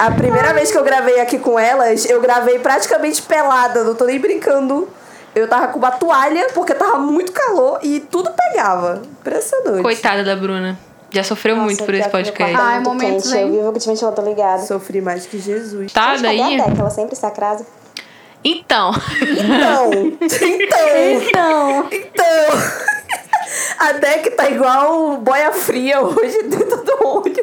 A primeira vez que eu gravei aqui com elas, eu gravei praticamente pelada, não tô nem brincando. Eu tava com uma toalha, porque tava muito calor e tudo pegava. Impressionante. Coitada da Bruna. Já sofreu Nossa, muito por esse podcast. é Ai, muito momentos, quente. hein? Eu vivo que eu tô ligada. Sofri mais que Jesus. Tá, Gente, cadê daí. a Deca? Ela sempre está crasa. Então. Então, então, Então, então. A Deck tá igual boia fria hoje dentro do ônibus.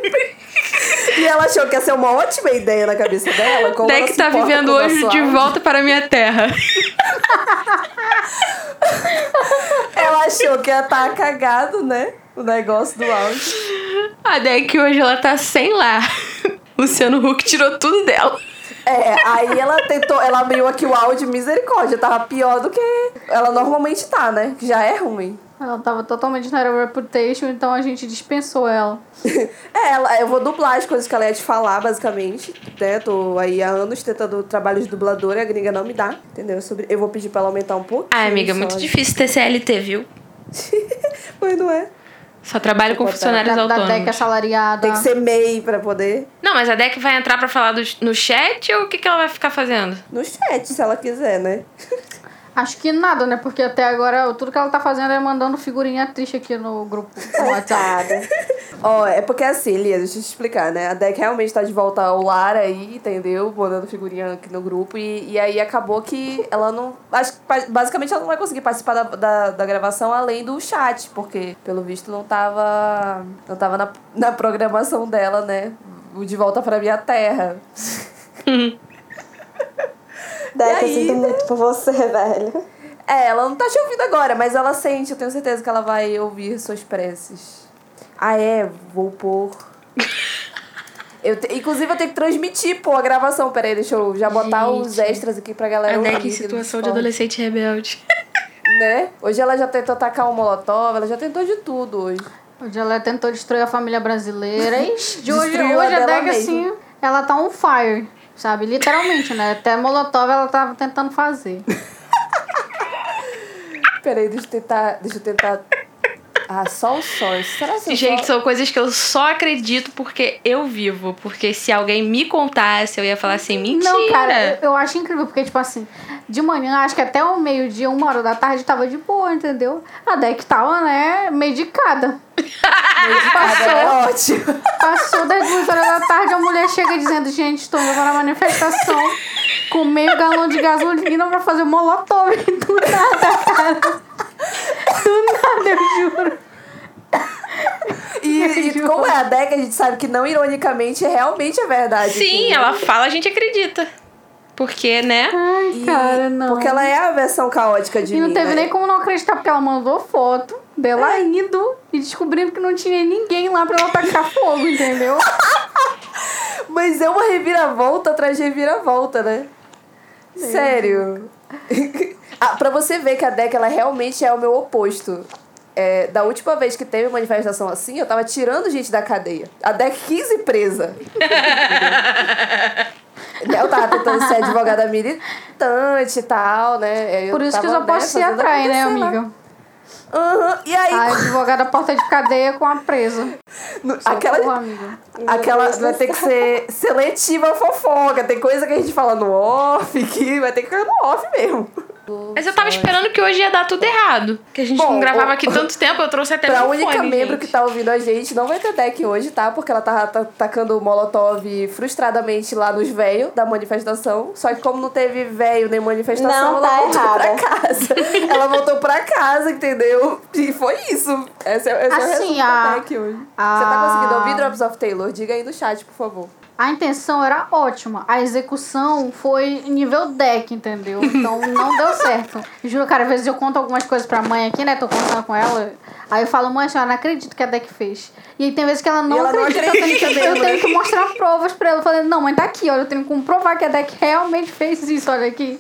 E ela achou que ia ser uma ótima ideia na cabeça dela. Como Deck tá vivendo hoje de volta para a minha terra. Ela achou que ia estar cagado, né? O negócio do áudio. A Deck hoje ela tá sem lar. Luciano Huck tirou tudo dela. É, aí ela tentou, ela abriu aqui o áudio, misericórdia, tava pior do que ela normalmente tá, né? Já é ruim. Ela tava totalmente na reputation, então a gente dispensou ela. É, ela, eu vou dublar as coisas que ela ia te falar, basicamente. Né? Tô aí há anos tentando trabalho de dubladora e a gringa não me dá, entendeu? Sobre, eu vou pedir pra ela aumentar um pouco. Ai, amiga, é muito difícil ter CLT, viu? Mas não é. Só trabalho com funcionários Da, da Deca autônomos. assalariada. Tem que ser MEI pra poder. Não, mas a Deck vai entrar pra falar do- no chat ou o que, que ela vai ficar fazendo? No chat, se ela quiser, né? Acho que nada, né? Porque até agora tudo que ela tá fazendo é mandando figurinha triste aqui no grupo no WhatsApp. Ó, é porque assim, Lia, deixa eu te explicar, né? A Deck realmente tá de volta ao lar aí, entendeu? Mandando figurinha aqui no grupo. E, e aí acabou que ela não. Acho que basicamente ela não vai conseguir participar da, da, da gravação além do chat, porque pelo visto não tava. Não tava na, na programação dela, né? O De Volta pra Minha Terra. Deca, aí, sinto muito por você, velho. É, ela não tá te ouvindo agora, mas ela sente, eu tenho certeza que ela vai ouvir suas preces. Ah, é, vou pôr. Eu te- Inclusive, eu tenho que transmitir, pô, a gravação. Peraí, deixa eu já botar Gente. os extras aqui pra galera A ouvir. Deck em aqui no situação de adolescente rebelde. Né? Hoje ela já tentou atacar um molotov, ela já tentou de tudo hoje. Hoje ela tentou destruir a família brasileira. De hoje, Destruiu a hoje a mesma. assim, ela tá on fire. Sabe? Literalmente, né? Até Molotov ela tava tentando fazer. Peraí, deixa eu tentar. Deixa eu tentar. Ah, só o source. Será que Gente, só... são coisas que eu só acredito porque eu vivo. Porque se alguém me contasse, eu ia falar assim, mentira. Não, cara, eu, eu acho incrível, porque, tipo assim, de manhã, acho que até o meio-dia, uma hora da tarde, tava de boa, entendeu? A Deck tava, né, medicada. Passou. É ótimo. Passou das duas horas da tarde, a mulher chega dizendo, gente, estou indo na manifestação com meio galão de gasolina pra fazer molotov. Do nada, cara. Do nada, eu juro. E, e como é a Deck, a gente sabe que não ironicamente, realmente é verdade. Sim, ela fala, a gente acredita. Porque, né? Ai, E- cara, não. Porque ela é a versão caótica de E não mim, teve né? nem como não acreditar, porque ela mandou foto dela indo e descobrindo que não tinha ninguém lá pra ela tacar fogo, entendeu? Mas é uma reviravolta atrás de reviravolta, né? Sério. ah, pra você ver que a Deca, ela realmente é o meu oposto. É, da última vez que teve manifestação assim, eu tava tirando gente da cadeia. A Deca quis ir presa. eu tava tentando ser advogada militante e tal, né? Eu Por isso que os tava, né, opostos se atraem, né, acontecer lá. amiga? Aham. E aí, A advogada porta de cadeia com a presa. no- aquela, amiga. Aquela vai ter que ser seletiva fofoca. Tem coisa que a gente fala no off que vai ter que ficar no off mesmo. Mas eu tava esperando que hoje ia dar tudo errado. Que a gente Bom, não gravava o- aqui tanto tempo, eu trouxe até Pra meu única fone, membro gente. que tá ouvindo a gente, não vai ter deck hoje, tá? Porque ela tava tá, tacando molotov frustradamente lá nos véios da manifestação. Só que como não teve véio nem manifestação, Não ela tá voltou errada. pra casa. ela voltou pra casa, entendeu? E foi isso. Esse é, esse é o Assim, resumo a- da deck hoje. a- Você tá conseguindo ouvir Drops of Taylor? Diga aí no chat, por favor. A intenção era ótima. A execução foi nível deck, entendeu? Então não deu certo. Juro, cara, às vezes eu conto algumas coisas pra mãe aqui, né? Tô contando com ela. Aí eu falo, mãe, a senhora não acredito que a deck fez. E aí tem vezes que ela não ela não acredita. eu tenho, acredita que, eu tenho né? que mostrar provas pra ela. Eu falei, não, mãe, tá aqui, olha. Eu tenho que comprovar que a deck realmente fez isso, olha aqui.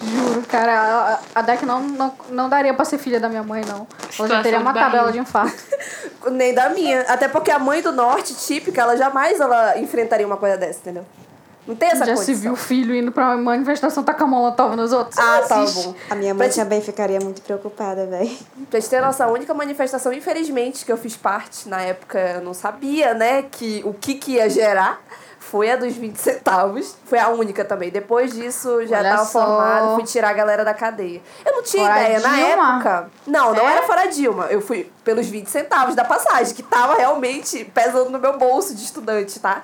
Juro, cara, a, a deck não, não, não daria pra ser filha da minha mãe, não. Ela já teria uma tabela de infarto. Nem da minha. Até porque a mãe do norte, típica, ela jamais ela enfrentaria uma coisa dessa, entendeu? Não tem essa já condição. se viu o filho indo pra uma manifestação tacar molotov nos outros? Ah, tá bom. A minha mãe Pra te- também ficaria muito preocupada, velho. Pra gente ter a única manifestação, infelizmente, que eu fiz parte na época, eu não sabia, né, que o que, que ia gerar, foi a dos 20 centavos. Foi a única também. Depois disso, já Olha tava só. formado, fui tirar a galera da cadeia. Eu não tinha Fora ideia, na época. Não, não É? era fora Dilma. Eu fui pelos 20 centavos da passagem, que tava realmente pesando no meu bolso de estudante, tá?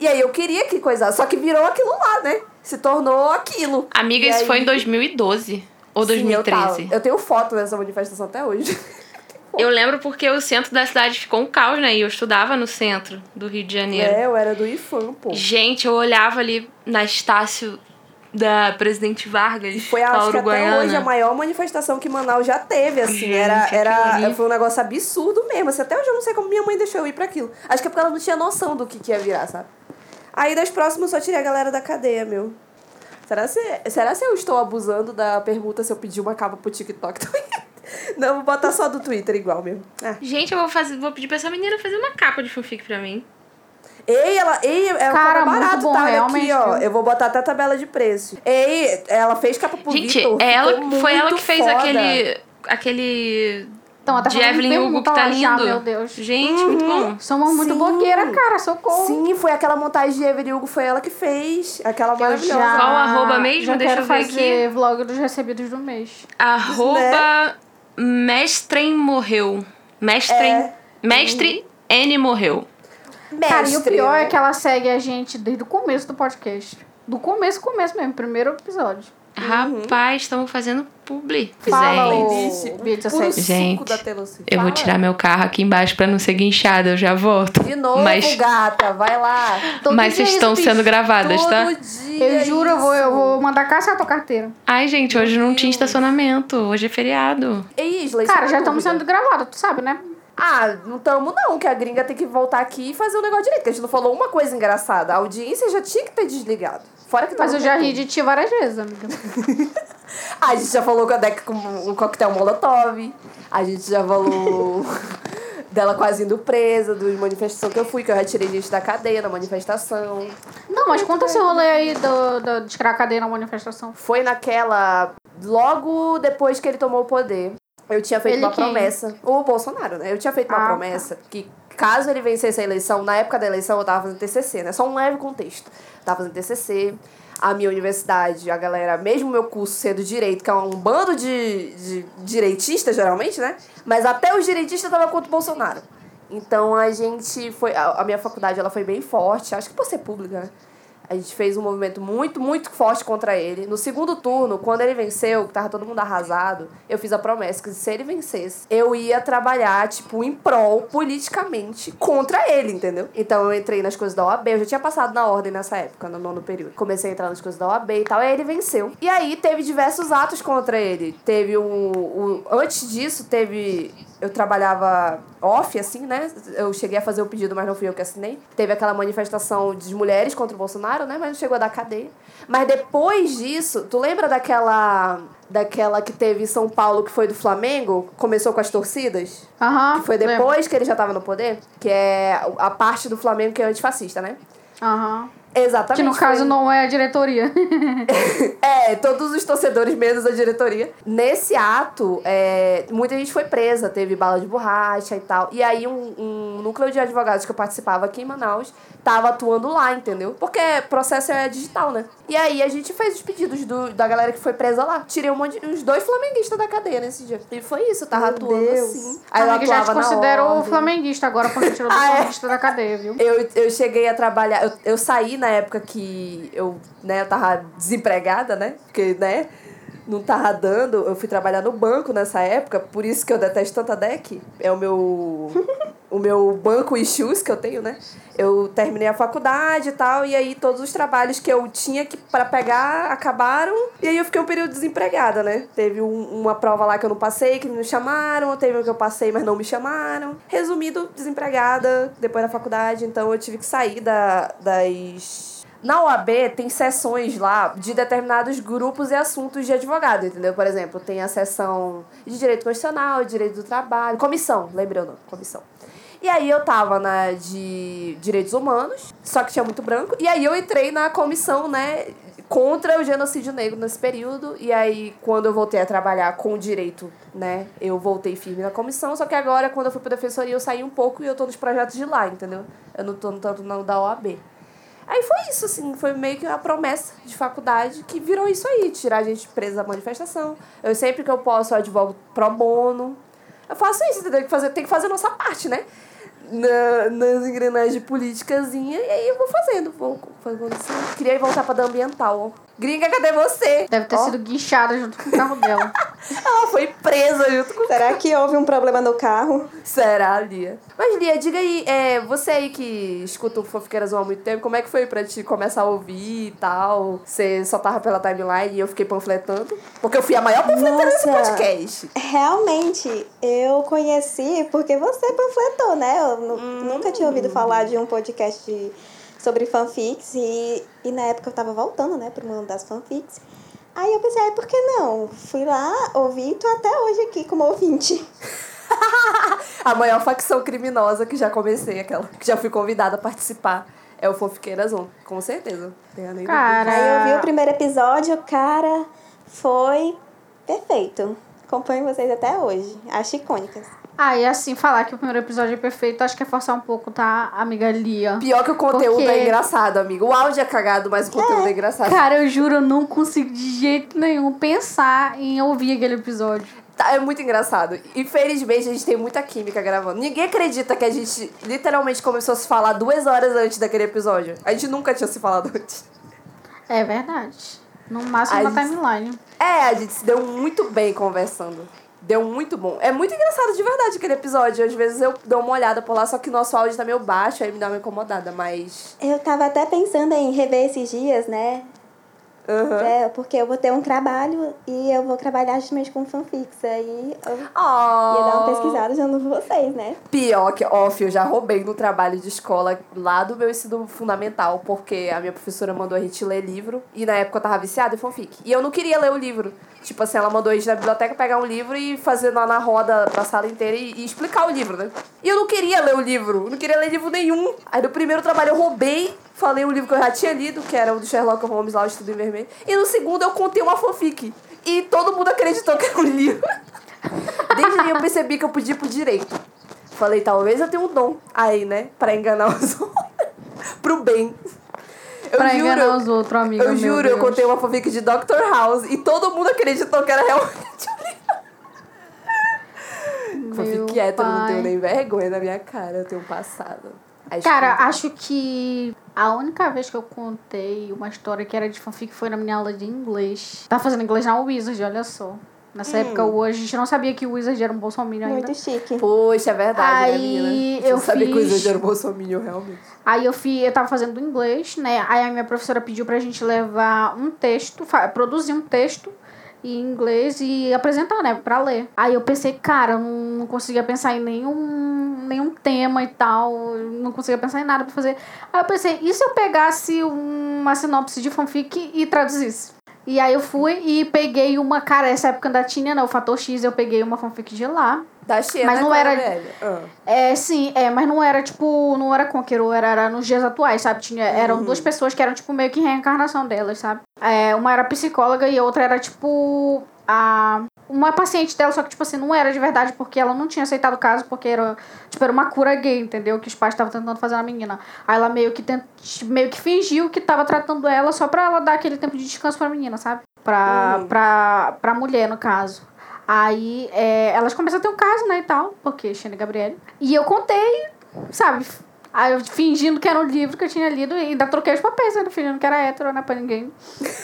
E aí eu queria que coisa, só que virou aquilo lá, né? Se tornou aquilo. Amiga, E isso aí- foi em 2012 ou Sim, eu, 2013. tava. eu tenho foto dessa manifestação até hoje. Eu lembro porque o centro da cidade ficou um caos, né? E eu estudava no centro do Rio de Janeiro. É, eu era do IFAM, pô. Gente, eu olhava ali na Estácio da Presidente Vargas, Foi, da acho que até hoje, a maior manifestação que Manaus já teve, assim. Gente, era, era, foi um negócio absurdo mesmo. Assim, até hoje eu não sei como minha mãe deixou eu ir pra aquilo. Acho que é porque ela não tinha noção do que, que ia virar, sabe? Aí das próximas eu só tirei a galera da cadeia, meu. Será se, será se eu estou abusando da pergunta se eu pedir uma capa pro TikTok também? Não, vou botar só do Twitter igual mesmo. Ah. Gente, eu vou, fazer, vou pedir pra essa menina fazer uma capa de fanfic pra mim. Ei, ela, ei, é um Cara, barato, bom, tá? Olha aqui, ó. Eu vou botar até a tabela de preço. Ei, ela fez capa pro Gente, Vitor. é ela, foi ela que fez foda. aquele. aquele. Então, até de fazendo Evelyn Hugo que tá lá já, lindo. meu Deus. Gente, muito bom. Somos muito Sim. blogueira, cara, socorro. Sim, foi aquela montagem de Evelyn Hugo, foi ela que fez. Aquela Eu maravilhosa. já, Qual arroba mesmo? Já Deixa quero eu ver fazer vlog dos recebidos do mês. Arroba Mestrem morreu. Mestrem. É. Mestre N morreu. Mestre, Cara, e o pior é que ela segue a gente desde o começo do podcast. Do começo, começo mesmo, primeiro episódio. Rapaz, estamos fazendo publi. Fala, gente. ô. Playlist, Bia puro 17. suco Gente. Eu vou tirar meu carro aqui embaixo pra não ser guinchada, eu já volto. De novo, Mas, gata, vai lá. Todo mas vocês estão bicho. sendo gravadas, Todo tá? dia Eu juro, eu vou, eu vou mandar caçar a tua carteira. Ai, gente, hoje não tinha estacionamento. Hoje é feriado. Ei, Isla, é Cara, uma já estamos sendo gravados, tu sabe, né? Ah, não estamos não, que a gringa tem que voltar aqui e fazer o negócio direito. Que a gente não falou uma coisa engraçada. A audiência já tinha que ter desligado. Fora que Mas eu já com ri de ti várias vezes, amiga. A gente já falou com a Deca com um coquetel molotov. A gente já falou dela quase indo presa, dos manifestações que eu fui, que eu já tirei gente da cadeia na manifestação. Não, mas conta esse rolê aí do, do, de tirar a cadeia na manifestação. Foi naquela. Logo depois que ele tomou o poder. Eu tinha feito Ele uma quem? promessa. O Bolsonaro, né? Eu tinha feito uma Ah, tá. promessa que caso ele vencesse a eleição, na época da eleição eu tava fazendo TCC, né? Só um leve contexto. Tava fazendo TCC, a minha universidade, a galera, mesmo meu curso sendo direito, que é um bando de, de direitistas, geralmente, né? Mas até os direitistas estavam contra o Bolsonaro. Então a gente foi. A, a minha faculdade ela foi bem forte, acho que por ser pública, né? A gente fez um movimento muito, muito forte contra ele. No segundo turno, quando ele venceu, que tava todo mundo arrasado, eu fiz a promessa que se ele vencesse, eu ia trabalhar, tipo, em prol, politicamente, contra ele, entendeu? Então eu entrei nas coisas da OAB, eu já tinha passado na ordem nessa época, no nono período. Comecei a entrar nas coisas da OAB e tal, aí ele venceu. E aí teve diversos atos contra ele. Teve um. um antes disso, teve eu trabalhava off, assim, né? Eu cheguei a fazer o pedido, mas não fui eu que assinei. Teve aquela manifestação de mulheres contra o Bolsonaro, né? Mas não chegou a dar cadeia. Mas depois disso, tu lembra daquela. Daquela que teve em São Paulo, que foi do Flamengo? Começou com as torcidas? Aham. Que foi lembro. depois que ele já tava no poder? Que é a parte do Flamengo que é antifascista, né? Aham. Exatamente. Que no caso foi- não é a diretoria. É, todos os torcedores, menos a diretoria. Nesse ato, é, muita gente foi presa, teve bala de borracha e tal. E aí, um, um núcleo de advogados que eu participava aqui em Manaus tava atuando lá, entendeu? Porque processo é digital, né? E aí, a gente fez os pedidos do, da galera que foi presa lá. Tirei um monte de, uns dois flamenguistas da cadeia nesse dia. E foi isso, eu tava Meu atuando Deus. assim. Aí eu Amiga, já te considero flamenguista agora, porque tirou do Ah, é? flamenguista da cadeia, viu? Eu, eu cheguei a trabalhar, eu, eu saí na época que eu, né, eu tava desempregada, né? Porque, né, não tava dando. Eu fui trabalhar no banco nessa época, por isso que eu detesto tanta deck. É o meu o meu banco e shoes que eu tenho, né? Eu terminei a faculdade e tal, e aí todos os trabalhos que eu tinha que para pegar acabaram, e aí eu fiquei um período desempregada, né? Teve um- uma prova lá que eu não passei, que me chamaram, teve um que eu passei, mas não me chamaram. Resumido, desempregada depois da faculdade, então eu tive que sair da, das na OAB tem sessões lá de determinados grupos e assuntos de advogado, entendeu? Por exemplo, tem a sessão de direito constitucional, direito do trabalho, comissão, lembrei o nome, comissão. E aí eu tava na de direitos humanos, só que tinha muito branco, e aí eu entrei na comissão, né, contra o genocídio negro nesse período, e aí quando eu voltei a trabalhar com direito, né, eu voltei firme na comissão, só que agora quando eu fui pra defensoria eu saí um pouco e eu tô nos projetos de lá, entendeu? Eu não tô tanto não da OAB. Aí foi isso, assim, foi meio que uma promessa de faculdade que virou isso aí, tirar a gente presa da manifestação. Eu sempre que eu posso, eu advogo pro bono. Eu faço isso, entendeu? Tem que fazer, tem que fazer a nossa parte, né? Na, nas engrenagens políticazinhas, e aí eu vou fazendo. Vou fazendo assim. Queria voltar pra da ambiental, ó. Gringa, cadê você? Deve ter Ó, sido guinchada junto com o carro dela. Ela foi presa junto com Será que houve um problema no carro? Será, Lia? Mas, Lia, diga aí, é, você aí que escuta o Fofiqueiras há muito tempo, como é que foi pra te começar a ouvir e tal? Você só tava pela timeline e eu fiquei panfletando? Porque eu fui a maior panfleteira desse podcast. Realmente, eu conheci porque você panfletou, né? Nu- nunca tinha ouvido falar de um podcast de- sobre fanfics e, e na época eu tava voltando, né, pro mundo das fanfics. Aí eu pensei, ai, por que não? Fui lá, ouvi e tô até hoje aqui como ouvinte. A maior facção criminosa que já comecei, aquela que já fui convidada a participar. É o Fofiqueiras On, com certeza. Cara. Aí eu vi o primeiro episódio, cara, foi perfeito. Acompanho vocês até hoje. Acho icônicas. Ah, e assim, falar que o primeiro episódio é perfeito, acho que é forçar um pouco, tá, amiga Lia? Pior que o conteúdo Porque- é engraçado, amigo. O áudio é cagado, mas o conteúdo é, engraçado. Cara, eu juro, eu não consigo de jeito nenhum pensar em ouvir aquele episódio. Tá, é muito engraçado. Infelizmente, a gente tem muita química gravando. Ninguém acredita que a gente literalmente começou a se falar duas horas antes daquele episódio. A gente nunca tinha se falado antes. É verdade. No máximo A na gente- timeline. É, a gente se deu muito bem conversando. Deu muito bom. É muito engraçado de verdade aquele episódio. Às vezes eu dou uma olhada por lá, só que nosso áudio tá meio baixo, aí me dá uma incomodada, mas. Eu tava até pensando em rever esses dias, né? Aham. É, porque eu vou ter um trabalho e eu vou trabalhar justamente com fanfics. Aí eu ia Oh. dar uma pesquisada junto com vocês, né? Pior que, off, eu já roubei no trabalho de escola lá do meu ensino fundamental, porque a minha professora mandou a gente ler livro, e na época eu tava viciada em fanfic. E eu não queria ler o livro. Tipo assim, ela mandou a gente na biblioteca pegar um livro e fazer lá na roda pra sala inteira e, e explicar o livro, né? E eu não queria ler o livro, não queria ler livro nenhum. Aí no primeiro trabalho eu roubei, falei um livro que eu já tinha lido, que era o do Sherlock Holmes lá, o Estudo em Vermelho. E no segundo eu contei uma fanfic. E todo mundo acreditou que era um livro. Desde aí eu percebi que eu podia ir pro direito. Falei, talvez eu tenha um dom aí, né? Pra enganar os outros. Pro bem. Eu pra juro, enganar os outros, amiga. eu juro, eu Deus. contei uma fanfic de Dr. House e todo mundo acreditou que era realmente um livro. Fanfic hétero, não tenho nem vergonha na minha cara, eu tenho um passado. Cara, escuta. acho que a única vez que eu contei uma história que era de fanfic foi na minha aula de inglês. Tava fazendo inglês na Wizard, olha só. Nessa Hum. época, hoje, a gente não sabia que o Wizard era um bolsominion ainda. Muito chique. Poxa, é verdade, Aí né, menina? eu Você sabia que o fiz- exagero bolsominion, realmente. Aí eu, fi, eu tava fazendo inglês, né? Aí a minha professora pediu pra gente levar um texto, produzir um texto em inglês e apresentar, né? Pra ler. Aí eu pensei, cara, não, não conseguia pensar em nenhum, nenhum tema e tal. Não conseguia pensar em nada pra fazer. Aí eu pensei, e se eu pegasse uma sinopse de fanfic e traduzisse? E aí eu fui e peguei uma, cara, essa época da tinha, né? O Fator X, eu peguei uma fanfic de lá. Da Xena, Mas não era- velho. Ah. É, sim, é, mas não era tipo, não era Conqueror, era, era nos dias atuais, sabe? Tinha, eram duas pessoas que eram tipo meio que reencarnação delas, sabe? É, uma era psicóloga e a outra era tipo a uma paciente dela, só que tipo assim, não era de verdade porque ela não tinha aceitado o caso porque era, tipo, era uma cura gay, entendeu? Que os pais estavam tentando fazer na menina. Aí ela meio que tent, meio que fingiu que tava tratando ela só pra ela dar aquele tempo de descanso pra menina, sabe? Pra, pra, pra mulher, no caso. Aí é, elas começaram a ter um caso, né, e tal, porque Xana e Gabriele. E eu contei, sabe? Aí eu fingindo que era um livro que eu tinha lido e ainda troquei os papéis, né? Fingindo que era hétero, né? Pra ninguém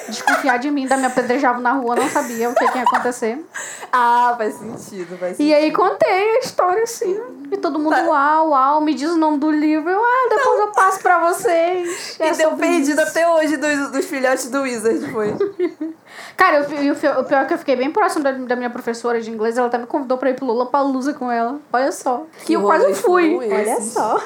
desconfiar de mim, ainda me apedrejavam na rua, não sabia o que, que ia acontecer. Ah, faz sentido, faz sentido. E aí contei a história assim. E todo mundo, uau, uau, me diz o nome do livro. Eu, ah, depois eu passo pra vocês. É E deu perdido isso. até hoje dos, dos filhotes do Wizard, foi. Cara, eu, e o pior é que eu fiquei bem próximo da, da minha professora de inglês. Ela até me convidou pra ir pro Lula Palusa com ela. Olha só. Que e eu quase fui. Olha só.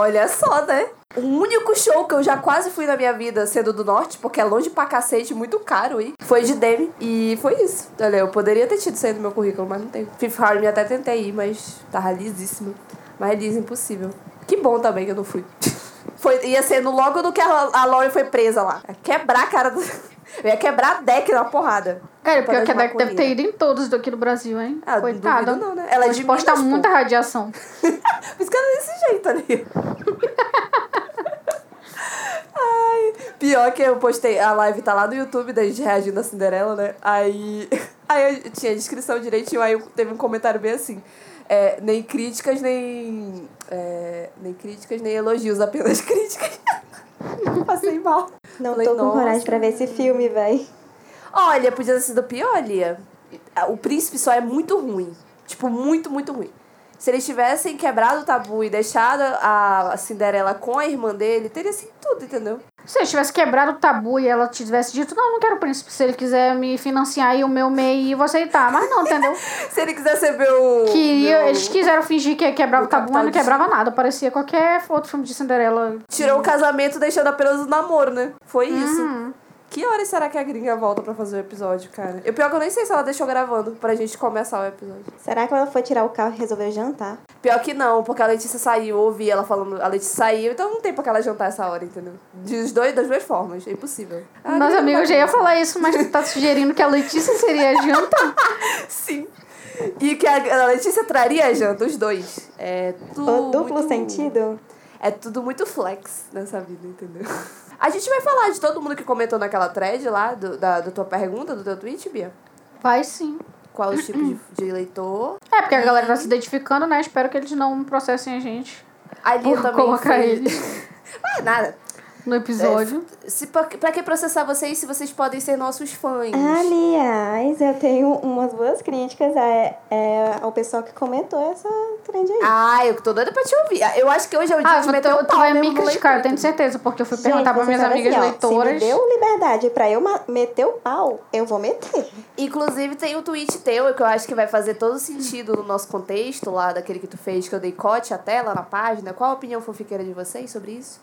Olha só, né? O único show que eu já quase fui na minha vida sendo do norte, porque é longe pra cacete, muito caro ir, foi de Demi. E foi isso. Olha, eu poderia ter tido isso aí no meu currículo, mas não tem. Fifth Harmony até tentei ir, mas tava lisíssimo. Mais liso impossível. Que bom também que eu não fui. Foi, ia ser no logo do que a, a Lauren foi presa lá. Ia quebrar a cara do. Eu ia quebrar a deck na porrada. Cara, pior Todas que a Deck deve ter ido em todos daqui do Brasil, hein? Ah, não Coitada. duvido não, né? Ela é de exposta a Minas, pô. muita radiação. Por isso que ela é desse jeito ali. Pior que eu postei, a live tá lá no YouTube da gente reagindo a Cinderela, né? Aí, aí eu tinha a descrição direitinho, aí teve um comentário bem assim. É, nem críticas, nem. é, nem críticas, nem elogios, apenas críticas. Passei mal. Não Falei, tô com coragem "Nossa, pra ver esse filme, véi. Olha, podia ter sido pior, Lia. O príncipe só é muito ruim. Tipo, muito, muito ruim. Se eles tivessem quebrado o tabu e deixado a Cinderela com a irmã dele, teria sido tudo, entendeu? Se ele tivesse quebrado o tabu e ela tivesse dito, não, não quero príncipe, se ele quiser me financiar aí o meu MEI, eu vou aceitar. Mas não, entendeu? Se ele quisesse ver o. Queria, meu- eles quiseram fingir que quebrava o o tabu, mas não capital de- quebrava nada. Parecia qualquer outro filme de Cinderela. Tirou o casamento deixando apenas o namoro, né? Foi isso. Que horas será que a gringa volta pra fazer o episódio, cara? Eu pior que eu nem sei se ela deixou gravando pra gente começar o episódio. Será que ela foi tirar o carro e resolveu jantar? Pior que não, porque a Letícia saiu, eu ouvi ela falando, a Letícia saiu, então não tem pra que ela jantar essa hora, entendeu? De dois, das duas formas, é impossível. Ah, Meus gringa amigos, eu já ia falar isso, mas tu tá sugerindo que a Letícia seria a janta? Sim. E que a a Letícia traria a janta, os dois. É tudo. O duplo muito- sentido? É tudo muito flex nessa vida, entendeu? A gente vai falar de todo mundo que comentou naquela thread lá, do, da, da tua pergunta, do teu tweet, Bia. Vai sim. Qual os tipos de, de leitor. É, porque a galera tá se identificando, né? Espero que eles não processem a gente A Lia por também colocar eles é nada. No episódio. Se, pra, pra que processar vocês se vocês podem ser nossos fãs? Aliás, eu tenho umas boas críticas é, é, ao pessoal que comentou essa trend aí. Ah, eu tô doida pra te ouvir. Eu acho que hoje é o dia Ah, de tu, meter o tu pau vai mesmo me criticar, eu tenho certeza, porque eu fui Gente, perguntar pra minhas amigas assim, ó, leitoras. Se me deu liberdade pra eu meter o pau, eu vou meter. Inclusive, tem um tweet teu que eu acho que vai fazer todo sentido no nosso contexto, lá daquele que tu fez, que eu dei cote até lá na página. Qual a opinião fofiqueira de vocês sobre isso?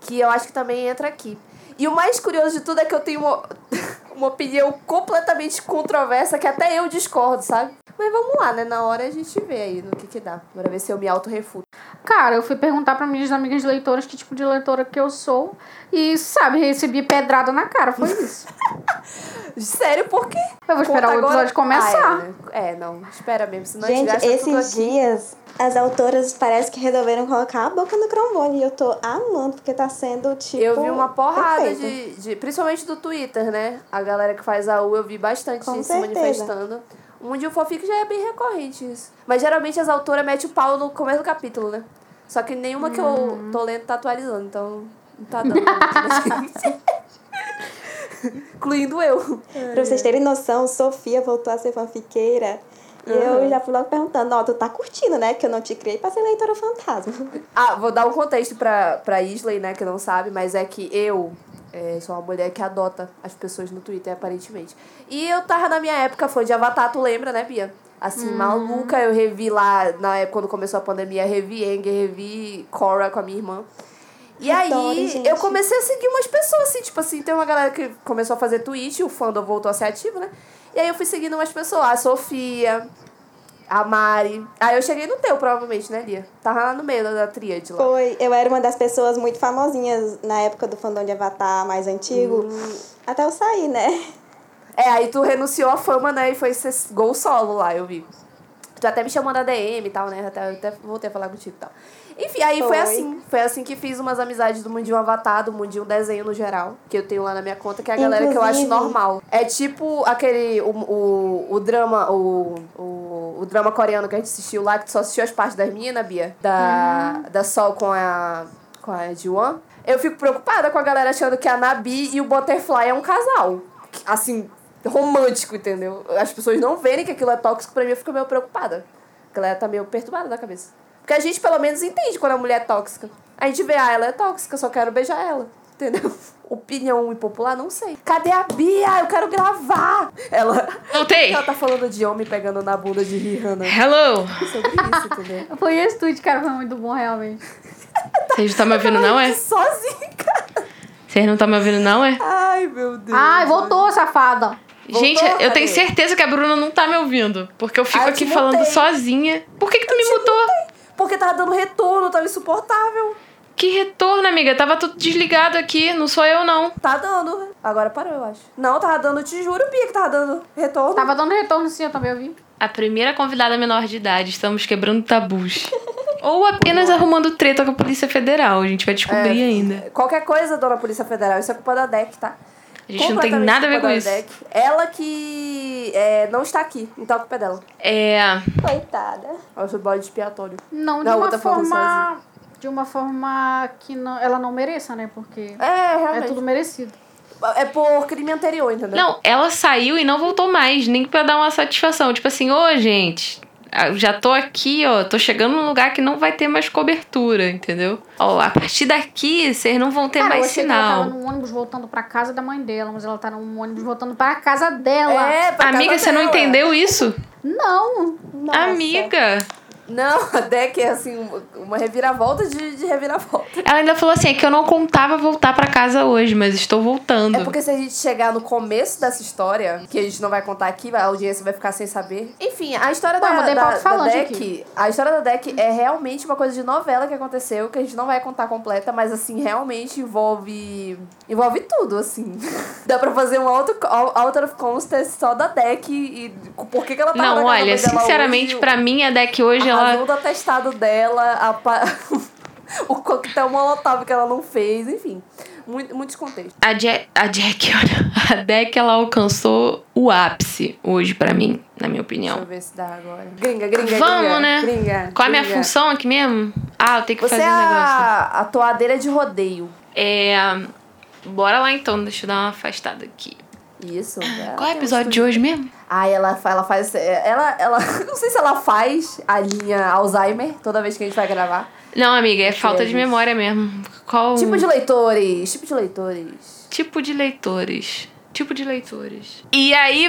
Que eu acho que também entra aqui. E o mais curioso de tudo é que eu tenho uma, opinião completamente controversa, que até eu discordo, sabe? Mas vamos lá, né? Na hora a gente vê aí no que que dá. Bora ver se eu me auto-refuto. Cara, eu fui perguntar pra minhas amigas leitoras que tipo de leitora que eu sou. E, sabe, recebi pedrada na cara, foi isso. Sério, por quê? Eu vou esperar Conta o agora- episódio começar. Ah, é, né? é, não. Espera mesmo, senão a gente Gente, gasta tudo esses aqui. dias, as autoras parece que resolveram colocar a boca no trombone. E eu tô amando, porque tá sendo, tipo. Eu vi uma porrada de, de. Principalmente do Twitter, né? A galera que faz a U, eu vi bastante Com se manifestando. O Mundinho Fofique já é bem recorrente isso. Mas geralmente as autoras metem o pau no começo do capítulo, né? Só que nenhuma que eu Uhum. tô lendo tá atualizando, então não tá dando. Incluindo eu. Pra vocês terem noção, Sofia voltou a ser fanfiqueira. E eu já fui logo perguntando, ó, tu tá curtindo, né? Que eu não te criei pra ser leitora fantasma. Ah, vou dar um contexto pra, pra Isley, né, que não sabe, mas é que eu é, sou uma mulher que adota as pessoas no Twitter, aparentemente. E eu tava na minha época fã de Avatar, tu lembra, né, Bia? Assim, maluca, eu revi lá, na época quando começou a pandemia, revi Anger, revi Korra com a minha irmã. E Adoro, aí, gente. eu comecei a seguir umas pessoas, assim, tipo assim, tem uma galera que começou a fazer tweet, o fandom voltou a ser ativo, né? E aí eu fui seguindo umas pessoas, a Sofia, a Mari. Aí eu cheguei no teu, provavelmente, né, Lia? Tava lá no meio da, da tríade lá. Foi, eu era uma das pessoas muito famosinhas na época do fandom de Avatar mais antigo. Até eu sair, né? É, aí tu renunciou à fama, né? E foi ser gol solo lá, eu vi. Tu até me chamou na DM e tal, né? Até, até voltei a falar contigo e tal. Enfim, aí foi. Foi. assim. Foi assim que fiz umas amizades do Mundinho Avatar, do Mundinho Desenho no geral, que eu tenho lá na minha conta, que é a galera que eu acho Inclusive- normal. É tipo aquele. O, o, o drama. O, o drama coreano que a gente assistiu lá, que tu só assistiu as partes das meninas, Bia? Da, da Sol com a. com a Jiwan. Eu fico preocupada com a galera achando que a Nabi e o Butterfly é um casal. Assim, romântico, entendeu? As pessoas não verem que aquilo é tóxico, pra mim eu fico meio preocupada. A galera tá meio perturbada da cabeça. Porque a gente pelo menos entende quando a mulher é tóxica. A gente vê, ah, ela é tóxica, só quero beijar ela. Entendeu? Opinião impopular, não sei. Cadê a Bia? Eu quero gravar! Ela, Voltei. ela tá falando de homem pegando na bunda de Rihanna. Hello. Sobre isso, entendeu? Foi esse tweet, cara, foi muito bom, realmente. Vocês não estão me ouvindo, não, é? Sozinha, cara. Vocês não estão me ouvindo, não, é? Ai, meu Deus. Ai, voltou, safada. Gente, Voltou, eu tenho certeza que a Bruna não tá me ouvindo. Porque eu fico Ah, eu aqui falando mutei. sozinha. Por que, que tu me mutou? Porque tava dando retorno, tava insuportável. Que retorno, amiga. Tava tudo desligado aqui. Não sou eu, não. Tá dando. Agora parou, eu acho. Não, tava dando, te juro, Bia, que tava dando retorno. Tava dando retorno sim, eu também ouvi. A primeira convidada menor de idade. Estamos quebrando tabus. Ou apenas arrumando treta com a Polícia Federal. A gente vai descobrir É. ainda. Qualquer coisa, dona Polícia Federal, isso é culpa da DEC, tá? A gente não tem nada a ver com isso. DEC. Ela que é, não está aqui, então a culpa é dela. É. Coitada. Foi bode expiatório. Não, de Da uma outra forma forma. De uma forma que não, ela não mereça, né? Porque É, é tudo merecido. É por crime anterior, entendeu? Não, ela saiu e não voltou mais, nem pra dar uma satisfação. Tipo assim, ô gente, eu já tô aqui, ó, tô chegando num lugar que não vai ter mais cobertura, entendeu? Ó, a partir daqui vocês não vão ter Cara, eu mais achei que ela sinal. tava num ônibus voltando pra casa da mãe dela, mas ela tá num ônibus voltando pra casa dela. É, pra Amiga, casa você não dela. entendeu isso? Não. Nossa. Amiga! Não, a DEC é assim, uma- reviravolta de, de reviravolta. Ela ainda falou assim: é que eu não contava voltar pra casa hoje, mas estou voltando. É porque se a gente chegar no começo dessa história, que a gente não vai contar aqui, a audiência vai ficar sem saber. Enfim, a história Ué, da, da, da alto-falante DEC, aqui. a história da DEC é realmente uma coisa de novela que aconteceu, que a gente não vai contar completa, mas assim, realmente envolve envolve tudo, assim. Dá pra fazer um auto, out of context só da DEC e por que, que ela na Não, olha, sinceramente, pra mim, a deck hoje, a ela. Razão do atestado dela, a pa... o coquetel molotov que ela não fez, enfim. Muito, muitos contextos. A Jack, a Jack, olha, a deck ela alcançou o ápice hoje pra mim, na minha Deixa eu opinião. ver se dá agora. Gringa, gringa, Vamos, gringa. né? Gringa, Qual é a minha função aqui mesmo? Ah, eu tenho que Você fazer é um negócio. a, a toadeira de rodeio. É. Bora lá então, deixa eu dar uma afastada aqui. Isso. Qual é o episódio de hoje mesmo? Ah, ela, fa- ela faz. Ela, ela. Não sei se ela faz a linha Alzheimer toda vez que a gente vai gravar. Não, amiga, é falta de memória mesmo. Qual Tipo de leitores. Tipo de leitores. tipo de leitores? Tipo de leitores. E aí,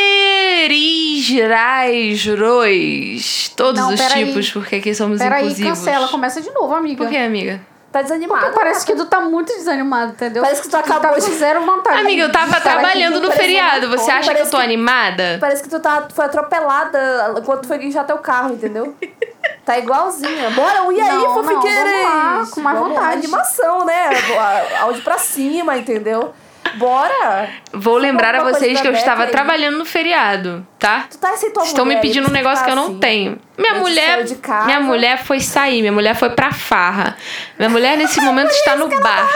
fanfiqueiros, rais, rois. Todos Não, os peraí. tipos, porque aqui somos Peraí, inclusivos. cancela, começa de novo, amiga. Por que, amiga? Tá desanimada. Parece que tu tá muito desanimado, entendeu? Parece que tu acabou tá com de- zero vontade. Amiga, eu tava Parece trabalhando que no parece feriado. Você acha que eu parece tô que- animada? Parece que tu tá, foi atropelada enquanto tu foi guinchar teu carro, entendeu? Tá igualzinha. Bora, e aí, Não, não, fofiqueiros? vamos lá, com mais Vamos lá, vontade. Animação, né? Áudio pra cima, entendeu? Bora! Vou lembrar a vocês que eu estava aí. trabalhando no feriado, tá? Tu tá sem tua Estão me mulher, pedindo um negócio tá que eu não assim. tenho. Minha Mas mulher, saiu de casa. minha mulher foi sair, minha mulher foi pra farra. Minha mulher nesse momento está no bar.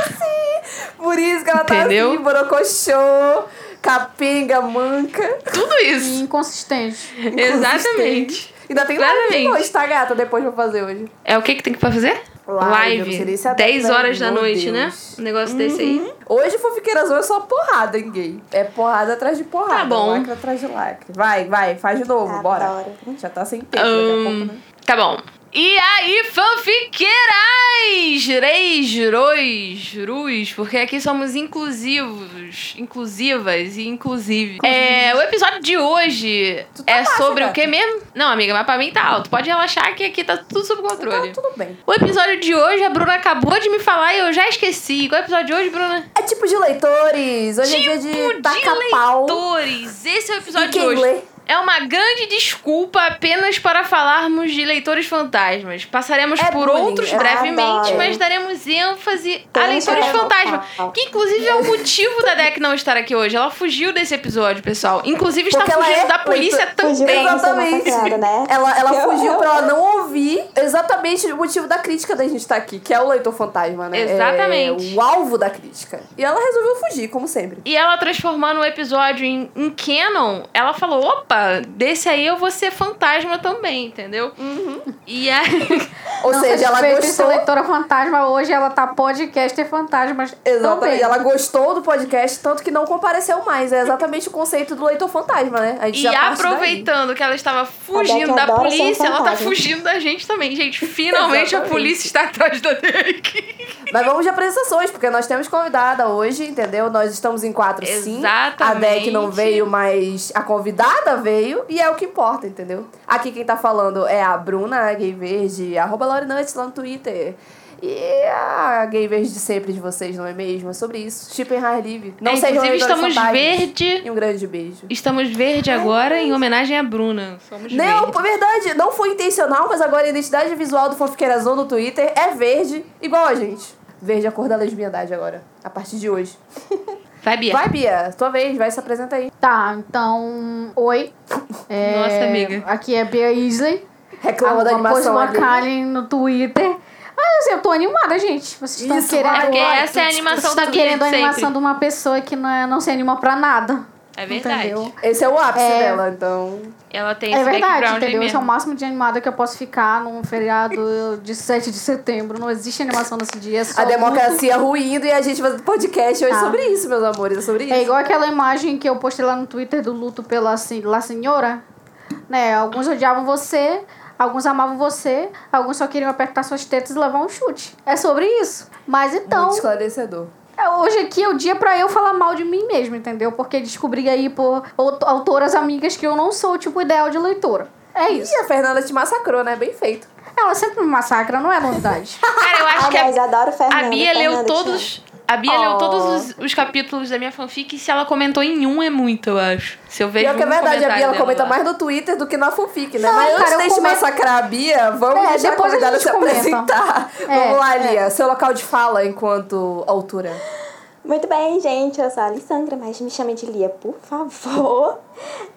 Por isso que ela Entendeu? tá assim, borocochô, capenga, manca. Tudo E isso. inconsistente. Exatamente. Ainda tem live Claramente. hoje, tá, gata? Depois eu vou fazer hoje. É o que que tem que fazer? Live, eu esse 10 adepto, horas da noite, Deus. né? Um negócio desse aí. Hoje, Fofiqueiras hoje é só porrada, hein, gay? É porrada atrás de porrada. Tá bom. Lacre atrás de lacre. Vai, vai, faz de novo, bora. Adoro. Já tá sem tempo daqui a pouco, Ahn, né? Tá bom. E aí, fanfiqueiras! Reis, rois, rus, porque aqui somos inclusivos, inclusivas e inclusive. É, o episódio de hoje tá é baixo, sobre o que mesmo? Não, amiga, mas pra mim tá alto. Pode relaxar que aqui tá tudo sob controle. Então, tudo bem. O episódio de hoje, a Bruna acabou de me falar e eu já esqueci. Qual é o episódio de hoje, Bruna? É tipo de leitores. Hoje é dia de Tipo de pau. leitores. Esse é o episódio E de hoje. lê? É uma grande desculpa apenas para falarmos de leitores fantasmas. Passaremos É por bullying, outros eu brevemente, adoro. mas daremos ênfase a Tem leitores que fantasma. falar. Que inclusive é o motivo da Deck não estar aqui hoje. Ela fugiu desse episódio, pessoal. Inclusive está Porque fugindo é da polícia também. Exatamente. passada, né? Ela, ela Eu- fugiu pra ela não ouvir exatamente o motivo da crítica da gente estar aqui, que é o leitor fantasma, né? Exatamente. É o alvo da crítica. E ela resolveu fugir, como sempre. E ela transformando o episódio em, em canon, ela falou: opa, desse aí eu vou ser fantasma também, entendeu? E aí. Ou Não seja, ela gostou. leitora fantasma, hoje ela tá podcaster fantasmas Exatamente. também. Ela gostou do podcast, tanto que não compareceu mais. É exatamente o conceito do leitor fantasma, né? A gente E já parte daí. aproveitando que ela estava fugindo Beck da um polícia, ela tá fantasma. fugindo da gente também. Gente, finalmente a Exatamente. polícia está atrás da Derek. Mas vamos de apresentações, porque nós temos convidada hoje, entendeu? Nós estamos em quatro, sim. A Exatamente. Deck não veio, mas a convidada veio e é o que importa, entendeu? Aqui quem tá falando é a Bruna, a gay verde, arroba lá no Twitter. E a gay verde de sempre de vocês, não é mesmo? É sobre isso. Shipping High Live. Não É, sejam inclusive, estamos verde. E um grande beijo. Estamos verde agora em homenagem a Bruna. Somos Não, verde. verdade, não foi intencional, mas agora a identidade visual do Fanfiqueirazão no Twitter é verde, igual a gente. Verde é a cor da lesbiandade agora, a partir de hoje. Vai, Bia. Vai, Bia, tua vez, vai se apresenta aí. Tá, então. Oi. É, Nossa, amiga. Aqui é Bia Isley. Reclama da animação ali. Locale no Twitter. Ah, assim, eu tô animada, gente. Vocês estão querendo. É essa é a animação Vocês estão querendo a sempre. animação de uma pessoa que não, é, não se anima pra nada. É verdade. Entendeu? Esse é o ápice É. dela, então. Ela tem É esse verdade, entendeu? Esse é o máximo de animada que eu posso ficar num feriado de 7 de setembro. Não existe animação nesse dia. É só A democracia ruindo e a gente fazendo podcast hoje Ah. sobre isso, meus amores. É sobre isso. É igual aquela imagem que eu postei lá no Twitter do luto pela se- La Senhora. Né? Alguns odiavam você, alguns amavam você, alguns só queriam apertar suas tetas e levar um chute. É sobre isso. Mas então, Muito esclarecedor. É, hoje aqui é o dia pra eu falar mal de mim mesmo, entendeu? Porque descobri aí por aut- autoras amigas que eu não sou o tipo ideal de leitora. É isso. E a Fernanda te massacrou, né? Bem feito. Ela sempre me massacra, não é novidade. Cara, eu acho que Aliás, a, adoro Fernanda. a Bia leu Fernanda, amo. todos. A Bia leu Oh. todos os, os capítulos da minha fanfic e se ela comentou em um é muito, eu acho. Se eu vejo Pior que é verdade, a Bia ela comenta lá. mais no Twitter do que na fanfic, né? Não, Mas cara, eu antes de comento- massacrar a Bia, vamos É, a depois a convidada gente se comenta. apresentar. É, vamos lá, é. Lia. Seu local de fala enquanto autora. Muito bem, gente. Eu sou a Alessandra, mas me chame de Lia, por favor.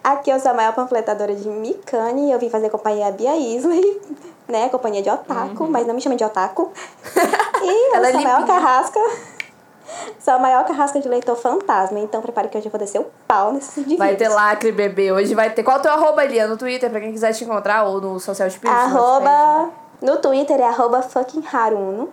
Aqui eu sou a maior panfletadora de Mikami. Eu vim fazer companhia a Bia Isley, né? Companhia de otaku, mas não me chame de otaku. E eu Ela é sou a maior limpinha. carrasca. Sou a maior carrasca de leitor fantasma. Então prepare que hoje eu vou descer o pau nesses indivíduos. Vai ter lacre, bebê. Hoje vai ter. Qual é o teu arroba, Lia? No Twitter, pra quem quiser te encontrar, ou no Social Spirit? Arroba... No Twitter é arroba fucking Haruno.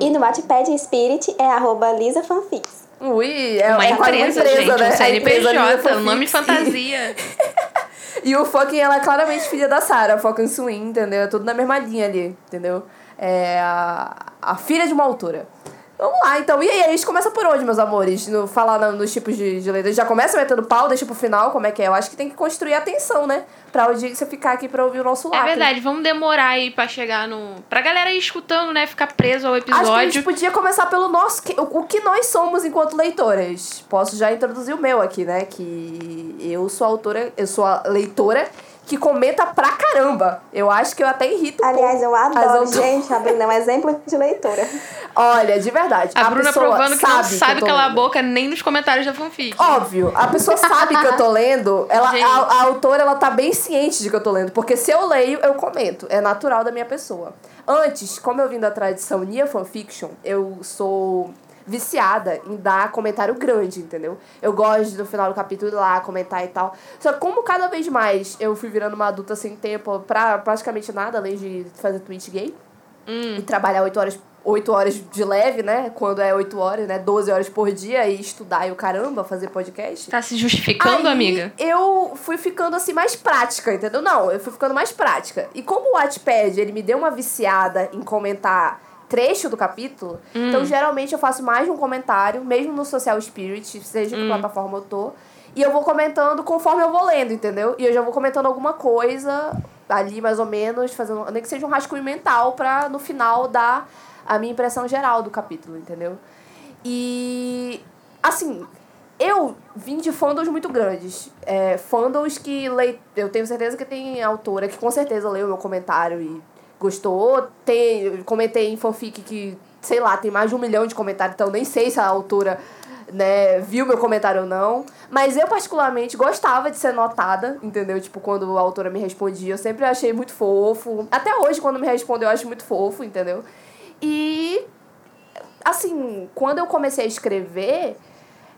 E no Wattpad Spirit é arroba Lisa Fanfics. Ui, é Uma é empresa, empresa, gente, né? um Lisa CNPJ, um nome fantasia. E o fucking, ela é claramente filha da Sarah, fucking Swing, entendeu? É tudo na mesma linha ali, entendeu? É a, a filha de uma autora. Vamos lá, então. E aí, a gente começa por onde, meus amores? No, falar na- nos tipos de, de leitores. Já começa metendo pau, deixa pro final, como é que é? Eu acho que tem que construir a atenção, né? Pra audiência ficar aqui pra ouvir o nosso É lacre. verdade, vamos demorar aí pra chegar no. Pra galera ir escutando, né? Ficar preso ao Acho que a episódio. gente podia começar pelo nosso. O, o que nós somos enquanto leitoras. Posso já introduzir o meu aqui, né? Que eu sou autora, eu sou a leitora que comenta pra caramba. Eu acho que eu até irrito Aliás, eu adoro, autoras. gente. A Bruna é um exemplo de leitora. Olha, de verdade. A, Bruna pessoa provando que não sabe sabe eu tô calar a boca nem nos comentários da fanfic. Óbvio, a pessoa sabe que eu tô lendo, ela, a, a autora ela tá bem ciente de que eu tô lendo, porque se eu leio, eu comento, é natural da minha pessoa. Antes, como eu vim da tradição Nia Fanfiction, eu sou viciada em dar comentário grande, entendeu? Eu gosto de, no final do capítulo ir lá comentar e tal. Só que como cada vez mais eu fui virando uma adulta sem tempo pra praticamente nada, além de fazer tweet gay, e trabalhar 8 horas, 8 horas de leve, né? Quando é 8 horas, né? 12 horas por dia e estudar e o caramba, fazer podcast. Tá se justificando, Aí, amiga? Eu fui ficando assim mais prática, entendeu? Não, eu fui ficando mais prática. E como o Wattpad, ele me deu uma viciada em comentar trecho do capítulo, Hum. então geralmente eu faço mais de um comentário, mesmo no Social Spirit, seja Hum. que plataforma eu tô. E eu vou comentando conforme eu vou lendo, entendeu? E eu já vou comentando alguma coisa ali, mais ou menos, fazendo, nem que seja um rascunho mental pra no final dar a minha impressão geral do capítulo, entendeu? E assim, eu vim de fandoms muito grandes. É, fandoms que lei, eu tenho certeza que tem autora que com certeza leu meu comentário e gostou. Tem, comentei em fanfic que, sei lá, tem mais de um milhão de comentários, então nem sei se a autora né, viu meu comentário ou não. Mas eu, particularmente, gostava de ser notada, entendeu? Tipo, quando a autora me respondia, eu sempre achei muito fofo. Até hoje, quando me responde, eu acho muito fofo, entendeu? E, assim, quando eu comecei a escrever,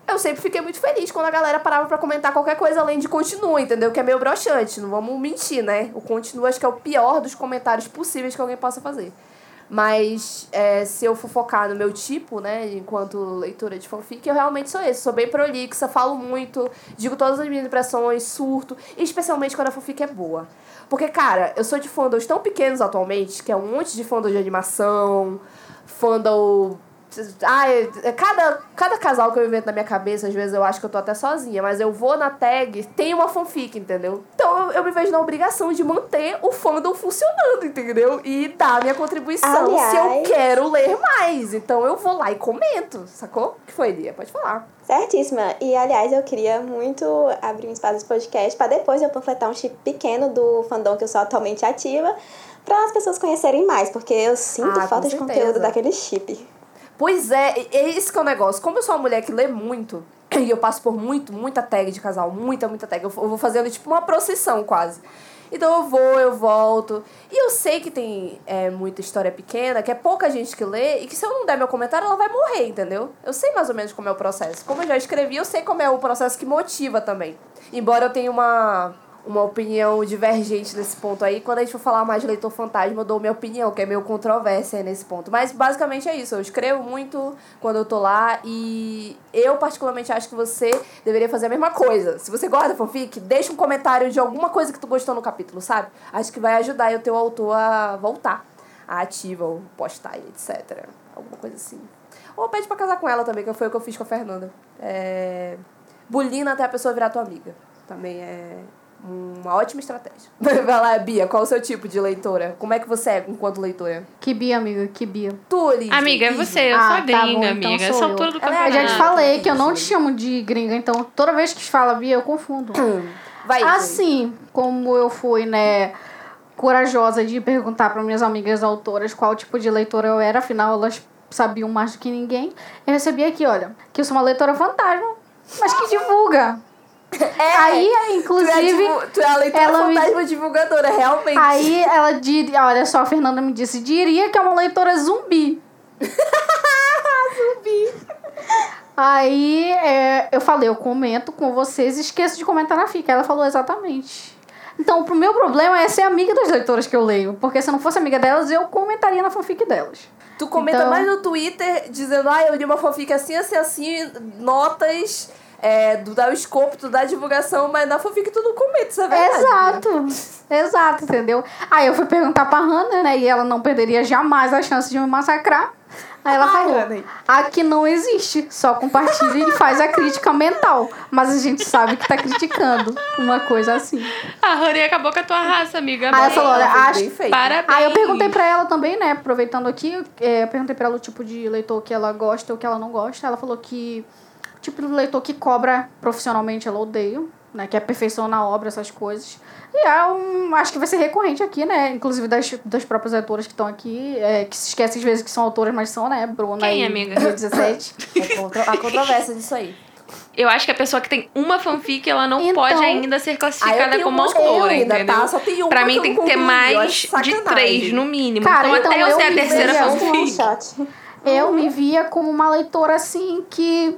eu sempre fiquei muito feliz quando a galera parava pra comentar qualquer coisa além de continua, entendeu? Que é meio broxante, não vamos mentir, né? O continua acho que é o pior dos comentários possíveis que alguém possa fazer. Mas é, se eu for focar no meu tipo, né, enquanto leitora de fanfic, eu realmente sou esse. Sou bem prolixa, falo muito, digo todas as minhas impressões, surto, especialmente quando a fanfic é boa. Porque, cara, eu sou de fandoms tão pequenos atualmente, que é um monte de fandom de animação, fandom é- cada, cada casal que eu invento na minha cabeça, às vezes eu acho que eu tô até sozinha, mas eu vou na tag, tem uma fanfic, entendeu? Então eu, eu me vejo na obrigação de manter o fandom funcionando, entendeu? E dar a minha contribuição se eu Aliás- quero ler mais. Então eu vou lá e comento, sacou? O que foi, Lia? Pode falar. Certíssima. E, aliás, eu queria muito abrir um espaço de podcast para depois eu panfletar um chip pequeno do fandom que eu sou atualmente ativa, para as pessoas conhecerem mais, porque eu sinto Ah, falta de certeza. conteúdo daquele chip. Pois é, é esse que é o negócio. Como eu sou uma mulher que lê muito, e eu passo por muito, muita tag de casal, muita, muita tag. Eu vou fazendo tipo uma procissão quase. Então eu vou, eu volto. E eu sei que tem é, muita história pequena, que é pouca gente que lê, e que se eu não der meu comentário, ela vai morrer, entendeu? Eu sei mais ou menos como é o processo. Como eu já escrevi, eu sei como é o processo que motiva também. Embora eu tenha uma uma opinião divergente nesse ponto aí. Quando a gente for falar mais de leitor fantasma, eu dou minha opinião, que é meio controvérsia nesse ponto. Mas basicamente é isso. Eu escrevo muito quando eu tô lá e eu particularmente acho que você deveria fazer a mesma coisa. Se você gosta da fanfic, deixa um comentário de alguma coisa que tu gostou no capítulo, sabe? Acho que vai ajudar o teu autor a voltar a ativa ou postar, etc. Alguma coisa assim. Ou pede pra casar com ela também, que foi o que eu fiz com a Fernanda. É... Bulina até a pessoa virar tua amiga. Também é uma ótima estratégia. Vai lá, Bia, qual o seu tipo de leitora? Como é que você é enquanto leitora? Que Bia, amiga, que Bia. Tu, Lígia. Amiga, é você, eu Ah, sou a tá gringa, bom, então amiga. sou Essa eu. altura do a Eu campeonato. já te falei que eu não te chamo de gringa, então toda vez que fala Bia, eu confundo. Vai, Assim como eu fui, né, corajosa de perguntar para minhas amigas autoras qual tipo de leitora eu era, afinal elas sabiam mais do que ninguém. Eu recebi aqui, olha, que eu sou uma leitora fantasma, mas que divulga. É, Aí, tu é, inclusive, divu- tu é a leitora ela me- fantasma divulgadora, realmente. aí ela diria, olha só, a Fernanda me disse, diria que é uma leitora zumbi. zumbi. Aí é, eu falei, eu comento com vocês e esqueço de comentar na FIC. Ela falou exatamente. Então, o meu problema é ser amiga das leitoras que eu leio. Porque se não fosse amiga delas, eu comentaria na fanfic delas. Tu comenta Então- mais no Twitter dizendo, ah, eu li uma fanfic assim, assim, assim, notas é, do dar o escopo, tu dá a divulgação, mas na fanfic tu não comenta, isso é verdade. Exato. Exato, entendeu? Aí eu fui perguntar pra Hannah, né? E ela não perderia jamais a chance de me massacrar. Aí ela Ai, falou: aqui não existe, só compartilha e faz a crítica mental. Mas a gente sabe que tá criticando. Uma coisa assim. A Honey acabou com a tua raça, amiga. Aí ela falou: olha, acho. Parabéns. Aí eu perguntei pra ela também, né? Aproveitando aqui, é, eu perguntei pra ela o tipo de leitor que ela gosta ou que ela não gosta. Ela falou que tipo de leitor que cobra profissionalmente ela odeia, né? Que é perfeição na obra, essas coisas. E é um, acho que vai ser recorrente aqui, né? Inclusive das, das próprias autoras que estão aqui, é, que se esquecem às vezes que são autoras, mas são, né? Bruna Quem, e amiga? Rio 17. É contra- a controvérsia disso aí. Eu acho que a pessoa que tem uma fanfic, ela não Então- pode ainda ser eu classificada como autora, ainda, entendeu? tá? Só tem uma pra mim tem que ter eu mais de três, no mínimo. Cara, então, então até eu ser a terceira um fanfic. eu me via como uma leitora assim que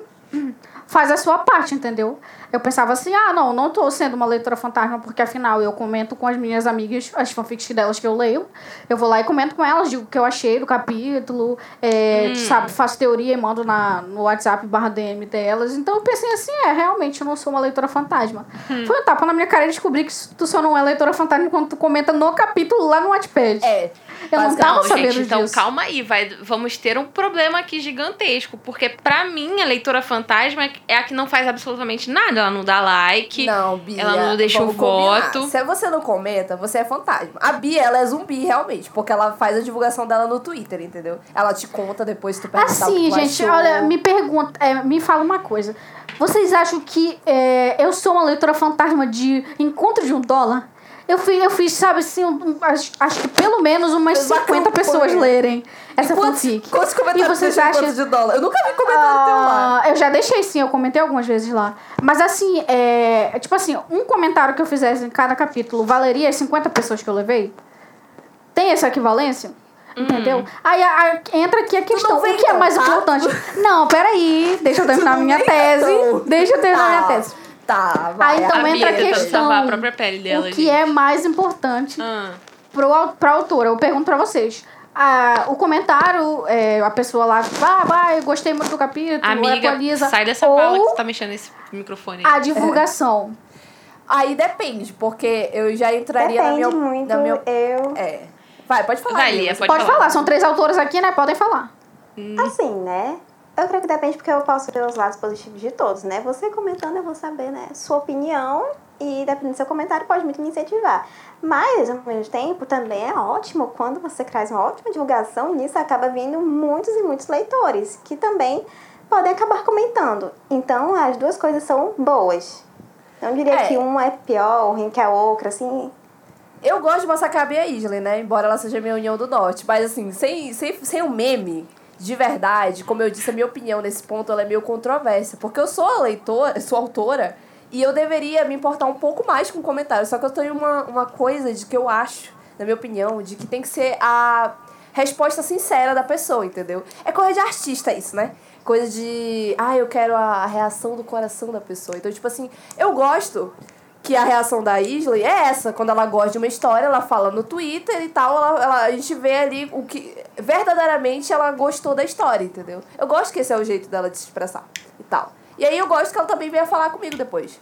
faz a sua parte, entendeu? Eu pensava assim, ah, não, não tô sendo uma leitora fantasma, porque afinal eu comento com as minhas amigas as fanfics delas que eu leio. Eu vou lá e comento com elas, digo o que eu achei do capítulo, é, sabe, faço teoria e mando na, no WhatsApp barra DM delas. Então eu pensei assim, é, realmente eu não sou uma leitora fantasma. Foi um tapa na minha cara e descobri que tu só não é leitora fantasma quando tu comenta no capítulo lá no Wattpad. É. Eu não tava Não, sabendo gente, então disso. calma aí, vai, vamos ter um problema aqui gigantesco, porque pra mim a leitora fantasma é a que não faz absolutamente nada, ela não dá like, Não, Bia. ela não deixa o combinar. voto. Se você não comenta, você é fantasma. A Bia, ela é zumbi, realmente. Porque ela faz a divulgação dela no Twitter, entendeu? Ela te conta depois se tu perguntar o que Assim, tu gente, achou. olha, me pergunta, é, me fala uma coisa. Vocês acham que é, eu sou uma leitora fantasma de encontro de um dólar? Eu fiz, eu fiz sabe assim, um- acho, acho que pelo menos umas Fez uma 50 campanha. pessoas lerem essa quantos, fanfic. quantos comentários E vocês acham- de dólar? Eu nunca vi comentário teu lá. Ah, eu já deixei sim, eu comentei algumas vezes lá. Mas assim, é, tipo assim, um comentário que eu fizesse em cada capítulo valeria as 50 pessoas que eu levei? Tem essa equivalência? Entendeu? Aí a- a- entra aqui a questão, o que é mais tá? importante? Não, peraí, deixa eu terminar não minha tese. Deixa eu terminar Tá, minha tese. Tá, vai. Aí então a entra a questão. a própria pele dela, o que gente. é mais importante Ah, pro, au- pra autora? Eu pergunto pra vocês. Ah, o comentário, é, a pessoa lá, ah, vai, eu gostei muito do capítulo, amiga, atualiza. sai dessa ou fala que você tá mexendo nesse microfone. a divulgação. Aí depende, porque eu já entraria na Depende minha... muito. Na minha Eu, é. Vai, pode falar. Vai, Lia, pode Pode falar. falar, são três autores aqui, né? Podem falar. assim, né? Eu creio que depende porque eu posso ver os lados positivos de todos, né? Você comentando, eu vou saber, né? Sua opinião e dependendo do seu comentário pode muito me incentivar. Mas, ao mesmo tempo, também é ótimo quando você traz uma ótima divulgação e nisso acaba vindo muitos e muitos leitores que também podem acabar comentando. Então, as duas coisas são boas. Não diria É. que uma é pior que a outra, assim. Eu gosto de massacrar a Bia Isley, né? Embora ela seja minha União do Norte. Mas assim, sem, sem, sem o meme de verdade, como eu disse, a minha opinião nesse ponto ela é meio controversa. Porque eu sou leitora, sou autora, e eu deveria me importar um pouco mais com comentários. Só que eu tenho uma, uma coisa de que eu acho, na minha opinião, de que tem que ser a resposta sincera da pessoa, entendeu? É coisa de artista isso, né? Coisa de. Ah, eu quero a, a reação do coração da pessoa. Então, tipo assim, eu gosto que a reação da Isley é essa. Quando ela gosta de uma história, ela fala no Twitter e tal, ela, ela, a gente vê ali o que verdadeiramente ela gostou da história, entendeu? Eu gosto que esse é o jeito dela de se expressar e tal. E aí eu gosto que ela também venha falar comigo depois.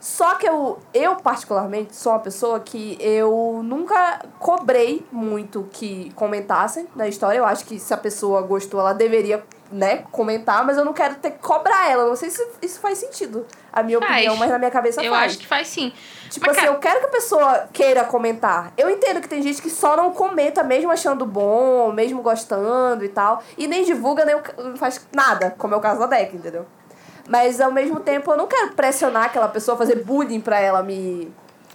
Só que eu, eu particularmente, sou uma pessoa que eu nunca cobrei muito que comentassem na história. Eu acho que se a pessoa gostou, ela deveria, né, comentar, mas eu não quero ter que cobrar ela. Não sei se isso faz sentido, a minha Faz. opinião, mas na minha cabeça Eu faz. acho que faz sim. Tipo Mas, assim, cara- eu quero que a pessoa queira comentar. Eu entendo que tem gente que só não comenta, mesmo achando bom, mesmo gostando e tal. E nem divulga, nem faz nada, como é o caso da Deck, entendeu? Mas ao mesmo tempo eu não quero pressionar aquela pessoa, fazer bullying pra ela me,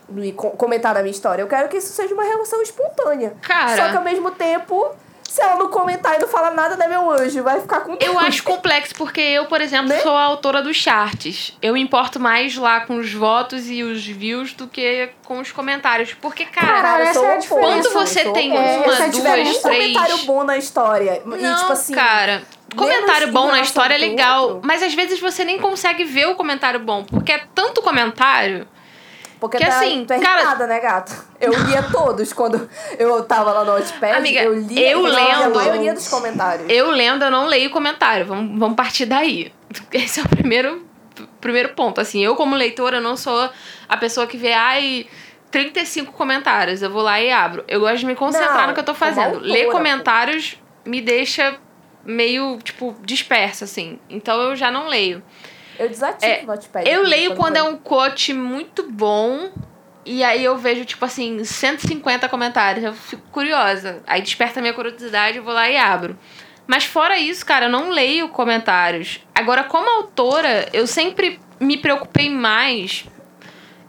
me co- comentar na minha história. Eu quero que isso seja uma relação espontânea. Cara- Só que ao mesmo tempo, se ela não comentar e não falar nada, né, meu anjo? Vai ficar com Eu acho complexo, porque eu, por exemplo, Né? sou a autora dos charts. Eu importo mais lá com os votos e os views do que com os comentários. Porque, cara, Caralho, é a oposto, diferença. quando você sou tem uma, Se é duas, um três. comentário bom na história. Não, e tipo assim. cara. Comentário menos bom na história é legal, outro. mas às vezes você nem consegue ver o comentário bom, porque é tanto comentário. Porque Que tá, assim, tu é cara- irritada, né, gato? Eu lia todos quando eu tava lá no Notepad. Amiga, eu lia eu lendo- a maioria dos comentários. Eu lendo, eu não leio comentário. Vamos, vamos partir daí. Esse é o primeiro, primeiro ponto. Assim, eu, como leitora, não sou a pessoa que vê, ai, 35 comentários. Eu vou lá e abro. Eu gosto de me concentrar Não, no que eu tô fazendo. autora, Ler comentários me deixa meio, tipo, dispersa, assim. Então eu já não leio. Eu desativo É, o Notepad. Eu aqui, leio quando é um quote muito bom. E aí eu vejo, tipo assim, 150 comentários. Eu fico curiosa. Aí desperta a minha curiosidade, eu vou lá e abro. Mas fora isso, cara, eu não leio comentários. Agora, como autora, eu sempre me preocupei mais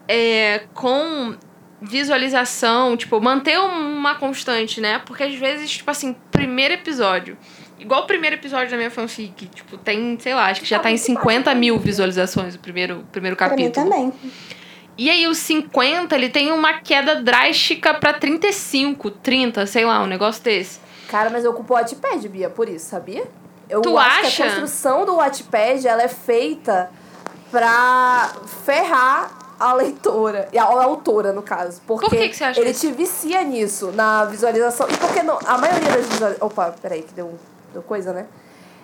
é, com visualização, tipo, manter uma constante, né? Porque às vezes, tipo assim, primeiro episódio. Igual o primeiro episódio da minha fanfic, tipo, tem, sei lá, acho que já tá em 50 mil visualizações o primeiro, o primeiro Pra mim capítulo. também. E aí, os 50, ele tem uma queda drástica pra 35, 30, sei lá, um negócio desse. Cara, mas eu culpo o Wattpad, Bia, por isso, sabia? Eu Tu acho que acha? a construção do Wattpad, ela é feita pra ferrar a leitora, e a, a autora, no caso. Porque Por que que você acha ele isso? te vicia nisso, na visualização. E porque não, a maioria das visualizações... Opa, peraí, que deu, deu coisa, né?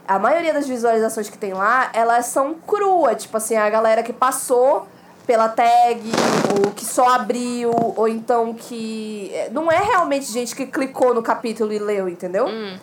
A maioria das visualizações que tem lá, elas são cruas. Tipo assim, a galera que passou pela tag, ou que só abriu, ou então que... Não é realmente gente que clicou no capítulo e leu, entendeu? Hum.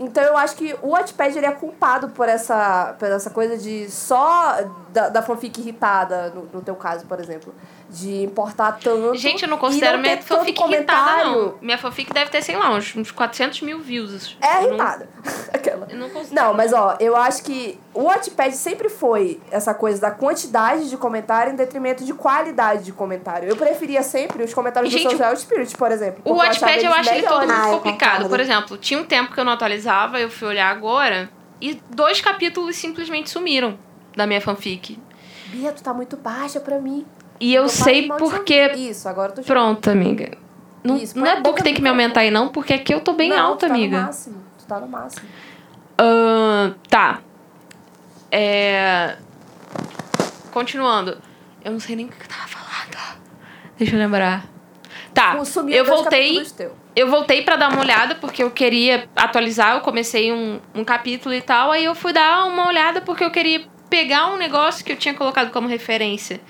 Então eu acho que o Wattpad ele é culpado por essa, por essa coisa de só da, da fanfic irritada, no, no teu caso, por exemplo. De importar tanto. Gente, eu não considero não minha fanfic irritada, comentário. não. Minha fanfic deve ter, sei lá, uns, uns 400 mil views. É Eu não- irritada. Aquela. Eu não consigo. Não, mas ó, eu acho que o Wattpad sempre foi essa coisa da quantidade de comentário em detrimento de qualidade de comentário. Eu preferia sempre os comentários Gente, do Social Spirit, por exemplo. O Wattpad eu eles acho ele todo muito Ah, eu complicado. concordo. Por exemplo, tinha um tempo que eu não atualizava, eu fui olhar agora, e dois capítulos simplesmente sumiram da minha fanfic. Bia, tu tá muito baixa pra mim. E eu Tô sei porque. Isso, agora eu tô Pronto, amiga. Não, Isso, não é tu boca que tem que me aumentar aí, não, porque aqui eu tô bem Não, alta, tu tá amiga. No máximo. Tu tá no máximo. Ahn, tá. É. Continuando. Eu não sei nem o que eu tava falando. Deixa eu lembrar. Tá, Consumiu eu voltei. Eu voltei pra dar uma olhada porque eu queria atualizar. Eu comecei um, um capítulo e tal. Aí eu fui dar uma olhada porque eu queria pegar um negócio que eu tinha colocado como referência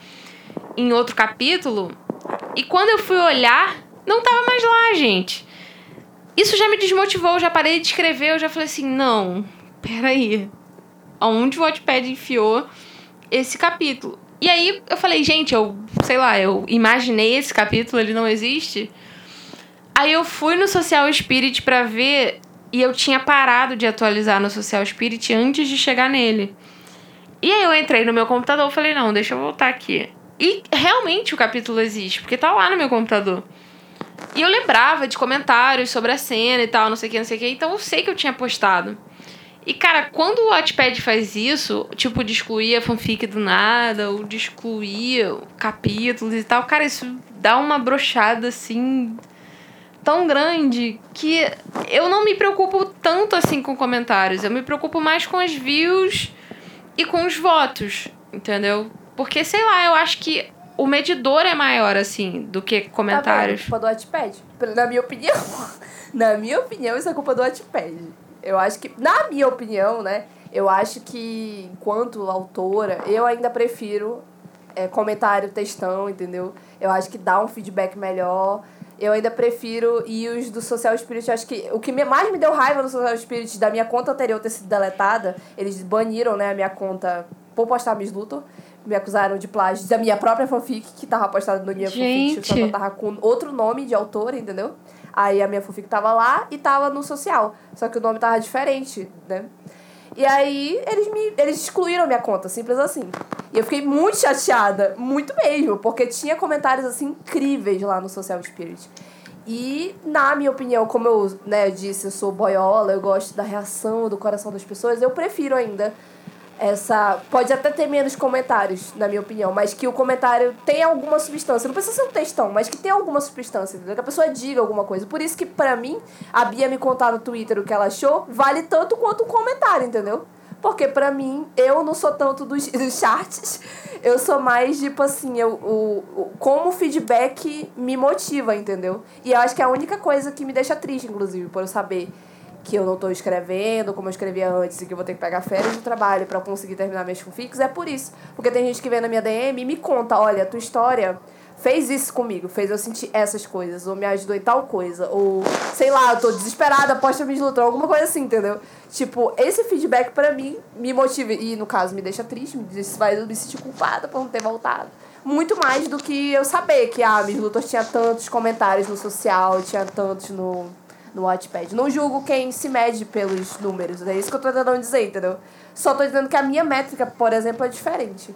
em outro capítulo. E quando eu fui olhar, não tava mais lá, gente. Isso já me desmotivou. Eu já parei de escrever. Eu já falei assim: não, peraí. Aonde o Wattpad enfiou esse capítulo? E aí eu falei, gente, eu, sei lá, eu imaginei esse capítulo, ele não existe. Aí eu fui no Social Spirit pra ver e eu tinha parado de atualizar no Social Spirit antes de chegar nele. E aí eu entrei no meu computador falei, não, deixa eu voltar aqui. E realmente o capítulo existe, porque tá lá no meu computador. E eu lembrava de comentários sobre a cena e tal, não sei o que, não sei o que, então eu sei que eu tinha postado. E, cara, quando o Wattpad faz isso, tipo, de excluir a fanfic do nada, ou de excluir capítulos e tal, cara, isso dá uma brochada, assim, tão grande que eu não me preocupo tanto, assim, com comentários. Eu me preocupo mais com as views e com os votos, entendeu? Porque, sei lá, eu acho que o medidor é maior, assim, do que comentários. Tá vendo? culpa do Wattpad. Na minha opinião. na minha opinião, isso é culpa do Wattpad. Eu acho que, na minha opinião, né? Eu acho que, enquanto autora, eu ainda prefiro é, comentário, textão, entendeu? Eu acho que dá um feedback melhor. Eu ainda prefiro. E os do Social Spirit, eu acho que. O que mais me deu raiva no Social Spirit da minha conta anterior ter sido deletada, eles baniram, né, a minha conta por postar Miss Luthor. Me acusaram de plágio da minha própria fanfic, que tava postada no minha Gente. fanfic, só que eu tava com outro nome de autora, entendeu? Aí a minha fanfic tava lá e tava no social. Só que o nome tava diferente, né? E aí eles me eles excluíram minha conta, simples assim. E eu fiquei muito chateada, muito mesmo, porque tinha comentários assim incríveis lá no Social Spirit. E, na minha opinião, como eu né, disse, eu sou boiola, eu gosto da reação, do coração das pessoas, eu prefiro ainda essa. Pode até ter menos comentários, na minha opinião, mas que o comentário tenha alguma substância. Não precisa ser um textão, mas que tenha alguma substância, entendeu? Que a pessoa diga alguma coisa. Por isso que, pra mim, a Bia me contar no Twitter o que ela achou vale tanto quanto um comentário, entendeu? Porque pra mim, eu não sou tanto dos, dos charts. Eu sou mais, tipo assim, eu, o, o, como o feedback me motiva, entendeu? E eu acho que é a única coisa que me deixa triste, inclusive, por eu saber que eu não tô escrevendo como eu escrevia antes e que eu vou ter que pegar férias de trabalho para conseguir terminar meus fanfics, é por isso. Porque tem gente que vem na minha DM e me conta, olha, tua história fez isso comigo, fez eu sentir essas coisas, ou me ajudou em tal coisa, ou sei lá, eu tô desesperada, posta me lutou, alguma coisa assim, entendeu? Tipo, esse feedback pra mim me motiva, e no caso me deixa triste, me diz, vai me sentir culpada por não ter voltado. Muito mais do que eu saber que, ah, Miss Luthor tinha tantos comentários no social, tinha tantos no, no Wattpad. Não julgo quem se mede pelos números, é isso que eu tô tentando dizer, entendeu? Só tô dizendo que a minha métrica, por exemplo, é diferente.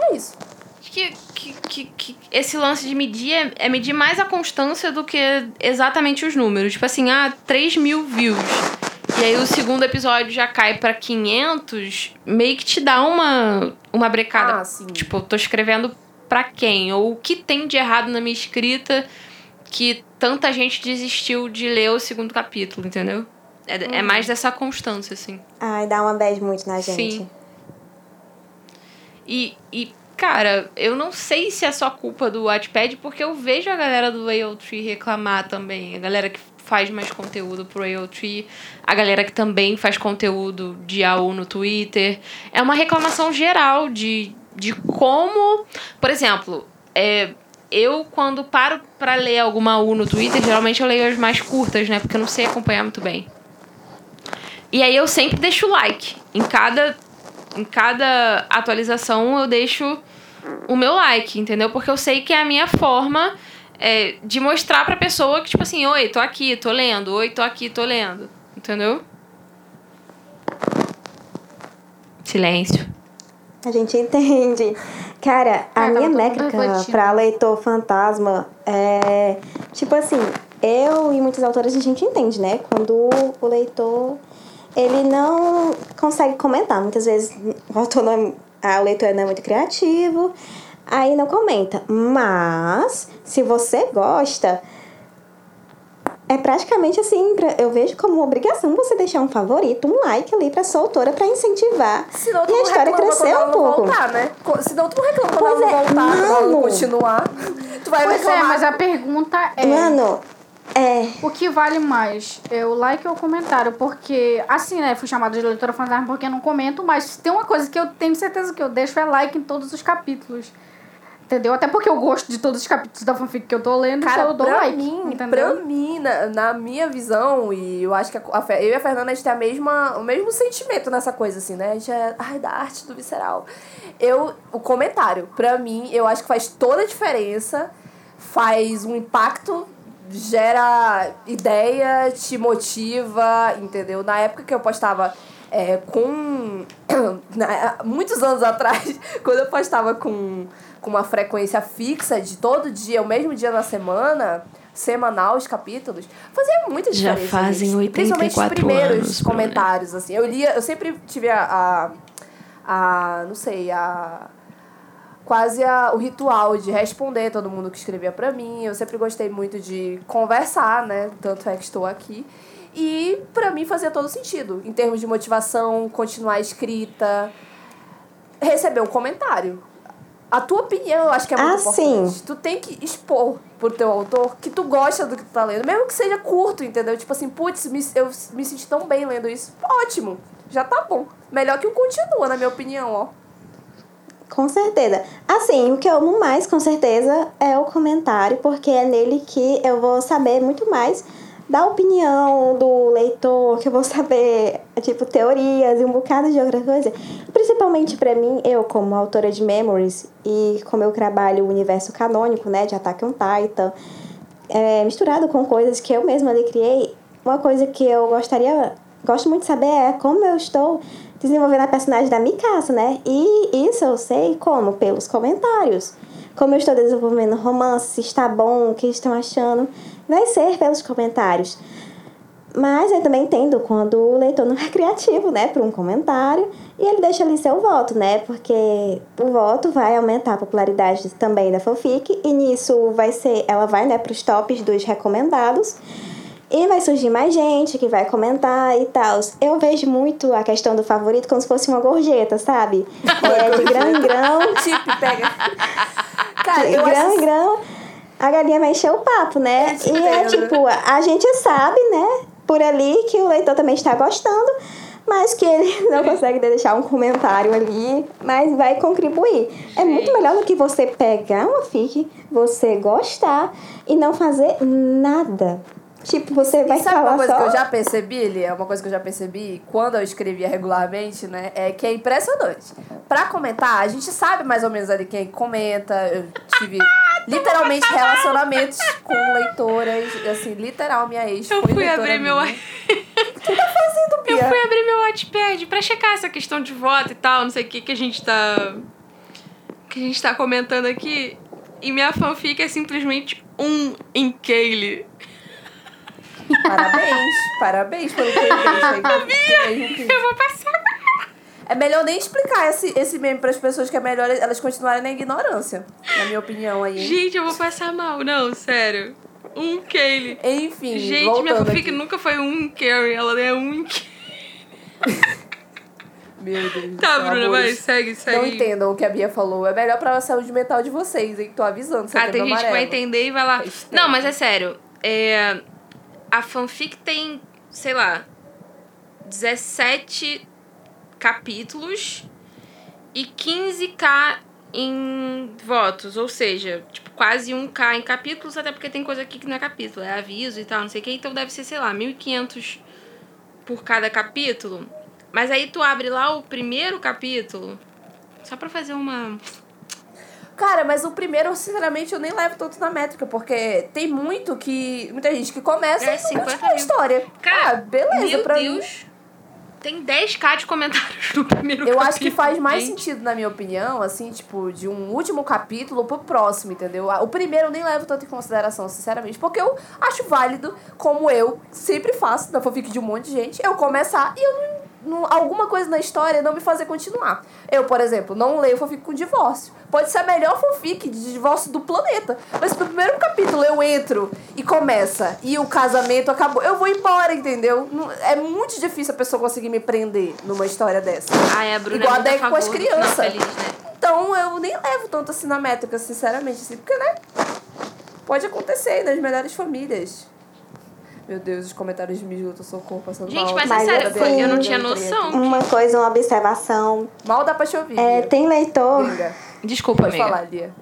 É isso. Acho que, que, que, que esse lance de medir é, é medir mais a constância do que exatamente os números. Tipo assim, ah, 3 mil views. E aí o segundo episódio já cai pra 500, meio que te dá uma, uma brecada. Ah, sim. Tipo, tô escrevendo pra quem? Ou o que tem de errado na minha escrita que tanta gente desistiu de ler o segundo capítulo, entendeu? É, é mais dessa constância, assim. Ai, dá uma bad muito na gente. Sim. E, e, cara, eu não sei se é só culpa do Wattpad, porque eu vejo a galera do AO3 reclamar também. A galera que faz mais conteúdo pro AO3, a galera que também faz conteúdo de AU no Twitter. É uma reclamação geral de, de como. Por exemplo, é, eu, quando paro pra ler alguma AU no Twitter, geralmente eu leio as mais curtas, né? Porque eu não sei acompanhar muito bem. E aí eu sempre deixo like. Em cada, em cada atualização eu deixo o meu like, entendeu? Porque eu sei que é a minha forma é, de mostrar pra pessoa que, tipo assim, oi, tô aqui, tô lendo, oi, tô aqui, tô lendo. Entendeu? Silêncio. A gente entende. Cara, a É, minha todo mundo métrica pra leitor fantasma é. Tipo assim, eu e muitos autores a gente entende, né? Quando o leitor. Ele não consegue comentar. Muitas vezes o autor não é, o leitor não é muito criativo, aí não comenta. Mas, se você gosta, é praticamente assim, pra- eu vejo como uma obrigação você deixar um favorito, um like ali pra sua autora pra incentivar. Senão tu e a não história crescer quando um pouco. voltar, né? Senão tu não reclama quando Pois ela é, voltar, quando ela mano. continuar. Tu vai Pois é, reclamar. mas a pergunta é... Mano, é. O que vale mais? É o like ou o comentário? Porque, assim, né? Fui chamada de leitora fantasma porque eu não comento, mas tem uma coisa que eu tenho certeza que eu deixo é like em todos os capítulos. Entendeu? Até porque eu gosto de todos os capítulos da fanfic que eu tô lendo, Cara, então eu dou pra like. mim, entendeu? pra mim na, na minha visão, e eu acho que a, a eu e a Fernanda, a gente tem a mesma, o mesmo sentimento nessa coisa, assim, né? A gente é, ai, da arte do visceral. Eu, o comentário, pra mim, eu acho que faz toda a diferença, faz um impacto, gera ideia, te motiva, entendeu? Na época que eu postava é, com muitos anos atrás, quando eu postava com, com uma frequência fixa de todo dia, o mesmo dia na semana, semanal os capítulos, fazia muita Já diferença. fazem gente. Principalmente os 84 primeiros anos, comentários, assim. Eu lia, eu sempre tive a, a, a não sei, a quase a, o ritual de responder todo mundo que escrevia pra mim. Eu sempre gostei muito de conversar, né? Tanto é que estou aqui. E pra mim fazia todo sentido. Em termos de motivação, continuar a escrita, receber um comentário. A tua opinião eu acho que é muito Ah, importante. sim. Tu tem que expor pro teu autor que tu gosta do que tu tá lendo. Mesmo que seja curto, entendeu? Tipo assim, putz, me, eu me senti tão bem lendo isso. Ótimo. Já tá bom. Melhor que o continua, na minha opinião, ó. Com certeza. Assim, o que eu amo mais, com certeza, é o comentário, porque é nele que eu vou saber muito mais da opinião do leitor, que eu vou saber, tipo, teorias e um bocado de outra coisa. Principalmente pra mim, eu como autora de Memories e como eu trabalho o universo canônico, né, de Attack on Titan, é, misturado com coisas que eu mesma ali criei, uma coisa que eu gostaria, gosto muito de saber é como eu estou desenvolvendo a personagem da Mikasa, né? E isso eu sei como? Pelos comentários. Como eu estou desenvolvendo romance, se está bom, o que estão achando, vai ser pelos comentários. Mas eu também entendo quando o leitor não é criativo, né, para um comentário, e ele deixa ali seu voto, né? Porque o voto vai aumentar a popularidade também da fanfic, e nisso vai ser, ela vai, né, para os tops dos recomendados. E vai surgir mais gente que vai comentar e tal. Eu vejo muito a questão do favorito como se fosse uma gorjeta, sabe? É, de grão em grão, Tipo, pega. Cara, de eu grão acho em grão, a galinha vai encher o papo, né? E é tipo, a gente sabe, né, por ali que o leitor também está gostando, mas que ele não consegue deixar um comentário ali, mas vai contribuir. É muito melhor do que você pegar uma fic, você gostar e não fazer nada. Tipo, você vai E sabe falar uma coisa só... que eu já percebi, Lia? Uma coisa que eu já percebi quando eu escrevia regularmente, né? É que é impressionante. Pra comentar, a gente sabe mais ou menos ali quem comenta. Eu tive literalmente relacionamentos com leitoras. Assim, literal, minha ex Eu foi fui abrir meu. minha. Eu Bia? fui abrir meu Wattpad pra checar essa questão de voto e tal, não sei o que que a gente tá. que a gente tá comentando aqui. E minha fanfic é simplesmente um em Kaylee. Parabéns, parabéns pelo que fez. Eu vou passar. É melhor nem explicar esse, esse meme pras pessoas que é melhor elas continuarem na ignorância. Na minha opinião aí. Gente, eu vou passar mal. Não, sério. Um Kaylee. Enfim, Gente, minha fanfic nunca foi um Carrie, ela é um. Meu Deus Tá, Bruna, vai, segue, segue. Não entendam o que a Bia falou. É melhor pra saúde mental de vocês, hein? Tô avisando. Ah, tem gente que vai amarelo. entender e vai lá. Não, mas é sério. É, a fanfic tem, sei lá, 17 capítulos e 15k em votos. Ou seja, tipo, quase 1k em capítulos, até porque tem coisa aqui que não é capítulo, é aviso e tal, não sei o que. Então deve ser, sei lá, 1.500 por cada capítulo. Mas aí tu abre lá o primeiro capítulo, só pra fazer uma. Cara, mas o primeiro, sinceramente, eu nem levo tanto na métrica, porque tem muito que. Muita gente que começa É, e não 50 continua a história. Cara, ah, beleza, Meu pra mim. Deus! Tem 10k de comentários no primeiro Eu capítulo. acho que faz mais gente. sentido, na minha opinião, assim, tipo, de um último capítulo pro próximo, entendeu? O primeiro eu nem levo tanto em consideração, sinceramente, porque eu acho válido, como eu sempre faço na fanfic de um monte de gente, eu começar e eu não. Alguma coisa na história não me fazer continuar. Eu, por exemplo, não leio fanfic com divórcio. Pode ser a melhor fanfic de divórcio do planeta. Mas no primeiro capítulo eu entro e começa e o casamento acabou, eu vou embora, entendeu? É muito difícil a pessoa conseguir me prender numa história dessa. Ai, a Bruna Igual é a Deck com as crianças. feliz, né? Então eu nem levo tanto assim na métrica, sinceramente, assim, porque, né? Pode acontecer nas melhores famílias. Meu Deus, os comentários de Mijuto, socorro, passando Gente, mal. mas, Mas é sério, assim, eu não tinha noção. Uma coisa, uma observação. Mal dá pra te ouvir. É, tem leitor, Gringa. Desculpa, Pode amiga. falar, Lia.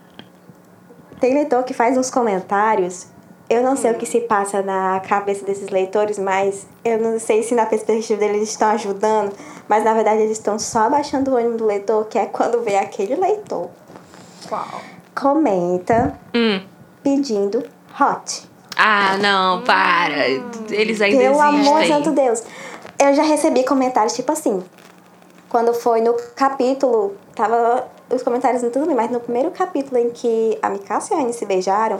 tem leitor que faz uns comentários. Eu não sei o que se passa na cabeça desses leitores, mas eu não sei se na perspectiva deles eles estão ajudando, mas na verdade eles estão só abaixando o ânimo do leitor, que é quando vê aquele leitor Qual? comenta Hum. pedindo hot. Ah, não, para. Eles ainda Pelo existem. amor de santo Deus. Eu já recebi comentários tipo assim: quando foi no capítulo, tava os comentários não tudo bem, mas no primeiro capítulo em que a Mikasa e a Anne se beijaram,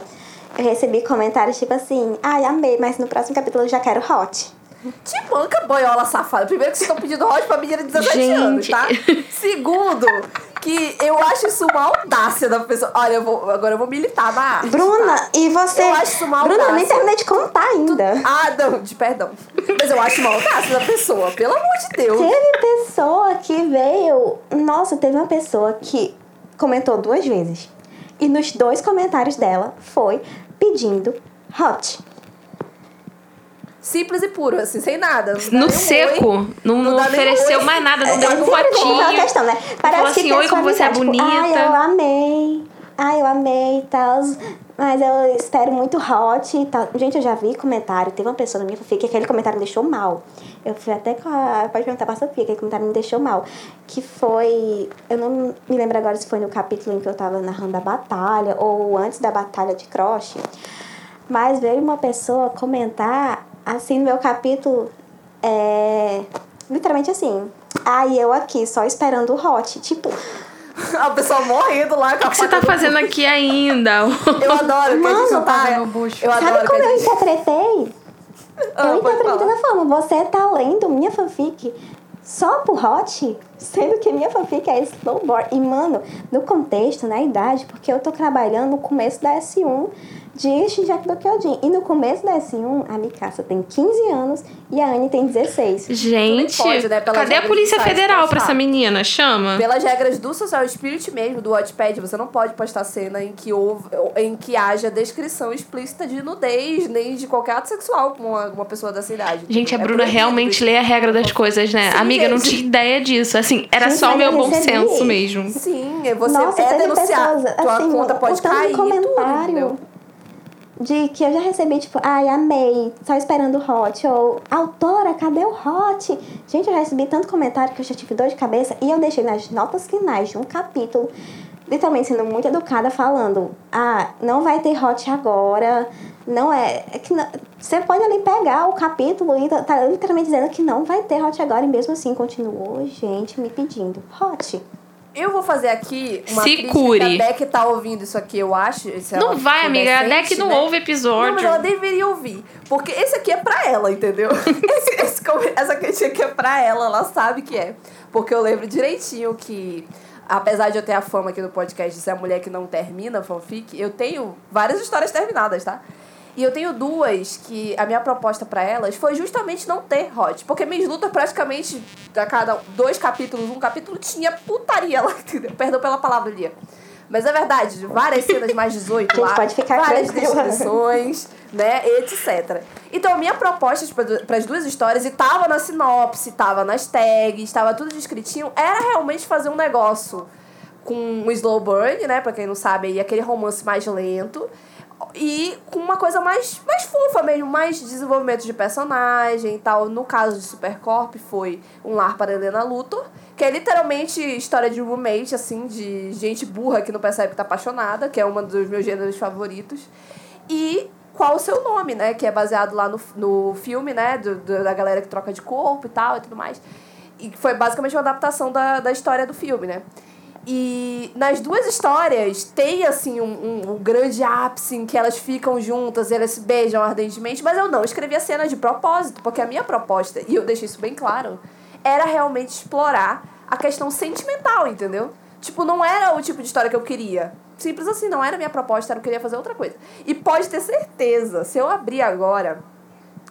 eu recebi comentários tipo assim, ai, amei, mas no próximo capítulo eu já quero hot. Te manca, boiola safada. Primeiro que vocês estão pedindo hot pra menina de 17 Gente. anos, tá? Segundo, que eu acho isso uma audácia da pessoa. Olha, eu vou, agora eu vou militar na arte. Bruna, tá? e você. Eu acho isso uma Bruna, eu nem audácia. terminei de contar ainda. Ah, não, de perdão. Mas eu acho uma audácia da pessoa, pelo amor de Deus. Teve pessoa que veio. Nossa, teve uma pessoa que comentou duas vezes. E nos dois comentários dela foi pedindo hot. Simples e puro, assim, sem nada. Não No um seco. oi. Não, não nem ofereceu mais nada, não É, deu um sempre tem aquela potinho. questão, né? Parece Falou que assim, oi, como você é tipo, Ai, bonita." eu amei. Ai, eu amei e tal. Mas eu espero muito hot e tal. Gente, eu já vi comentário. Teve uma pessoa na minha fanfic que aquele comentário me deixou mal. Eu fui até com a... Pode perguntar pra Sofia, aquele comentário me deixou mal. Que foi... Eu não me lembro agora se foi no capítulo em que eu tava narrando a batalha ou antes da batalha de Cross. Mas veio uma pessoa comentar, assim, no meu capítulo, é, literalmente assim, ai, eu aqui, só esperando o hot. Tipo, A pessoa morrendo lá O que você tá fazendo aqui ainda? Eu adoro que a tá. Mano, no bucho. Eu adoro sabe que como eu gente. interpretei? Ah, eu interpretei dessa forma, você tá lendo minha fanfic só pro hot, sendo que minha fanfic é snowboard. E, mano, no contexto, na idade, porque eu tô trabalhando no começo da S1 de Shingeki no Kyojin. E no começo da S1, a Mikasa tem 15 anos e a Anne tem 16. Gente, pode, né, cadê a Polícia do Federal pode pra essa menina? Chama. Pelas regras do Social Spirit mesmo, do Wattpad, você não pode postar cena em que, houve, em que haja descrição explícita de nudez, nem de qualquer ato sexual com uma, uma pessoa dessa idade. Gente, a É Bruna realmente lê a regra das coisas, né? Sim, Amiga, eu não gente. tinha ideia disso. Assim, era Gente, só o meu eu bom recebi. senso mesmo. Sim, você Nossa, é teve denunciar. pessoas, Tua assim, conta pode cair. e tudo, entendeu? De que eu já recebi, tipo, ai, amei, só esperando o hot. Ou, autora, cadê o hot? Gente, eu já recebi tanto comentário que eu já tive dor de cabeça. E eu deixei nas notas finais de um capítulo, literalmente sendo muito educada, falando, ah, não vai ter hot agora. Não é. é que não- você pode ali pegar o capítulo e tá, tá literalmente dizendo que não vai ter hot agora. E mesmo assim, continuou gente me pedindo hot. Eu vou fazer aqui uma Se crítica cure. a Deck tá ouvindo isso aqui, eu acho. ela Não vai, amiga. A Deck não né? ouve episódio. Não, mas ela deveria ouvir. Porque esse aqui é pra ela, entendeu? Esse- esse essa crítica aqui é pra ela, ela sabe que é. Porque eu lembro direitinho que, apesar de eu ter a fama aqui no podcast de ser a mulher que não termina fanfic, eu tenho várias histórias terminadas, tá? E eu tenho duas que a minha proposta pra elas foi justamente não ter hot. Porque minhas lutas praticamente, a cada dois capítulos, um capítulo, tinha putaria lá, entendeu? Perdão pela palavra, Lia. Mas é verdade, várias cenas mais 18 Gente, lá, pode ficar várias descrições, né, etc. Então, a minha proposta para as duas histórias, e tava na sinopse, tava nas tags, tava tudo descritinho, era realmente fazer um negócio com um slow burn, né, pra quem não sabe, aí, aquele romance mais lento, e com uma coisa mais, mais fofa mesmo, mais desenvolvimento de personagem e tal. No caso de Supercorp, foi Um Lar para Helena Luthor, que é literalmente história de roommate, assim, de gente burra que não percebe que tá apaixonada, que é um dos meus gêneros favoritos. E qual o seu nome, né? Que é baseado lá no, no filme, né? Do, do- da galera que troca de corpo e tal e tudo mais. E foi basicamente uma adaptação da, da história do filme, né? E nas duas histórias tem, assim, um, um, um grande ápice em que elas ficam juntas, elas se beijam ardentemente, mas eu não escrevi a cena de propósito, porque a minha proposta, e eu deixei isso bem claro, era realmente explorar a questão sentimental, entendeu? Tipo, não era o tipo de história que eu queria. Simples assim, não era a minha proposta, era eu queria fazer outra coisa. E pode ter certeza, se eu abrir agora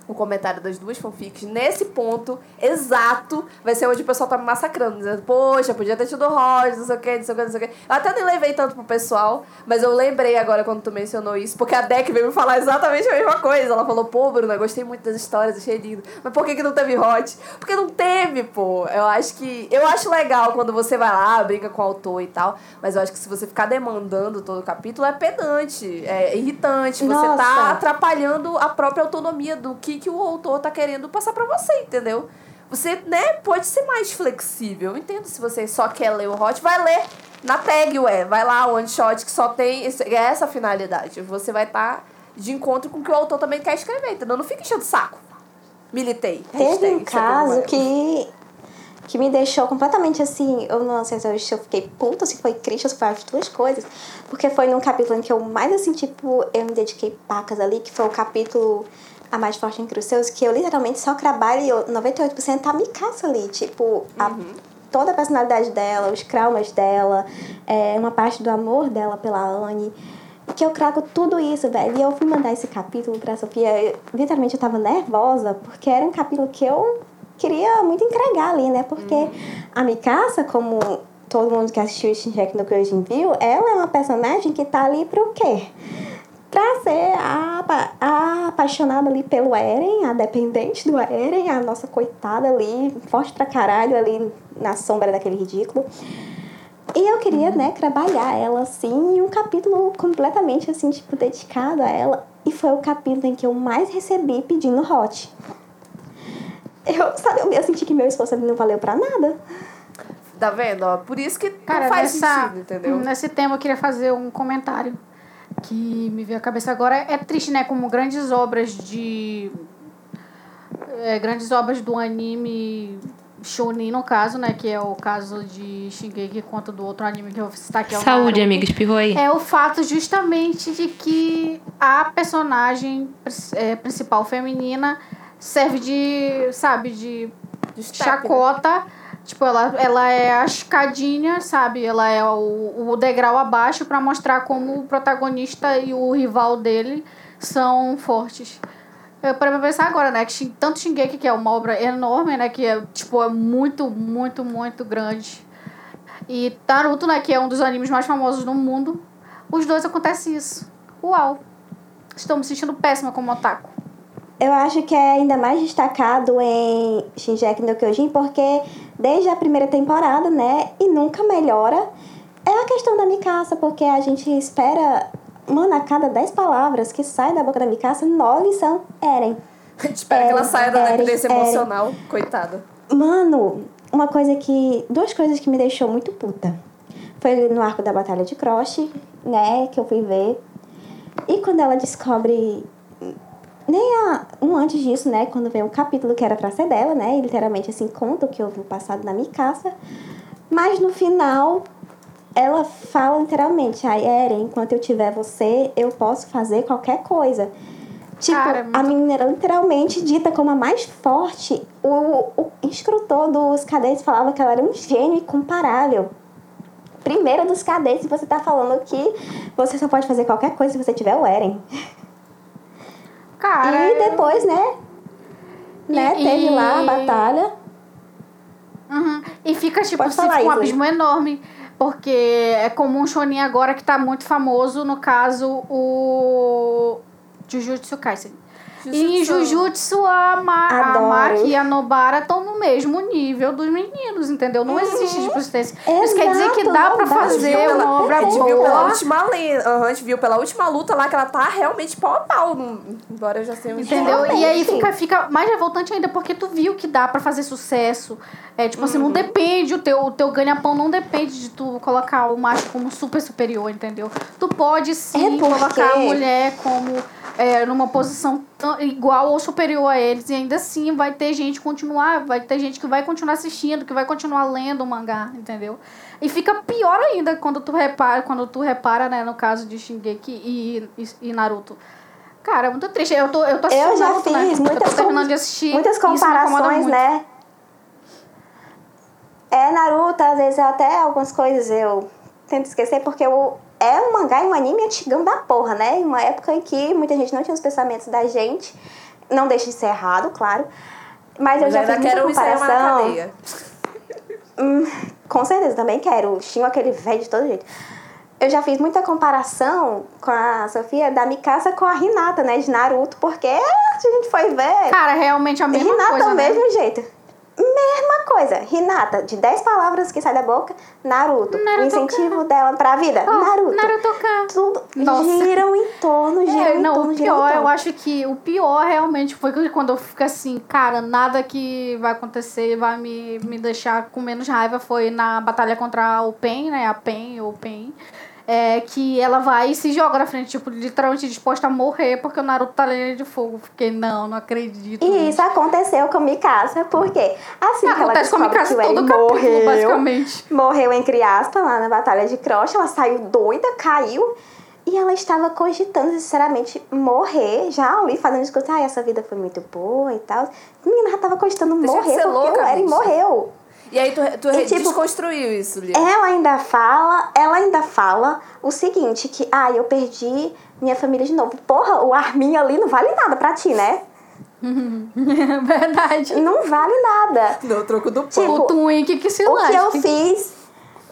o comentário das duas fanfics, nesse ponto exato, vai ser onde o pessoal tá me massacrando, dizendo, poxa, podia ter tido Roger, não sei o que, não sei o que, não sei o que. Eu até nem levei tanto pro pessoal, mas eu lembrei agora quando tu mencionou isso, porque a Deck veio me falar exatamente a mesma coisa. Ela falou, pô, Bruna, gostei muito das histórias, achei lindo. Mas por que, que não teve Hot? Porque não teve, pô. Eu acho que. Eu acho legal quando você vai lá, brinca com o autor e tal, mas eu acho que se você ficar demandando todo o capítulo, é pedante, é irritante. Você tá Nossa. atrapalhando a própria autonomia do que, que o autor tá querendo passar pra você, entendeu? Você, né, pode ser mais flexível. Eu entendo se você só quer ler o hot, vai ler na tag, ué. Vai lá, o one shot que só tem esse- é essa finalidade. Você vai estar de encontro com o que o autor também quer escrever, entendeu? Não fica enchendo o saco. Militei. Teve um caso que que me deixou completamente assim, eu não sei se eu fiquei puta, se foi triste, se foi as duas coisas, porque foi num capítulo em que eu mais assim, tipo, eu me dediquei pacas ali, que foi o capítulo A Mais Forte Entre os Seus, que eu literalmente só trabalho 98% a Mikasa ali, tipo, a, toda a personalidade dela, os traumas dela, é, uma parte do amor dela pela Anne, que eu trago tudo isso, velho. E eu fui mandar esse capítulo pra Sofia, eu, literalmente eu tava nervosa, porque era um capítulo que eu queria muito entregar ali, né? Porque a Mikasa, como todo mundo que assistiu Shinjek no Kyojin viu, ela é uma personagem que tá ali pro quê? Pra ser a, a apaixonada ali pelo Eren, a dependente do Eren, a nossa coitada ali, forte pra caralho ali na sombra daquele ridículo. E eu queria, né, trabalhar ela assim em um capítulo completamente assim, tipo, dedicado a ela. E foi o capítulo em que eu mais recebi pedindo hot. Eu, sabe, eu senti que meu esforço ali não valeu pra nada. Tá vendo? Ó, por isso que Cara, não faz nessa, sentido, entendeu? nesse tema eu queria fazer um comentário que me veio à cabeça agora. É triste, né? Como grandes obras de. é, grandes obras do anime shonen, no caso, né? Que é o caso de Shingeki conta do outro anime que eu vou citar, que é Saúde, amiga, espirrou aí. É o fato justamente de que a personagem é, principal feminina serve de, sabe, de Destaque, né? Tipo, ela, ela é a escadinha, sabe? Ela é o, o degrau abaixo pra mostrar como o protagonista e o rival dele são fortes. Eu parei pra pensar agora, né? Que tanto Shingeki, que é uma obra enorme, né? Que é, tipo, é muito, muito, muito grande. E Naruto, né? Que é um dos animes mais famosos do mundo. Os dois acontece isso. Uau! Estou me sentindo péssima como otaku. Eu acho que é ainda mais destacado em Shinjeki no Kyojin, porque desde a primeira temporada, né, e nunca melhora, é a questão da Mikasa, porque a gente espera, mano, a cada 10 palavras que saem da boca da Mikasa, 9 são Eren. A gente espera que ela Eren, saia da Eren, dependência Eren. emocional. Coitada. Mano, uma coisa que. Duas coisas que me deixou muito puta. Foi no arco da Batalha de Cross, né? Que eu fui ver. E quando ela descobre. Nem a, um antes disso, né? Quando vem um capítulo que era pra ser dela, né? E literalmente assim conta o que houve no passado na Mikasa. Mas no final, ela fala literalmente: Ai, Eren, enquanto eu tiver você, eu posso fazer qualquer coisa. Tipo, Cara, é a menina era literalmente dita como a mais forte. O, o instrutor dos cadetes falava que ela era um gênio incomparável. Primeira dos cadetes, você tá falando que você só pode fazer qualquer coisa se você tiver o Eren. Cara. e depois, né? Né, E- teve lá a batalha. Uhum. E fica, tipo, Pode falar, fica um abismo enorme. Porque é comum um shonen agora que tá muito famoso, no caso, o Jujutsu Kaisen. E em Jujutsu, a, Ma a. Maki e a Nobara estão no mesmo nível dos meninos, entendeu? Não existe distância. Isso quer dizer que Exato, dá pra fazer pela- uma obra a gente viu pela boa. última a gente viu pela última luta lá que ela tá realmente pau a pau. Embora eu já tenha um Entendeu? Realmente. E aí fica, fica mais revoltante ainda, porque tu viu que dá pra fazer sucesso. É, tipo assim, não depende, o teu, o teu ganha-pão não depende de tu colocar o macho como super superior, entendeu? Tu pode sim É porque- colocar a mulher como é, numa posição tão- igual ou superior a eles, e ainda assim vai ter gente continuar, vai ter gente que vai continuar assistindo, que vai continuar lendo o mangá, entendeu? E fica pior ainda quando tu repara, quando tu repara, né, no caso de Shingeki e, e, e Naruto. Cara, é muito triste. Eu tô, eu tô assistindo Eu já Naruto, né? fiz Eu muitas, tô terminando com- de assistir. muitas comparações, né? É, Naruto, às vezes até algumas coisas eu tento esquecer, porque eu, é um mangá e um anime antigão da porra, né? Em uma época em que muita gente não tinha os pensamentos da gente. Não deixa de ser errado, claro. Mas eu já ainda fiz muita comparação. Hum, com certeza, também quero. Xingo aquele velho de todo jeito. Eu já fiz muita comparação com a Sofia da Mikasa com a Hinata, né? De Naruto, porque a gente foi ver. Cara, realmente a mesma Hinata coisa, é o né? mesmo jeito. Mesma coisa. Hinata, de 10 palavras que sai da boca, Naruto. Naruto o incentivo dela pra vida, Oh, Naruto. Naruto-kan. Tudo Nossa. giram em torno, giram É, em não, torno, o pior, eu acho que o pior realmente foi quando eu fico assim, cara, nada que vai acontecer vai me, me deixar com menos raiva foi na batalha contra o Pen, né? A Pen ou Pen. É que ela vai e se joga na frente, tipo, literalmente disposta a morrer porque o Naruto tá linha de fogo. Fiquei, não, não acredito. E isso aconteceu com Mikasa, porque assim que ela Acontece com a descobre Mikasa que o Eren todo capítulo, morreu, basicamente. morreu entre aspas lá na Batalha de Crocha, ela saiu doida, caiu. E ela estava cogitando, sinceramente, morrer já ali, fazendo discurso. Ai, essa vida foi muito boa e tal. Menina, já tava cogitando Deixa de morrer porque louca, o Eren morreu. E aí tu, tu E, tipo, desconstruiu isso, Lia. Ela ainda fala, ela ainda fala o seguinte, que, ah, eu perdi minha família de novo. Porra, o Armin ali não vale nada pra ti, né? Verdade. Não vale nada. No troco do pão. Tipo, o Twink que se O que eu fiz,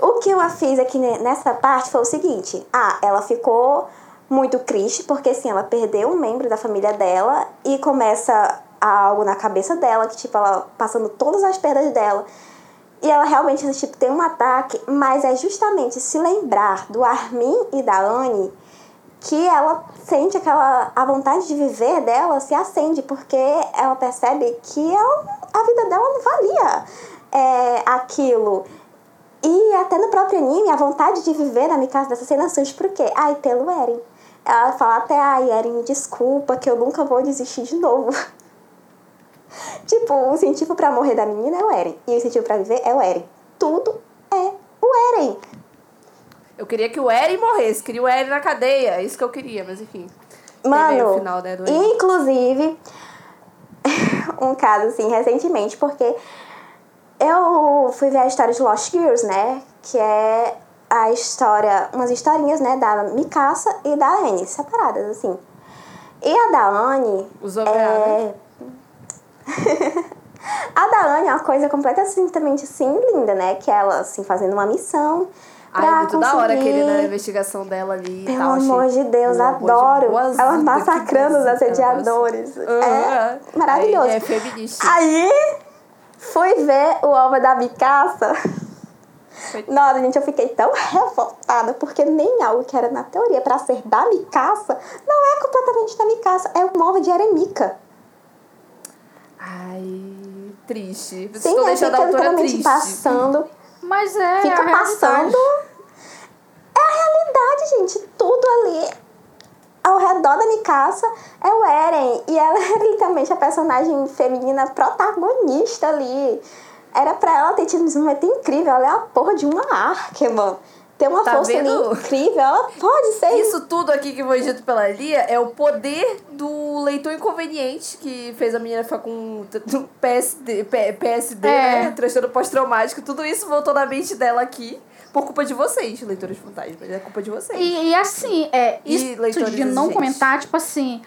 o que eu fiz aqui ne- nessa parte foi o seguinte: ah, ela ficou muito triste porque assim, ela perdeu um membro da família dela e começa algo na cabeça dela, que tipo, ela passando todas as perdas dela. E ela realmente tipo, tem um ataque, mas é justamente se lembrar do Armin e da Anne que ela sente aquela a vontade de viver dela se acende porque ela percebe que ela, a vida dela não valia é, aquilo. E até no próprio anime a vontade de viver na Mikasa dessa cena surge por quê? Ai, pelo Eren. Ela fala até ai Eren desculpa que eu nunca vou desistir de novo tipo o incentivo pra morrer da menina é o Eren e o incentivo pra viver é o Eren tudo é o Eren Eu queria que o Eren morresse, queria o Eren na cadeia. É isso que eu queria, mas enfim. Mano, final, né, inclusive, um caso assim, recentemente, porque eu fui ver a história de Lost Girls, né? Que é a história, umas historinhas, né, da Mikasa e da Anne, separadas, assim. E a da Anne. Os OVA, né? a da Anne é uma coisa completamente assim, linda, né? Que ela, assim, fazendo uma missão. Ai, muito da hora conseguir- aquele da investigação dela ali Pelo tal. amor de Deus, de adoro. boas Ela massacrando os assediadores. nossa. É maravilhoso. aí É feminista. Aí, fui ver o Alva da Mikasa. Nossa, gente, eu fiquei tão revoltada, porque nem algo que era na teoria pra ser da Mikasa, não é completamente da Mikasa, é uma ova de Eremika. Ai, triste. Vocês Sim, estão deixando fica a autora literalmente triste. passando, Mas é. fica a passando. É a realidade, gente, tudo ali ao redor da Mikasa é o Eren. E ela é literalmente a personagem feminina protagonista ali. Era pra ela ter tido um desenvolvimento incrível. Ela é a porra de uma Arqueman. Tem uma Tá força incrível. Ela pode ser Isso tudo aqui que foi dito pela Lia é o poder do leitor inconveniente que fez a menina ficar com PSD, PSD É. né? Transtorno pós-traumático. Tudo isso voltou na mente dela aqui por culpa de vocês, leitores fantasmas. É culpa de vocês. E, e assim, é, E isso leitores de não exigentes. comentar, tipo assim,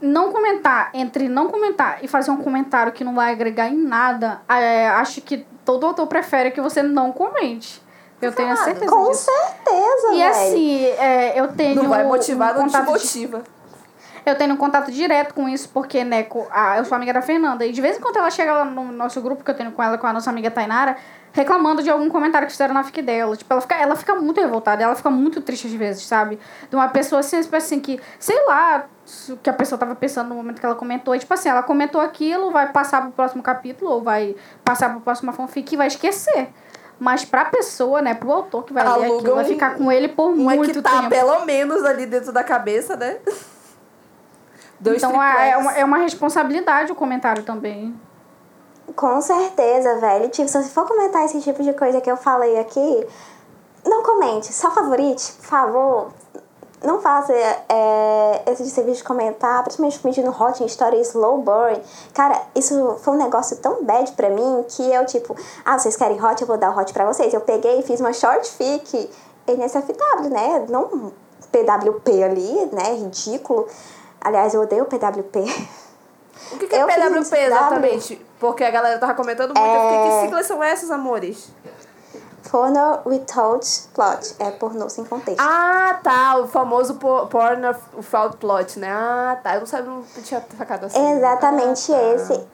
não comentar, entre não comentar e fazer um comentário que não vai agregar em nada, é, acho que todo autor prefere que você não comente. Eu tenho a certeza Com disso. certeza, E velho. assim, é, eu tenho. não vai motivar, um não te contato de- motiva. eu tenho um contato direto com isso, porque, né, a, eu sou amiga da Fernanda. E de vez em quando ela chega lá no nosso grupo, que eu tenho com ela, com a nossa amiga Tainara, reclamando de algum comentário que fizeram na fic dela. Tipo, ela fica, ela fica muito revoltada, ela fica muito triste às vezes, sabe? De uma pessoa assim, tipo assim, que, sei lá, o que a pessoa tava pensando no momento que ela comentou. E, tipo assim, ela comentou aquilo, vai passar pro próximo capítulo, ou vai passar pro próximo fanfic e vai esquecer. Mas pra pessoa, né, pro autor que vai ler Aluga aquilo, vai um- ficar com ele por Um é muito que tá tempo. pelo menos ali dentro da cabeça, né? Dois Então é, é, uma, é uma responsabilidade o comentário também. Com certeza, velho. Tipo, se você for comentar esse tipo de coisa que eu falei aqui, não comente, só favorite, por favor. Não faça é, esse de serviço de comentar, principalmente pedindo hot em história slow burn. Cara, isso foi um negócio tão bad pra mim que eu, tipo, ah, vocês querem hot, eu vou dar o hot pra vocês. Eu peguei e fiz uma short fic NSFW, né? Não PWP ali, né? Ridículo. Aliás, eu odeio PWP. O que, que é Eu PWP exatamente? Porque a galera tava comentando muito. É. que siglas são essas, amores? Porno without plot. É pornô sem contexto. Ah, tá. O famoso po- porn of- without plot, né? Ah, tá. Eu não sabia, não tinha sacado assim. Exatamente Ah, tá. esse.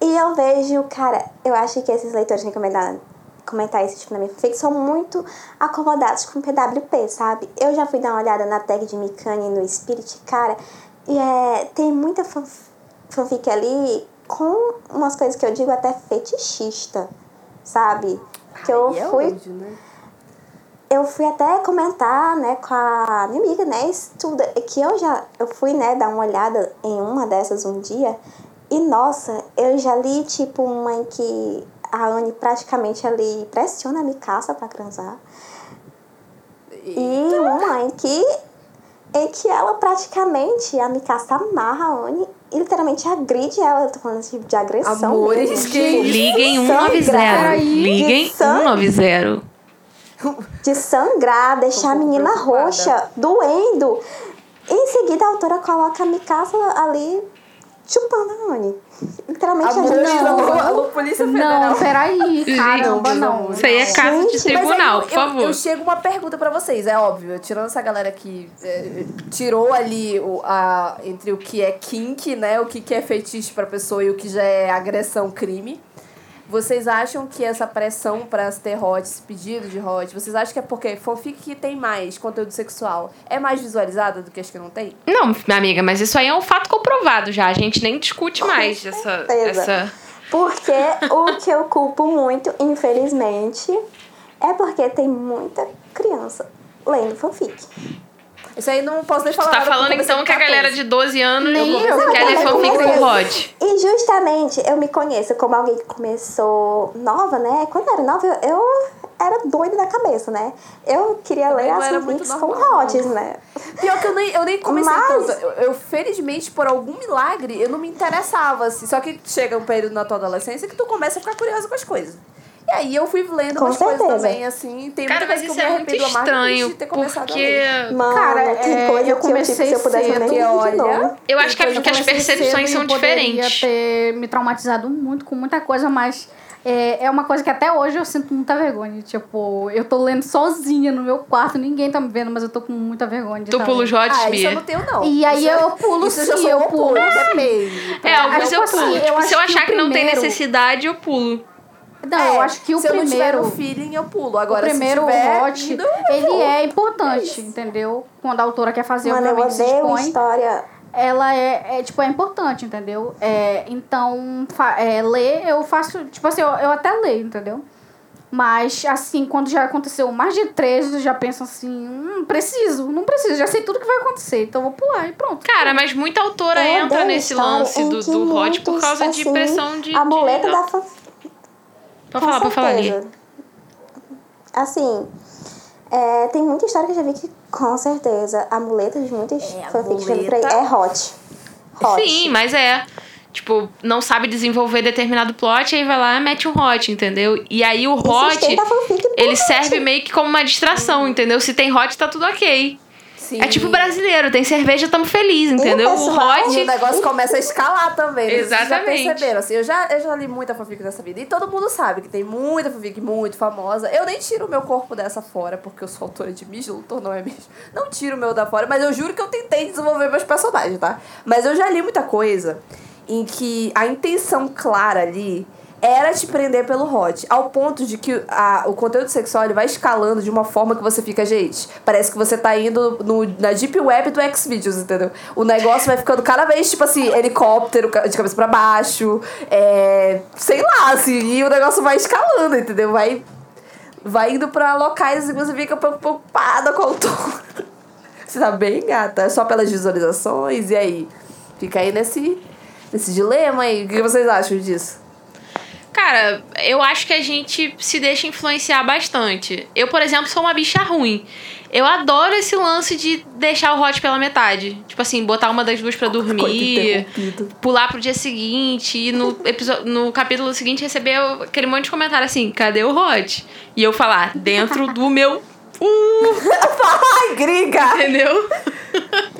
E eu vejo, cara, eu acho que esses leitores que comentaram, comentar esse tipo na minha fanfic são muito acomodados com PWP, sabe? Eu já fui dar uma olhada na tag de Mikami no Spirit, cara, e é, tem muita fanf- fanfic ali com umas coisas que eu digo até fetichista, sabe? Que eu é fui né? eu fui até comentar, né, com a minha amiga, né, estuda, que eu já, eu fui, né, dar uma olhada em uma dessas um dia, e nossa, eu já li, tipo, uma em que a Anne praticamente ali pressiona a Mikasa pra transar, e uma em que, em que ela praticamente, a Mikasa amarra a Anne e literalmente agride ela, eu tô falando tipo de agressão Amores, mesmo, que tipo, Liguem sangrar. 190. Liguem De 190. de sangrar, deixar a menina preocupada. roxa, doendo. Em seguida, a autora coloca a Mikasa ali chupando a Anne. Literalmente, a Amores, gente não, não. alô, Polícia Federal. Não, peraí, caramba, não. Isso aí é caso de Gente, Mas tribunal, aí, por eu, favor. Eu, chego uma pergunta pra vocês, é óbvio, tirando essa galera que é, tirou ali o, a, entre o que é kink, né, o que, que é fetiche pra pessoa e o que já é agressão, crime. Vocês acham que essa pressão pra se ter hot, esse pedido de hot, vocês acham que é porque fanfic que tem mais conteúdo sexual é mais visualizada do que as que não tem? Não, minha amiga, mas isso aí é um fato comprovado já. A gente nem discute mais essa. essa... Porque o que eu culpo muito, infelizmente, é porque tem muita criança lendo fanfic. Isso aí não posso nem falar tá nada, porque falando eu então que a galera 14. de 12 anos Nem eu. quer ler fanfic com hot. E justamente eu me conheço como alguém que começou nova, né? Quando eu era nova, eu, eu era doida da cabeça, né? Eu queria Também ler as fanfics com hots, né? Pior que eu nem, eu nem comecei Mas- tanto. Eu, eu, felizmente, por algum milagre, eu não me interessava, assim. Só que chega um período na tua adolescência que tu começa a ficar curiosa com as coisas. E aí eu fui lendo Com umas coisas certeza. também, assim. Tem Cara, muita mas coisa que eu isso me é muito arrependo amargamente estranho, ter começado porque. Mano, Cara, tem é, coisa eu que eu, tipo, comecei se eu pudesse cedo, que olha- novo. Eu acho que é porque as comecei percepções são poderia diferentes. ter me traumatizado muito com muita coisa, mas é, é uma coisa que até hoje eu sinto muita vergonha. Tipo, eu tô lendo sozinha no meu quarto, ninguém tá me vendo, mas eu tô com muita vergonha de Tu pula os hots, Ah, isso eu Bia? não tenho, não. E aí é- eu pulo isso eu sim, sou eu o oposto, pulo. Depende. É, alguns Tipo eu pulo. eu Tipo, se eu que achar o que não tem primeiro- necessidade, eu pulo. Não, É, eu acho que o se eu não tiver primeiro. no feeling, eu pulo. O Agora, primeiro se tiver hot, indo, ele vou. é importante, entendeu? Quando a autora quer fazer, Mano, se odeio expõe. história. ela é, é, tipo, é importante, entendeu? É, então, é, ler, eu faço, tipo assim, eu, eu até leio, entendeu? Mas, assim, quando já aconteceu mais de três, eu já penso assim, hum, preciso, não preciso, já sei tudo que vai acontecer, então eu vou pular e pronto. Cara, mas muita autora Eu entra nesse lance do, que do hot por causa de assim, pressão de. A de- muleta da fanfic. Pode falar, pode falar ali. Assim, é, tem muita história que eu já vi que, com certeza, a muleta de muitas É, fanfics muleta. é hot. Hot. Sim, mas é. Tipo, não sabe desenvolver determinado plot, aí vai lá e mete um hot, entendeu? E aí o hot, ele serve meio que como uma distração, entendeu? Se tem hot, tá tudo ok. Sim. É tipo brasileiro, tem cerveja, tamo feliz, entendeu? O E o hot. negócio começa a escalar também. né? Vocês Exatamente. já perceberam? Assim, eu, já, eu já li muita fanfic nessa vida. E todo mundo sabe que tem muita fanfic muito famosa. Eu nem tiro o meu corpo dessa fora, porque eu sou autora de Miss Luthor, não é mesmo? Não tiro o meu da fora, mas eu juro que eu tentei desenvolver meus personagens, tá? Mas eu já li muita coisa em que a intenção clara ali era te prender pelo hot, ao ponto de que a, o conteúdo sexual ele vai escalando de uma forma que você fica, gente, parece que você tá indo no, na deep web do Xvideos, entendeu? O negócio vai ficando cada vez, tipo assim, helicóptero de cabeça pra baixo, é, sei lá, assim, e o negócio vai escalando, entendeu? Vai, vai indo pra locais e você fica preocupada com o autor. Você tá bem, gata? Só pelas visualizações, e aí? Fica aí nesse, nesse dilema aí. O que vocês acham disso? Cara, eu acho que a gente se deixa influenciar bastante. Eu, por exemplo, sou uma bicha ruim. Eu adoro esse lance de deixar o hot pela metade. Tipo assim, botar uma das duas pra Coisa dormir, pular pro dia seguinte e no, episo- no capítulo seguinte receber aquele monte de comentário assim: cadê o hot? E eu falar, dentro do meu. Uh, Ai, gringa! entendeu?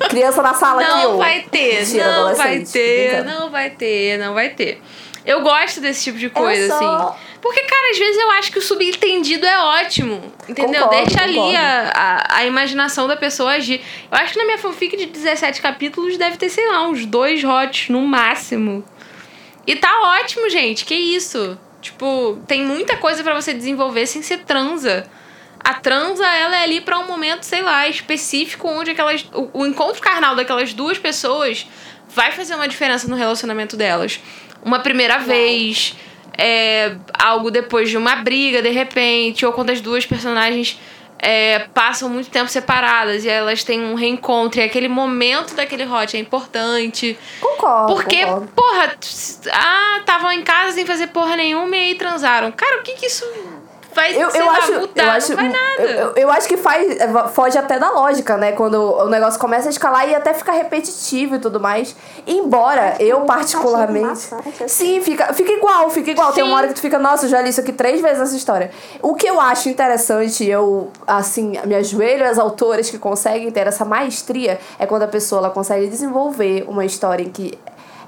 Criança na sala aqui, Não ô. vai ter, Mentira, não vai ter, não vai ter, não vai ter. Eu gosto desse tipo de coisa, sou- assim. Porque, cara, às vezes eu acho que o subentendido é ótimo. Entendeu? Concordo, Deixa ali concordo. a, a, a imaginação da pessoa agir. Eu acho que na minha fanfic de 17 capítulos deve ter, sei lá, uns dois hots no máximo. E tá ótimo, gente. Que isso? Tipo, tem muita coisa pra você desenvolver sem ser transa. A transa, ela é ali pra um momento, sei lá, específico, onde aquelas, o, o encontro carnal daquelas duas pessoas vai fazer uma diferença no relacionamento delas. Uma primeira vez, é, algo depois de uma briga, de repente, ou quando as duas personagens é, passam muito tempo separadas e elas têm um reencontro. E aquele momento daquele hot é importante. Concordo. Porque, concordo. porra, ah, estavam em casa sem fazer porra nenhuma e aí transaram. Cara, o que que isso vai, Eu, eu, lá, acho, mudar? eu acho, Não vai nada. Eu, eu- acho que faz, é, foge até da lógica, né? Quando o negócio começa a escalar e até fica repetitivo e tudo mais. Embora eu, particularmente. maçante, assim. Sim, fica, fica igual, fica igual. Tem Sim. uma hora que tu fica, nossa, eu já li isso aqui três vezes essa história. O que eu acho interessante, eu, assim, me ajoelho às autoras que conseguem ter essa maestria, é quando a pessoa ela consegue desenvolver uma história em que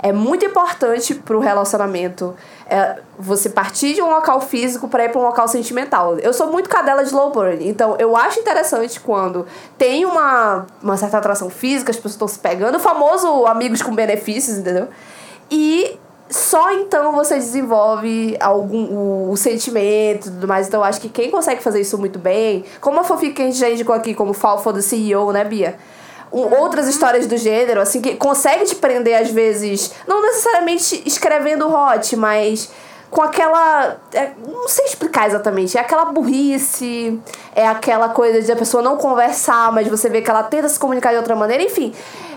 é muito importante pro relacionamento é, você partir de um local físico para ir para um local sentimental. Eu sou muito cadela de low burn, então eu acho interessante quando tem uma, uma certa atração física, as pessoas estão se pegando, o famoso amigos com benefícios, entendeu? E só então você desenvolve algum o, o sentimento e tudo mais. Então eu acho que quem consegue fazer isso muito bem, como a fanfic que a gente já indicou aqui, como Fall for the CEO, né, Bia? Um- outras histórias do gênero, assim, que consegue te prender às vezes, não necessariamente escrevendo hot, mas com aquela. é, não sei explicar exatamente. É aquela burrice, é aquela coisa de a pessoa não conversar, mas você vê que ela tenta se comunicar de outra maneira, enfim.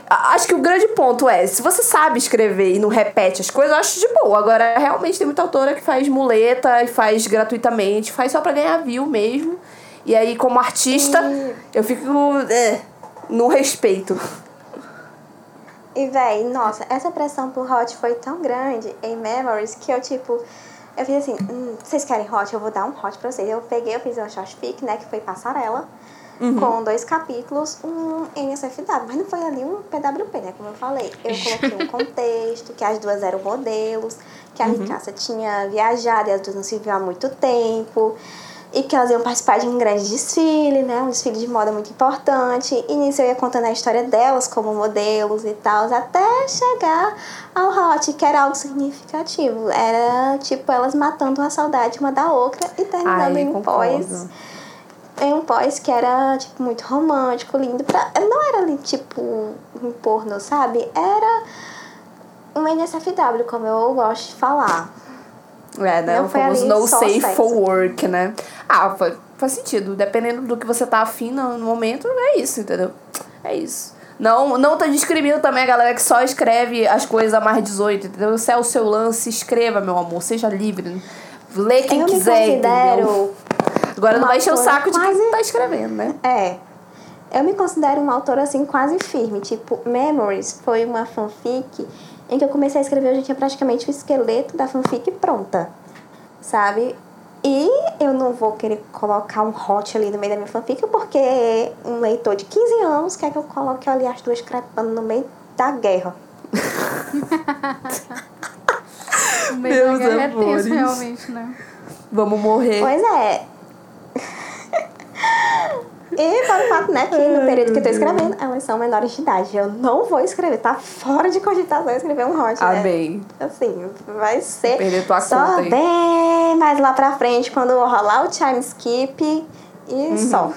Acho que o grande ponto é, se você sabe escrever e não repete as coisas, eu acho de boa. Agora, realmente tem muita autora que faz muleta e faz gratuitamente, faz só pra ganhar view mesmo. E aí, como artista, E- eu fico. É, no respeito. E, véi, nossa, essa pressão por hot foi tão grande em Memories que eu, tipo, eu fiz assim, hum, vocês querem hot? Eu vou dar um hot pra vocês. Eu peguei, eu fiz uma short fic, né, que foi Passarela, com dois capítulos, um NSFW, mas não foi ali um PWP, né, como eu falei. Eu coloquei um contexto, que as duas eram modelos, que a Ricaça tinha viajado e as duas não se viam há muito tempo. E que elas iam participar de um grande desfile, né? Um desfile de moda muito importante. E nisso eu ia contando a história delas como modelos e tal, até chegar ao hot, que era algo significativo. Era tipo elas matando a saudade uma da outra e terminando Ai, em um pós. Em um pós que era, tipo, muito romântico, lindo. Pra... Não era tipo, um porno, sabe? Era um NSFW, como eu gosto de falar. É, né? Não o foi famoso no safe sexo. for work, né? Ah, fa- faz sentido. Dependendo do que você tá afim no momento, é isso, entendeu? É isso. Não, não tô discriminando também a galera que só escreve as coisas a mais 18, entendeu? Se é o seu lance, escreva, meu amor. Seja livre. Lê quem eu quiser, me entendeu? considero Agora não vai encher o saco de quem tá escrevendo, né? É. Eu me considero uma autora assim quase firme. Tipo, Memories foi uma fanfic em que eu comecei a escrever, eu já tinha praticamente o esqueleto da fanfic pronta. Sabe? E eu não vou querer colocar um hot ali no meio da minha fanfic, porque um leitor de 15 anos quer que eu coloque ali as duas crepando no meio da guerra. O meio da Meus guerra é amores. tenso, realmente, né? Vamos morrer. Pois é. E para o fato, né, que no período que eu tô escrevendo, elas são menores de idade. Eu não vou escrever, tá fora de cogitação escrever um hot, né? Amém. Assim, vai ser Perder tua só conta bem mais lá pra frente, quando rolar o time skip e Uhum. só.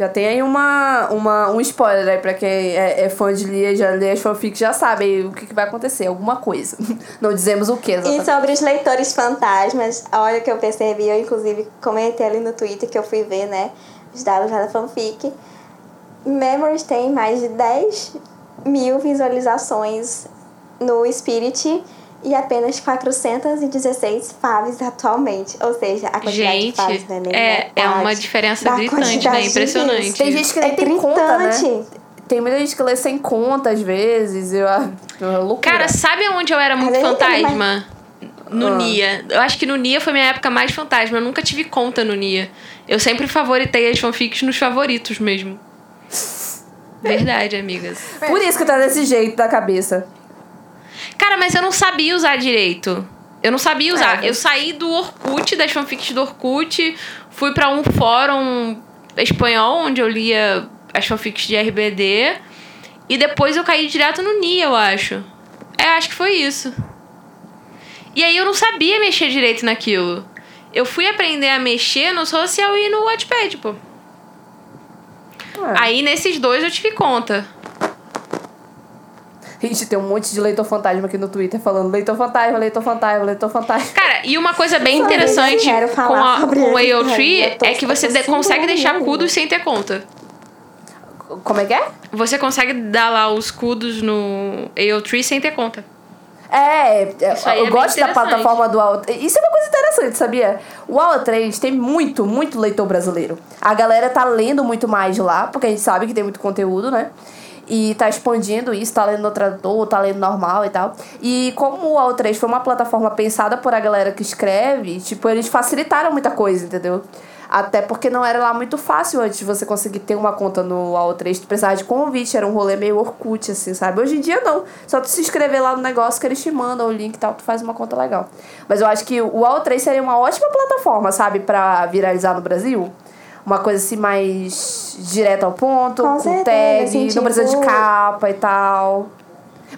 Já tem aí uma, uma, um spoiler aí pra quem é, é fã de Lia, já lê as fanfics, já sabe aí o que, que vai acontecer, alguma coisa. Não dizemos o que E sobre os leitores fantasmas, olha o que eu percebi, eu inclusive comentei ali no Twitter que eu fui ver, né, os dados da fanfic. Memories tem mais de 10 mil visualizações no Spirit e apenas 416 faves atualmente. Ou seja, a quantidade de Gente, faves não é nem é, é uma metade diferença gritante, né? de Impressionante. Tem gente que É tem conta, né? Tem muita gente que lê sem conta, às vezes. Eu, é loucura. Cara, sabe onde eu era muito eu fantasma? No Ah. Nia. Eu acho que no Nia foi minha época mais fantasma. Eu nunca tive conta no Nia. Eu sempre favoritei as fanfics nos favoritos mesmo. Verdade, amigas. Por isso que tá desse jeito da cabeça. Cara, mas eu não sabia usar direito. Eu não sabia usar. É. Eu saí do Orkut, das fanfics do Orkut, fui pra um fórum espanhol onde eu lia as fanfics de RBD. E depois eu caí direto no Nia, eu acho. É, acho que foi isso. E aí eu não sabia mexer direito naquilo. Eu fui aprender a mexer no social e no Wattpad, pô. É. Aí nesses dois eu tive conta. Gente, tem um monte de leitor fantasma aqui no Twitter falando leitor fantasma, leitor fantasma, leitor fantasma. Cara, e uma coisa bem interessante com, a, com o ele, AO3 eu tô- é que você de- consegue deixar. CUDOS sem ter conta. Como é que é? Você consegue dar lá os CUDOS no AO3 sem ter conta. É, é, eu é gosto da plataforma do AO. Isso é uma coisa interessante, sabia? O AO3 tem muito, muito leitor brasileiro. A galera tá lendo muito mais lá, porque a gente sabe que tem muito conteúdo, né? E tá expandindo isso, tá lendo no tradutor, tá lendo normal e tal. E como o AO3 foi uma plataforma pensada por a galera que escreve, tipo, eles facilitaram muita coisa, entendeu? Até porque não era lá muito fácil antes de você conseguir ter uma conta no AO3. Tu precisava de convite, era um rolê meio Orkut, assim, sabe? Hoje em dia não. Só tu se inscrever lá no negócio que eles te mandam o link e tal, tu faz uma conta legal. Mas eu acho que o AO3 seria uma ótima plataforma, sabe? Pra viralizar no Brasil. Uma coisa assim mais direta ao ponto, Com com, tag, não precisa de capa e tal.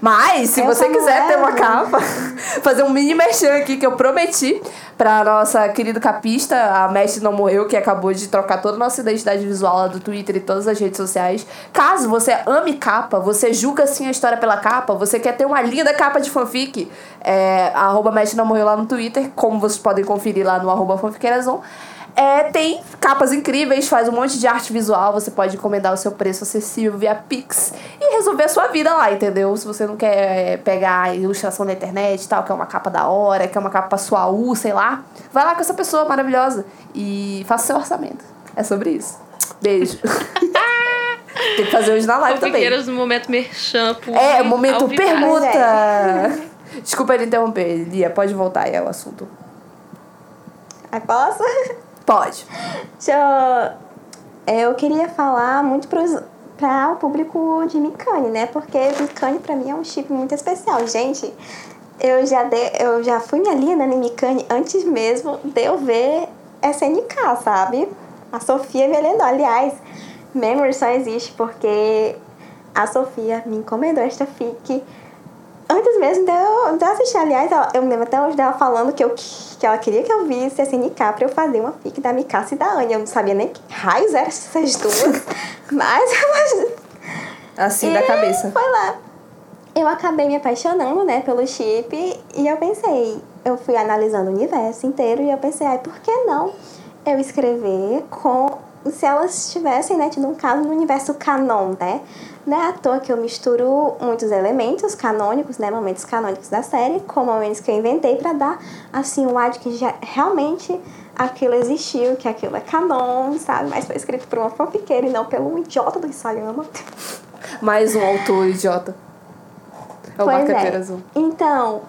Mas, se Eu você quiser ter uma levo. capa, fazer um mini merchan aqui que eu prometi pra nossa querida capista, a Mestre Não Morreu, que acabou de trocar toda a nossa identidade visual lá do Twitter e todas as redes sociais. Caso você ame capa, você julga assim a história pela capa, você quer ter uma linda capa de fanfic, é, arroba Mestre Não Morreu lá no Twitter, como vocês podem conferir lá no arroba fanfiqueirazon. É, tem capas incríveis, faz um monte de arte visual, você pode encomendar o seu preço acessível via Pix e resolver a sua vida lá, entendeu? Se você não quer é, pegar a ilustração da internet e tal, quer uma capa da hora, quer uma capa sua U, sei lá, vai lá com essa pessoa maravilhosa e faça seu orçamento. É sobre isso. Beijo. tem que fazer hoje na live também. Fofoqueiras no momento merchan. É, momento vivaço. pergunta. Desculpa ele interromper, Lia, pode voltar aí ao assunto. Aí posso? Pode. Eu... eu queria falar muito pra o público de Mikane, né? Porque Mikane pra mim é um chip muito especial. Gente, eu já, de, eu já fui minha linha em Mikane antes mesmo de eu ver SNK, sabe? A Sofia me alendou. Aliás, Memory só existe porque a Sofia me encomendou esta fic antes mesmo de eu, de eu assistir. Aliás, ela- eu me lembro até hoje dela falando que, eu, que ela queria que eu visse SNK pra eu fazer uma fic da Mikasa e da Anya. Eu não sabia nem que raios eram essas duas, mas eu Assim e da cabeça. Foi lá. Eu acabei me apaixonando, né, pelo chip e eu pensei, eu fui analisando o universo inteiro e eu pensei, ai, por que não eu escrever com se elas tivessem, né, tido um caso no universo canon, né? Não é à toa que eu misturo muitos elementos canônicos, né, momentos canônicos da série, com momentos que eu inventei pra dar, assim, um ar de que já, realmente aquilo existiu, que aquilo é canon, sabe? Mas foi escrito por uma fanfiqueira e não pelo idiota do Isayama. Mais um autor idiota. É o Pois é. azul. Então,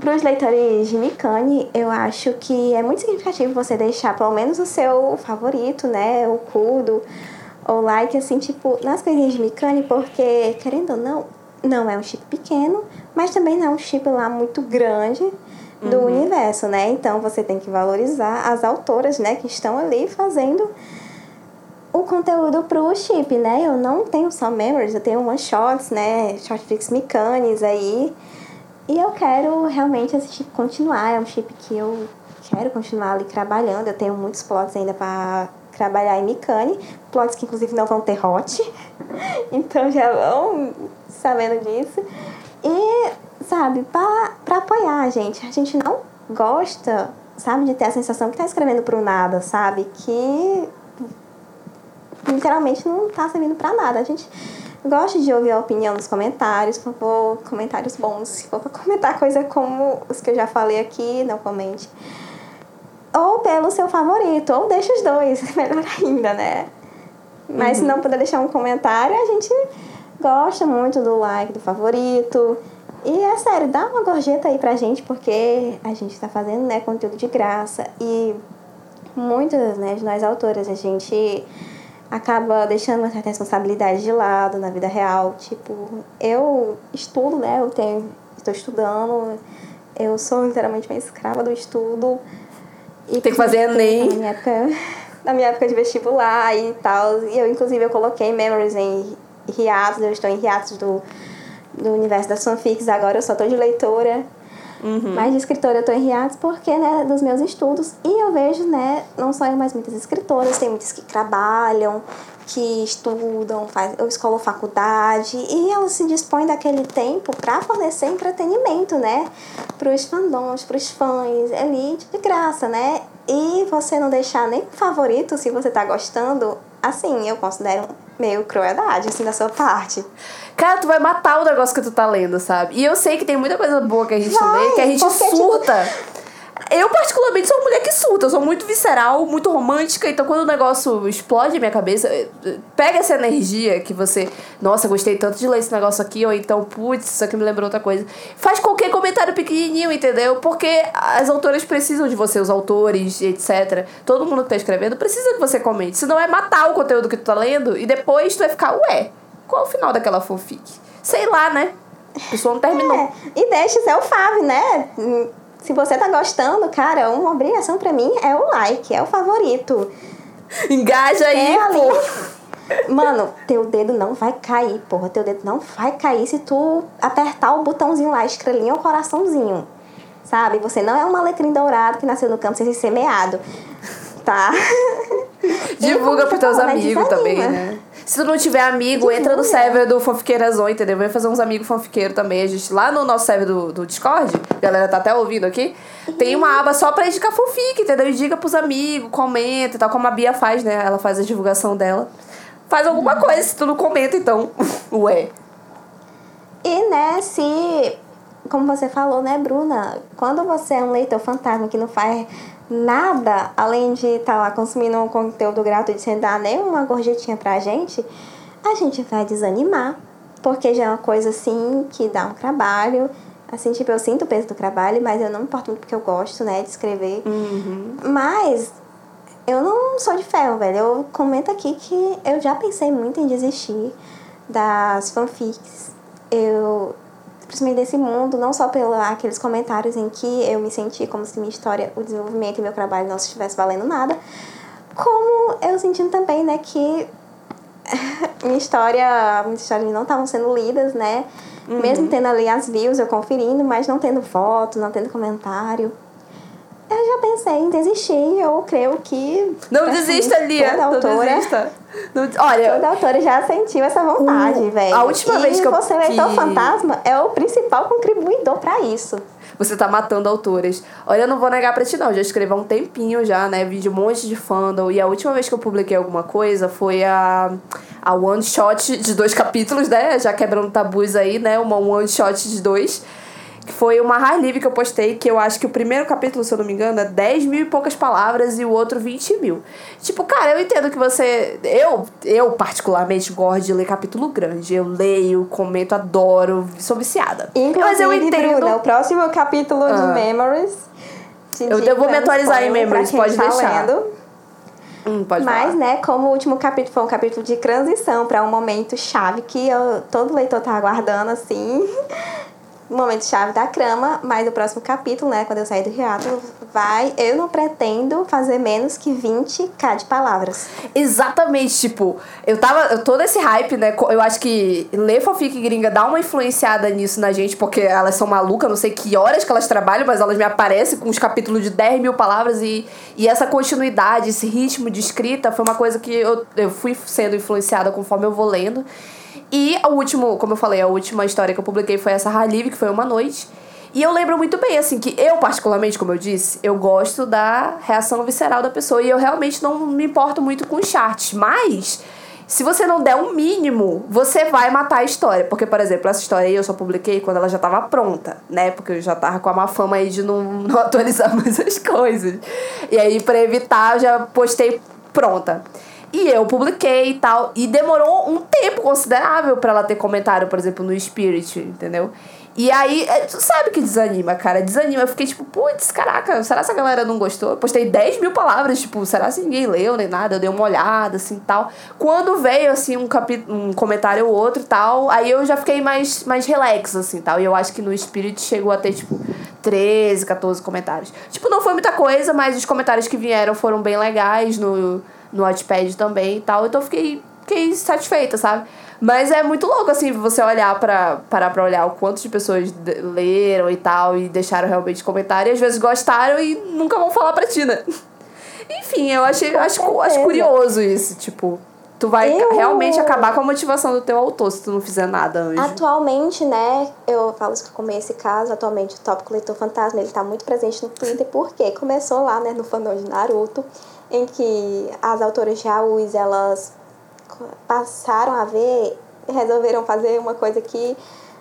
para os leitores de Mikane, eu acho que é muito significativo você deixar pelo menos o seu favorito, né? O Kudo, ou like, assim, tipo, nas coisinhas de Mikane, porque, querendo ou não, não é um chip pequeno, mas também não é um chip lá muito grande do universo, né? Então você tem que valorizar as autoras, né, que estão ali fazendo o conteúdo pro chip, né? Eu não tenho só memories, eu tenho one shots, né? Shortflix Micanes aí. E eu quero realmente esse chip continuar. É um chip que eu quero continuar ali trabalhando. Eu tenho muitos plots ainda para trabalhar em Micane. Plots que inclusive não vão ter hot. então já vão sabendo disso. E, sabe, pra apoiar a gente. A gente não gosta, sabe, de ter a sensação que tá escrevendo pro nada, sabe? Que literalmente não tá servindo pra nada. A gente gosta de ouvir a opinião nos comentários, por favor, comentários bons. Se for pra comentar coisa como os que eu já falei aqui, não comente. Ou pelo seu favorito, ou deixa os dois, melhor ainda, né? Mas se não puder deixar um comentário, a gente gosta muito do like, do favorito. E é sério, dá uma gorjeta aí pra gente, porque a gente tá fazendo, né, conteúdo de graça. E muitas, né, de nós autoras, a gente acaba deixando essa responsabilidade de lado na vida real. Tipo, eu estudo, né? Eu tenho, estou estudando, eu sou literalmente uma escrava do estudo. E Tem que fazer Enem. Na minha época, na minha época de vestibular e tal. E eu, inclusive, eu coloquei memories em hiatos, eu estou em hiatos do, do universo das fanfics agora, eu só tô de leitora. Mas de escritora eu tô em hiatos porque, né, dos meus estudos. E eu vejo, né, não só eu, mas muitas escritoras, tem muitas que trabalham, que estudam, faz, ou escola ou faculdade, e elas se dispõem daquele tempo para fornecer entretenimento, né? Para os fandoms, para os fãs, ali de graça, né? E você não deixar nem favorito se você tá gostando, assim, eu considero meio crueldade, assim, da sua parte. Cara, tu vai matar o negócio que tu tá lendo, sabe? E eu sei que tem muita coisa boa que a gente Vai, lê, que a gente tipo, surta. Eu, particularmente, sou uma mulher que surta. Eu sou muito visceral, muito romântica. Então, quando o negócio explode a minha cabeça, eh, pega essa energia que você... Nossa, gostei tanto de ler esse negócio aqui. Ou então, putz, isso aqui me lembrou outra coisa. Faz qualquer comentário pequenininho, entendeu? Porque as autoras precisam de você, os autores, etc. Todo mundo que tá escrevendo precisa que você comente. Senão é matar o conteúdo que tu tá lendo. E depois tu vai ficar, ué, qual é o final daquela fanfic? Sei lá, né? A pessoa não terminou. É, e deixa o seu fave, né? Se você tá gostando, cara, uma obrigação pra mim é o like, é o favorito. Engaja aí, É ali. pô. Mano, teu dedo não vai cair, porra. Teu dedo não vai cair se tu apertar o botãozinho lá, estrelinha ou coraçãozinho. Sabe? Você não é um alecrim dourado que nasceu no campo sem ser semeado. Tá? Divulga pros teus né, amigos também, desanima. né? Se tu não tiver amigo, entra no Divulga. server do Fanfiqueirazon, entendeu? Vem fazer uns amigos fanfiqueiros também. A gente, lá no nosso server do, do Discord, a galera tá até ouvindo aqui, tem uma aba só pra indicar fanfic, entendeu? Indica pros amigos, comenta e tal, como a Bia faz, né? Ela faz a divulgação dela. Faz alguma Uhum. coisa, se tu não comenta, então. Ué. E, né, se. Como você falou, né, Bruna? Quando você é um leitor fantasma que não faz nada além de estar lá consumindo um conteúdo gratuito sem dar nem uma gorjetinha pra gente, a gente vai desanimar. Porque já é uma coisa assim que dá um trabalho. Assim, tipo, eu sinto o peso do trabalho, mas eu não me importo muito porque eu gosto, né, de escrever. Mas eu não sou de ferro, velho. Eu comento aqui que eu já pensei muito em desistir das fanfics. Eu, principalmente desse mundo, não só pelos aqueles comentários em que eu me senti como se minha história, o desenvolvimento e meu trabalho não estivesse valendo nada, como eu sentindo também, né, que minha história, muitas histórias não estavam sendo lidas, né? Mesmo tendo ali as views, eu conferindo, mas não tendo foto, não tendo comentário. Eu já pensei em desistir, eu creio que. Não praticamente desista, Lia. Toda Não autora, desista. Não- Olha, toda autora já sentiu essa vontade, O- velho. a última e vez que eu- você, leitor que- fantasma, é o principal contribuidor pra isso. Você tá matando autoras. Olha, eu não vou negar pra ti, não. Eu já escrevi há um tempinho já, né? Vi de um monte de fandom. E a última vez que eu publiquei alguma coisa foi a, a one shot de dois capítulos, né? Já quebrando tabus aí, né? Uma one shot de dois. Que foi uma high live que eu postei, que eu acho que o primeiro capítulo, se eu não me engano, é 10 mil e poucas palavras e o outro 20 mil. Tipo, cara, eu entendo que você. Eu, eu particularmente, gosto de ler capítulo grande. Eu leio, comento, adoro, sou viciada. Inclusive, Mas eu entendo. Bruna, o próximo capítulo de Ah. Memories. te Eu- eu vou me atualizar em Memories, pode tá deixar. lendo. Hum, pode Mas, falar. né, como o último capítulo foi um capítulo de transição para um momento chave que eu- todo leitor tá aguardando, assim. Momento chave da crama, mas o próximo capítulo, né, quando eu sair do teatro, vai. Eu não pretendo fazer menos que 20k de palavras. Exatamente, tipo, eu tava. Eu tô nesse hype, né? Eu acho que ler fanfic gringa dá uma influenciada nisso na gente, porque elas são malucas, não sei que horas que elas trabalham, mas elas me aparecem com uns capítulos de 10 mil palavras e, e essa continuidade, esse ritmo de escrita foi uma coisa que eu, eu fui sendo influenciada conforme eu vou lendo. E o último, como eu falei, a última história que eu publiquei foi essa Halive, que foi uma noite. E eu lembro muito bem, assim, que eu, particularmente, como eu disse, eu gosto da reação visceral da pessoa. E eu realmente não me importo muito com charts. Mas, se você não der um mínimo, você vai matar a história. Porque, por exemplo, essa história aí eu só publiquei quando ela já tava pronta, né? Porque eu já tava com a má fama aí de não, não atualizar mais as coisas. E aí, pra evitar, eu já postei pronta. E eu publiquei e tal. E demorou um tempo considerável pra ela ter comentário, por exemplo, no Spirit, entendeu? E aí, é, tu sabe que desanima, cara. Desanima. Eu fiquei tipo, putz, caraca, será que a galera não gostou? Eu postei 10 mil palavras, tipo, será que ninguém leu nem nada? Eu dei uma olhada, assim tal. Quando veio, assim, um, capi um comentário ou outro tal, aí eu já fiquei mais, mais relax, assim tal. E eu acho que no Spirit chegou a ter, tipo, 13, 14 comentários. Tipo, não foi muita coisa, mas os comentários que vieram foram bem legais no, no Wattpad também e tal. Então fiquei, fiquei satisfeita, sabe? Mas é muito louco, assim, você olhar pra, parar pra olhar o quanto de pessoas leram e tal, e deixaram realmente comentário, e às vezes gostaram e nunca vão falar pra ti, né? Enfim, eu achei, acho, acho curioso isso, tipo. tu vai Eu- realmente acabar com a motivação do teu autor se tu não fizer nada anjo. Atualmente, né, eu falo isso que como esse caso, atualmente o tópico leitor fantasma, ele tá muito presente no Twitter, porque começou lá, né, no fandom de Naruto, em que as autoras de Aus, elas passaram a ver, resolveram fazer uma coisa que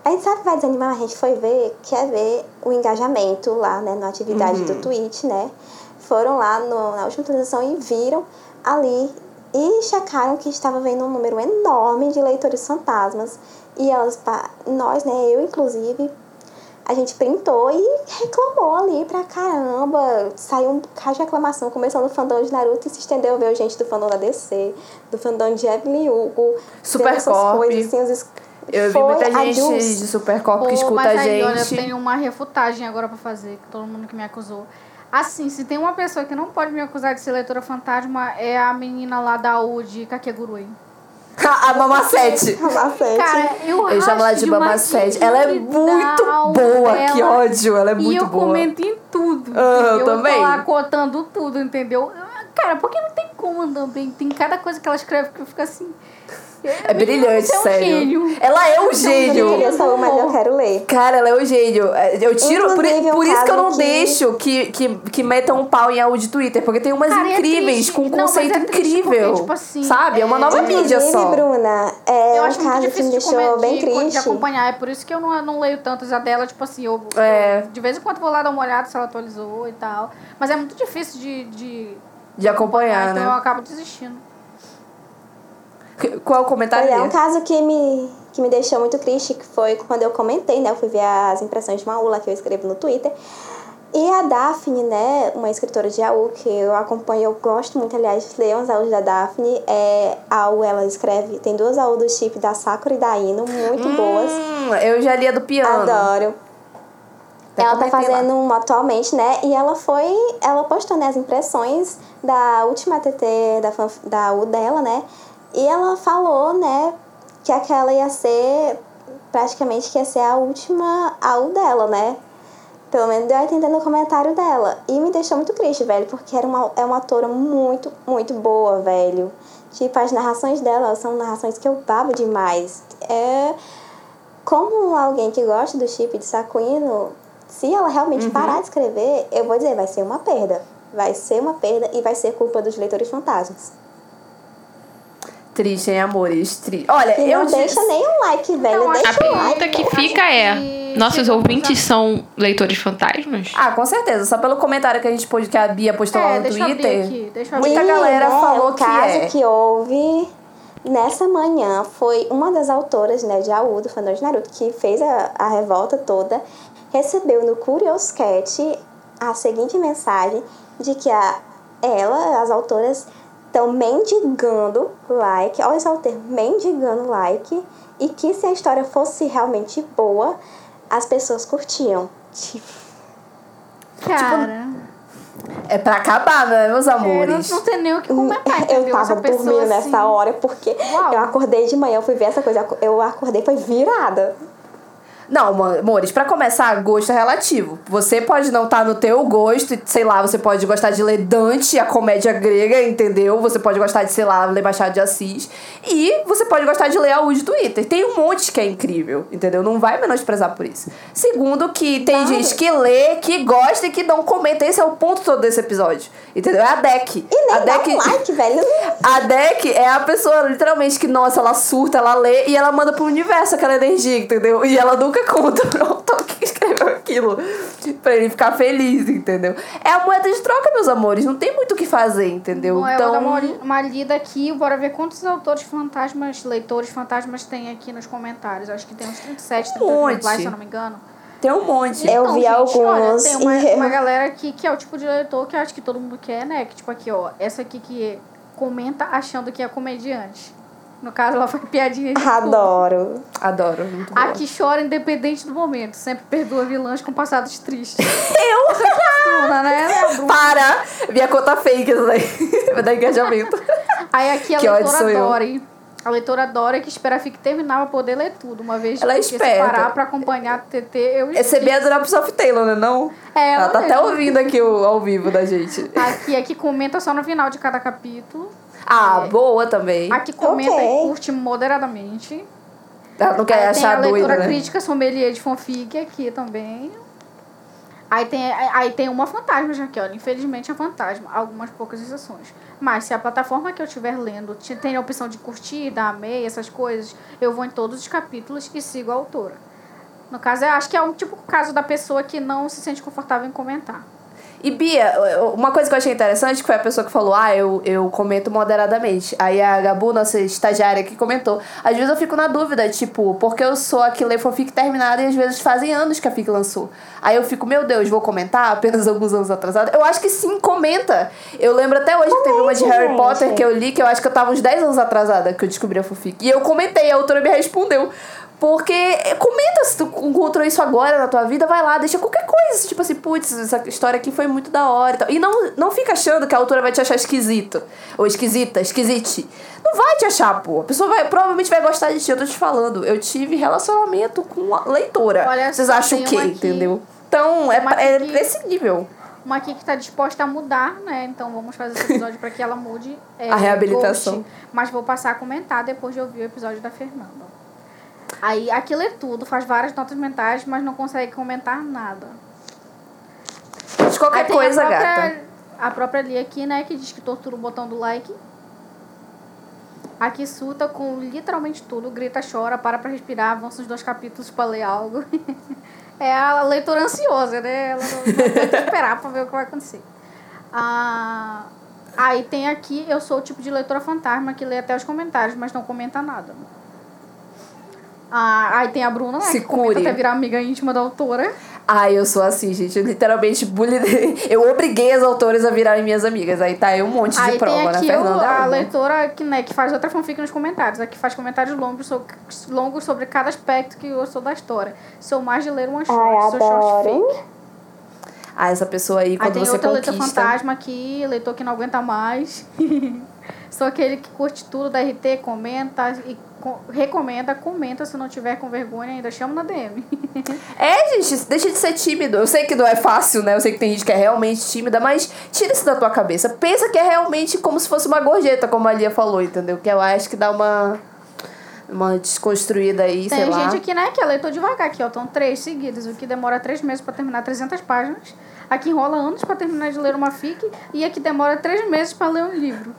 a gente sabe que vai desanimar, a gente foi ver, quer ver o engajamento lá, né, na atividade do Twitch, né, foram lá no- na última atualização e viram ali e checaram que estava vendo um número enorme de leitores fantasmas. E elas, nós, né, eu inclusive, a gente printou e reclamou ali pra caramba. Saiu um bocado de reclamação, começou no fandom de Naruto e se estendeu veio gente do fandom da DC, do fandom de Evelyn Hugo. Super essas Corp. coisas, assim, os Eu vi Foi muita a gente Jules. de Supercorp que escuta mas a aí, gente. olha, eu tenho uma refutagem agora pra fazer, que todo mundo que me acusou. Assim, se tem uma pessoa que não pode me acusar de ser leitora fantasma, é a menina lá da U de Kakegurui. A Mamacete. Macete. Cara, eu Eu chamo ela de demais Mamacete. Ela é de muito boa, que dela. ódio. Ela é e muito eu boa. comento em tudo. Ah, eu também. tô lá cotando tudo, entendeu? Cara, porque não tem como andar bem. Tem cada coisa que ela escreve que eu fico assim. É brilhante, é um sério. gênio. Ela é um Eu não gênio. queria saber, mas eu quero ler. Cara, ela é um gênio. É, Eu tiro. Por, Inclusive, um por isso que eu não que- deixo que, que, que metam um pau em áudio de Twitter. Porque tem umas Cara, é incríveis, triste. com um conceito é triste incrível. porque, tipo assim, sabe? É uma é- nova mídia Inclusive, só. Bruna, é Eu um acho caso que difícil me de, deixou comer, bem de, de triste. acompanhar. É por isso que eu não, não leio tantas a dela. Tipo assim, eu, É. eu de vez em quando vou lá dar uma olhada se ela atualizou e tal. Mas é muito difícil de, de De acompanhar, então eu né? acabo desistindo. Qual é o comentário? Olha, um dele? caso que me, que me deixou muito triste, que foi quando eu comentei, né? Eu fui ver as impressões de uma aula que eu escrevo no Twitter. E a Daphne, né, uma escritora de AU que eu acompanho, eu gosto muito, aliás, leiam as aulas da Daphne. É, a AU, ela escreve, tem duas AU do chip da Sakura e da Ino, muito boas. Hum, eu já li a do piano. Adoro. Ela tá comentei lá. fazendo uma atualmente, né? E ela foi. Ela postou né, as impressões da última TT da, da U dela, né? E ela falou, né, que aquela ia ser. Praticamente que ia ser a última AU dela, né? Pelo menos deu a entender no comentário dela. E me deixou muito triste, velho, porque era uma, é uma autora muito, muito boa, velho. Tipo, as narrações dela são narrações que eu babo demais. É como alguém que gosta do chip de Sakuino, se ela realmente Uhum. parar de escrever, eu vou dizer, vai ser uma perda. Vai ser uma perda e vai ser culpa dos leitores fantasmas. Triste, hein, amores? Tri... Olha, E eu não disse- deixa nem um like, velho. Não, deixa A pergunta like. que fica que é: nossos ouvintes são leitores fantasmas? Ah, com certeza. Só pelo comentário que a gente pôde, que a Bia postou lá É, no deixa eu abrir Twitter. aqui. Deixa eu abrir. Muita E, galera né, falou o que caso é. que houve nessa manhã foi uma das autoras, né, de AU, do fandom de Naruto, que fez a, a revolta toda, recebeu no Curious Cat a seguinte mensagem de que a, ela, as autoras, estão mendigando like, olha só o termo, mendigando like, e que se a história fosse realmente boa, as pessoas curtiam. Tipo, Cara, É pra acabar, né, meus é, não, amores? não tem nem o que comentar, entendeu? Eu tava dormindo assim, nessa hora porque Uau. eu acordei de manhã, eu fui ver essa coisa, eu acordei foi virada. Não, amores, pra começar, gosto é relativo. Você pode não estar no teu gosto, sei lá, você pode gostar de ler Dante, a comédia grega, entendeu? Você pode gostar de, sei lá, ler Machado de Assis. E você pode gostar de ler a U de Twitter. Tem um monte que é incrível, entendeu? Não vai menosprezar por isso. Segundo, que tem gente que lê, que gosta e que não comenta. Esse é o ponto todo desse episódio. Entendeu? É a deck. E nem a deck. um like, velho. A deck é a pessoa, literalmente, que, nossa, ela surta, ela lê e ela manda pro universo aquela energia, entendeu? E ela nunca conta pro autor que escreveu aquilo pra ele ficar feliz, entendeu? É a moeda de troca, meus amores. Não tem muito o que fazer, entendeu? Bom, eu então. vou dar uma, lida aqui, bora ver quantos autores fantasmas, leitores fantasmas tem aqui nos comentários. Acho que tem uns 37, 38 monte. replies, se eu não me engano. Tem um monte. Eu Então, vi gente, alguns Olha, tem uma, e- uma galera aqui que é o tipo de leitor que eu acho que todo mundo quer, né? Que tipo aqui, ó. Essa aqui que comenta achando que é comediante. No caso, ela faz piadinha de tudo. Adoro. Adoro. Muito boa. A que chora independente do momento. Sempre perdoa vilãs com passados tristes. Eu? Bruna, né? né, Bruna? Para! Minha conta fake, isso daí. Vai dar engajamento. Aí aqui a Que leitora. Dory. A leitora Dora que espera FIC terminar pra poder ler tudo. Uma vez Ela é porque esperta. parar pra acompanhar a TT, eu Recebi a Drops of Taylor, né? Não? É, ela ela tá até mesma. ouvindo aqui o, ao vivo da gente. Aqui, aqui comenta só no final de cada capítulo. Ah, É. boa também. A que comenta Ok. e curte moderadamente. Ela não quer Aí tem a achar doida, leitura né? crítica sommelier de fanfic aqui também. Aí tem, aí tem uma fantasma já aqui, olha. Infelizmente é fantasma. Algumas poucas exceções. Mas se a plataforma que eu estiver lendo te- tem a opção de curtir, dar amei, essas coisas, eu vou em todos os capítulos e sigo a autora. No caso, eu acho que é um tipo caso da pessoa que não se sente confortável em comentar. E Bia, uma coisa que eu achei interessante que foi a pessoa que falou: Ah, eu, eu comento moderadamente. Aí a Gabu, nossa estagiária, que comentou: Às vezes eu fico na dúvida, tipo, porque eu sou a que lê fanfic terminada e às vezes fazem anos que a FIC lançou. Aí eu fico, meu Deus, vou comentar apenas alguns anos atrasada. Eu acho que sim, comenta. Eu lembro até hoje que teve uma de Harry gente. Potter que eu li, que eu acho que eu tava uns 10 anos atrasada que eu descobri a fanfic. E eu comentei, a autora me respondeu. Porque eh, comenta se tu encontrou isso agora na tua vida, vai lá, deixa qualquer coisa. Tipo assim, putz, essa história aqui foi muito da hora e tal. E não, não fica achando que a autora vai te achar esquisito. Ou esquisita, esquisite. Não vai te achar, pô. A pessoa vai, provavelmente vai gostar de ti. Eu tô te falando. Eu tive relacionamento com a leitora. Olha Vocês acham o quê, entendeu? Então, é, é que- desse nível. Uma aqui que está disposta a mudar, né? Então vamos fazer esse episódio para que ela mude. é, A reabilitação. Ghost. Mas vou passar a comentar depois de ouvir o episódio da Fernanda. Aí aqui lê tudo, faz várias notas mentais, mas não consegue comentar nada. De qualquer tem coisa, a própria, gata. A própria Lia aqui, né, que diz que tortura o botão do like. Aqui suta com literalmente tudo, grita, chora, para pra respirar, avança os dois capítulos pra ler algo. é a leitora ansiosa, né? Ela não, não aguenta esperar pra ver o que vai acontecer. Ah, aí tem aqui, eu sou o tipo de leitora fantasma que lê até os comentários, mas não comenta nada. Ah, aí tem a Bruna, né, Se que cure. até virar amiga íntima da autora. Ai, eu sou assim, gente. Eu literalmente bully... Eu obriguei as autoras a virarem minhas amigas. Aí tá aí um monte de Aí prova, tem né? Fernanda é a uma. leitora que, né, que faz outra fanfic nos comentários. A que faz comentários longos sobre, longos sobre cada aspecto que eu sou da história. Sou mais de ler uma short, Ai, sou short adoro. fic. Ah, essa pessoa aí, Aí quando tem você outra conquista... fantasma aqui, leitor que não aguenta mais. sou aquele que curte tudo da RT, comenta e co- recomenda, comenta se não tiver com vergonha, ainda chama na DM. É, gente, deixa de ser tímido. Eu sei que não é fácil, né? Eu sei que tem gente que é realmente tímida, mas tira isso da tua cabeça. Pensa que é realmente como se fosse uma gorjeta, como a Lia falou, entendeu? Que eu acho que dá uma... Uma desconstruída aí, sei Tem lá. gente aqui, né, que é leitor devagar aqui, ó. Estão três seguidas, o que demora três meses pra terminar 300 páginas. Aqui enrola anos pra terminar de ler uma fic. E aqui demora três meses pra ler um livro.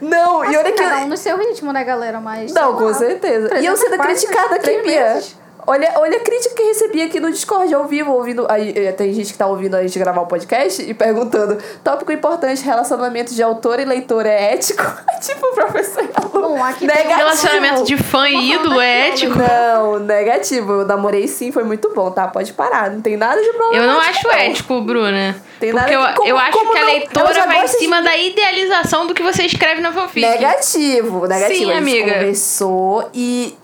Não, e Assim, olha que... cada um no seu ritmo, né, galera? Mas. Não, com lá, certeza. E eu 300 sendo criticada aqui, Bia. meses. Olha, olha a crítica que recebi aqui no Discord ao vivo, ouvindo. Aí, eh, tem gente que tá ouvindo a gente gravar o podcast e perguntando: tópico importante, relacionamento de autor e leitor é ético? tipo, professor. Bom, aqui Negativo. Relacionamento de fã e ídolo é ético. Não, negativo. Eu namorei sim, foi muito bom, tá? Pode parar. Não tem nada de problema. Eu não acho ético, Bruna. Tem porque nada eu, de- como- eu acho como que a não? Ela leitora vai em cima de- da idealização do que você escreve na fanfic. Negativo, negativo. Sim, a gente amiga. conversou e.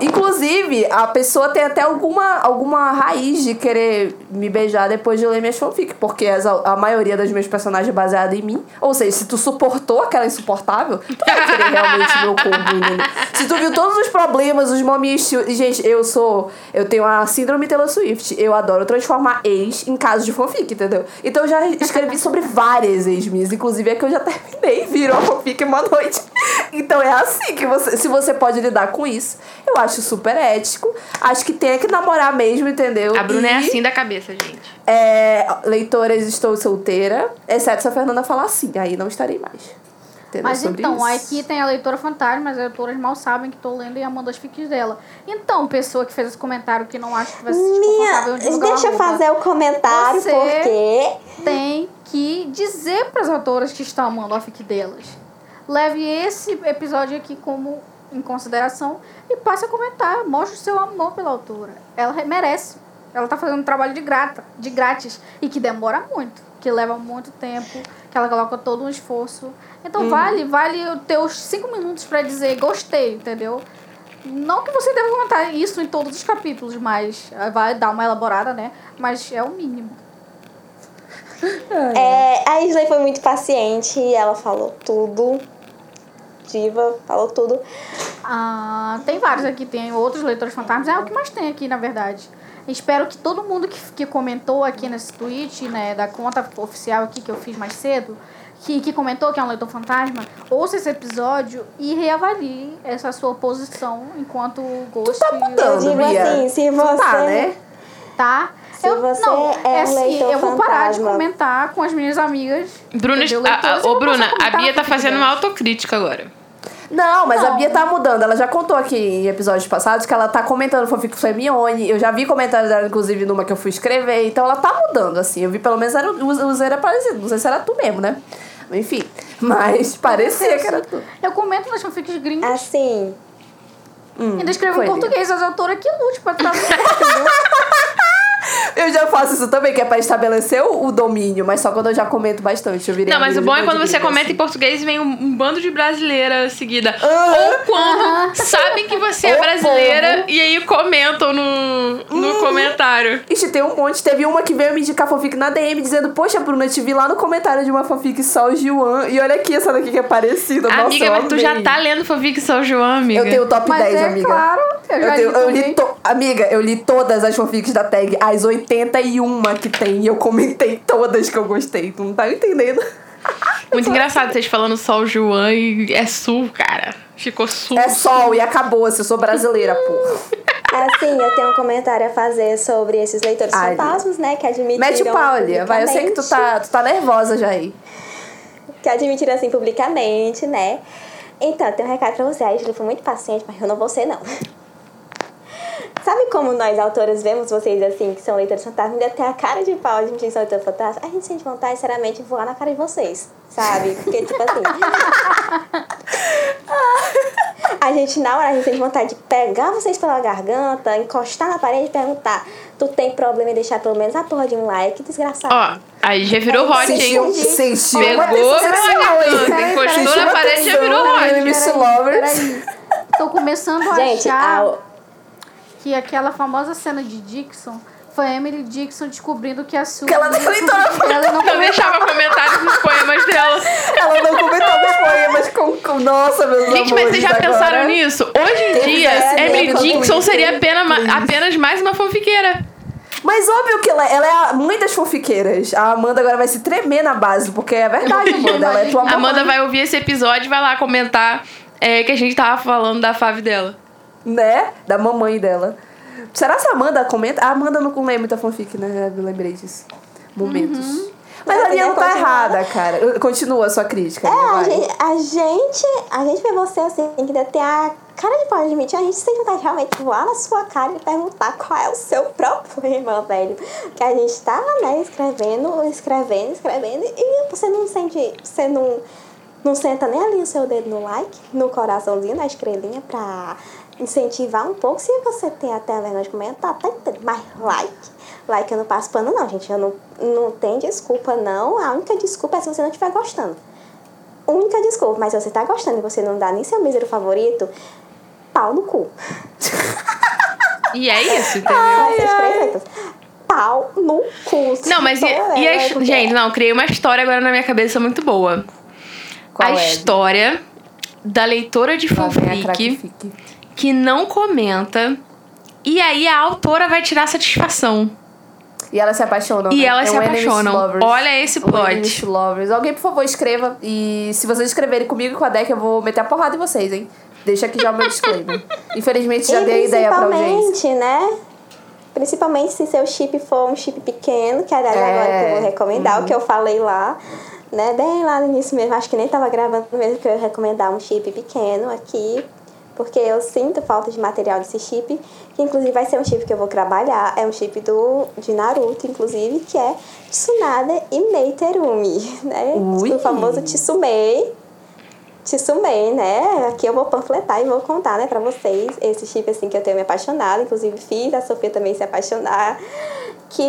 Inclusive, a pessoa tem até alguma, alguma raiz de querer me beijar depois de ler minhas fanfic, porque as, a maioria das meus personagens é baseada em mim. Ou seja, se tu suportou aquela insuportável, tu vai querer realmente meu corpo, entendeu? Se tu viu todos os problemas, os mominhos. Gente, eu sou. Eu tenho a síndrome Taylor Swift. Eu adoro transformar ex em casos de fanfic, entendeu? Então eu já escrevi sobre várias ex minhas, inclusive é que eu já terminei, virou fanfic uma noite. Então é assim que você. Se você pode lidar com isso, eu acho super ético. Acho que tem que namorar mesmo, entendeu? A Bruna é E, assim da cabeça, gente. É, leitoras, estou solteira, exceto se a Fernanda falar assim, aí não estarei mais. Entendeu? Mas Sobre então, isso. aqui tem a leitora fantasma, as leitoras mal sabem que tô lendo e amando as fics dela. Então, pessoa que fez esse comentário que não acha que vai se sentir Minha, deixa eu fazer o comentário, Você- porque tem que dizer para as autoras que estão amando a fic delas. Leve esse episódio aqui como em consideração e passe a comentar. Mostre o seu amor pela autora. Ela re- merece. Ela tá fazendo um trabalho de grata, de grátis e que demora muito, que leva muito tempo, que ela coloca todo um esforço. Então vale, vale o teus cinco minutos para dizer gostei, entendeu? Não que você deva comentar isso em todos os capítulos, mas eh, vai dar uma elaborada, né? Mas é o mínimo. é, a Isley foi muito paciente e ela falou tudo. Diva, falou tudo. Ah, tem vários aqui, tem outros leitores fantasmas. É o que mais tem aqui, na verdade. Espero que todo mundo que, que comentou aqui nesse tweet, né, da conta oficial aqui que eu fiz mais cedo, que, que comentou que é um leitor fantasma, ouça esse episódio e reavalie essa sua posição enquanto gosto. tá Eu mudando. digo Bia. assim, se Tu você. Tá, né? Tá? Se você é um assim, leitor eu vou parar de fantasma. comentar com as minhas amigas. Bruna, a, a, eu ô Bruna, a a Bia tá fazendo uma autocrítica agora. Não, mas a Não. Bia tá mudando. Ela já contou aqui em episódios passados que ela tá comentando fanfic com Hermione. Eu já vi comentários dela, inclusive, numa que eu fui escrever. Então ela tá mudando, assim. Eu vi pelo menos era, o o Zé era parecido. Não sei se era tu mesmo, né? Enfim. Mas parecia que era tu. Eu comento nas fanfics gringas. Assim, Hum, Ainda escrevo em português, as autoras que lute pra traduzir, entendeu? Eu já faço isso também, que é pra estabelecer o, o domínio, mas só quando eu já comento bastante. Eu virei Não, mas o bom é quando você comenta assim. em português e vem um, um bando de brasileira seguida. Aham. Ou quando sabem que você é O brasileira e aí comentam no, no comentário. Ixi, tem um monte. Teve uma que veio me indicar fanfic na DM dizendo: Poxa, Bruna, te vi lá no comentário de uma fanfic só o Juan. E olha aqui essa daqui que é parecida. Nossa, amiga, eu mas tu já tá lendo fanfic São João, amiga. Eu tenho o top Mas 10, é amiga. claro, eu já Eu, tenho- li eu li to- Amiga, eu li todas as fanfics da tag, as 81 que tem, e eu comentei todas que eu gostei. Tu não tá entendendo? Muito engraçado vocês falando só o João e é sul, cara. Ficou sul. É sol e acabou-se, eu sou brasileira, porra. assim, eu tenho um comentário a fazer sobre esses leitores fantasmas, né? Que admitiram. Mete o pau, Lia. Vai, eu sei que tu tá, tu tá nervosa já aí. que admitiram assim publicamente, né? Então, tem um recado pra você. A Ashley foi muito paciente, mas eu não vou ser, não. Sabe como nós, autoras, vemos vocês assim, que são leitores fantasmas, ainda tem a cara de pau de que são leitores fantasmas? A gente sente vontade, sinceramente, de voar na cara de vocês, sabe? Porque, tipo assim... a gente, na hora, a gente sente vontade de pegar vocês pela garganta, encostar na parede e perguntar tu tem problema em deixar pelo menos a porra de um like, desgraçado? Ó, aí já virou hot, Sentiu, hein? sentiu Pegou decepção, garganta, encostou na parede e já virou hot. Peraí, lovers. peraí. Tô começando a Gente, achar a, que aquela famosa cena de Dixon foi a Emily Dixon descobrindo que a Sue... Que ela nem leitora ela não Não deixava comentários nos poemas dela. Ela não comentou os poemas com, com... Nossa, meus Gente, mas vocês já agora- pensaram nisso? Hoje em dia, Emily Dixon seria apenas, apenas mais uma fanfiqueira. Mas óbvio que ela, ela é a mãe das fofiqueiras. A Amanda agora vai se tremer na base, porque é verdade, Amanda. Ela é tua. Amanda vai ouvir esse episódio e vai lá comentar é, que a gente tava falando da fave dela. Né? Da mamãe dela. Será que a Amanda comenta? A Amanda não lê muita fanfic, né? Eu lembrei disso. Momentos. Uhum. Mas a não tá errada, cara. Continua a sua crítica. É, a gente, a gente, a gente vê você assim, que tem a cara de pau de admitir, a gente tem vontade de realmente voar na sua cara e perguntar qual é o seu problema, velho. Que a gente tá, né, escrevendo, escrevendo, escrevendo, e você não sente, você não, não senta nem ali o seu dedo no like, no coraçãozinho, na estrelinha, pra incentivar um pouco. Se você tem até a vergonha de comentar, tá entendendo. Mas like, like eu não passo pano não, gente. Eu não, não tem desculpa, não. A única desculpa é se você não estiver gostando única desculpa, mas se você tá gostando e você não dá nem seu mísero favorito, pau no cu. E é isso, entendeu? Pau no cu. Não, mas e, e é, a, gente, não, criei uma história agora na minha cabeça muito boa. Qual a é? história da leitora de fanfic. Que não comenta e aí a autora vai tirar satisfação. E elas se apaixonam. E né? elas É se um apaixonam. Olha esse Um enemies plot. to lovers. Alguém, por favor, escreva. E se vocês escreverem comigo e com a Deck, eu vou meter a porrada em vocês, hein? Deixa aqui já o meu disclaimer. Infelizmente, já e dei a ideia pra audiência. principalmente, né? Principalmente se seu chip for um chip pequeno, que aliás É. agora que eu vou recomendar, o que eu falei lá, né? Bem lá no início mesmo, acho que nem tava gravando mesmo que eu ia recomendar um chip pequeno aqui, porque eu sinto falta de material desse chip, que inclusive vai ser um chip que eu vou trabalhar, é um chip do, de Naruto, inclusive, que é Tsunade e Meiterumi, né? Ui. O famoso Tsumei. Tsumei, né? Aqui eu vou panfletar e vou contar, né, pra vocês esse chip, assim, que eu tenho me apaixonado. Inclusive, fiz a Sofia também se apaixonar. Que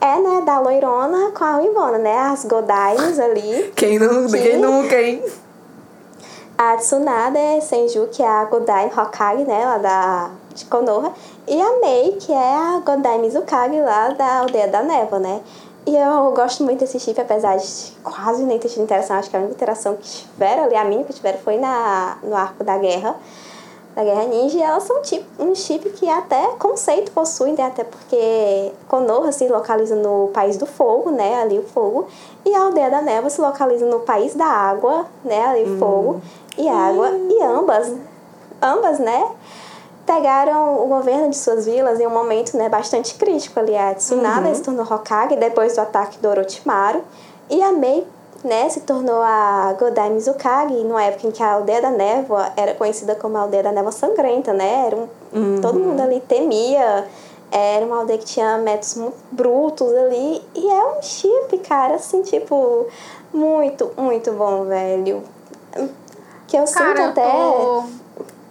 é, né, da loirona com a Ivona, né? As Godaimes ali. Quem, não, Que- quem nunca, hein? A Tsunade Senju, que é a Godai Hokage, né, lá da, de Konoha. E a Mei, que é a Godai Mizukage, lá da Aldeia da Neva, né? E eu gosto muito desse chip, apesar de quase nem ter tido interação. Acho que a única interação que tiveram ali, a mínima que tiveram, foi na, no arco da guerra. da Guerra Ninja, e elas são tipo, um chip que até conceito possuem, né? até porque Konoha se localiza no País do Fogo, né? Ali o fogo, e a Aldeia da Neva se localiza no País da Água, né? Ali o fogo e água, e ambas, ambas, né? Pegaram o governo de suas vilas em um momento né, bastante crítico ali. A Tsunade se tornou Hokage depois do ataque do Orochimaru, e a Mei né, se tornou a Godai Mizukage, numa época em que a Aldeia da Névoa era conhecida como a Aldeia da Névoa Sangrenta, né? Era um, Todo mundo ali temia. Era uma aldeia que tinha métodos muito brutos ali. E é um chip, cara, assim, tipo, muito, muito bom, velho. Que eu sinto Cara, eu até. tô.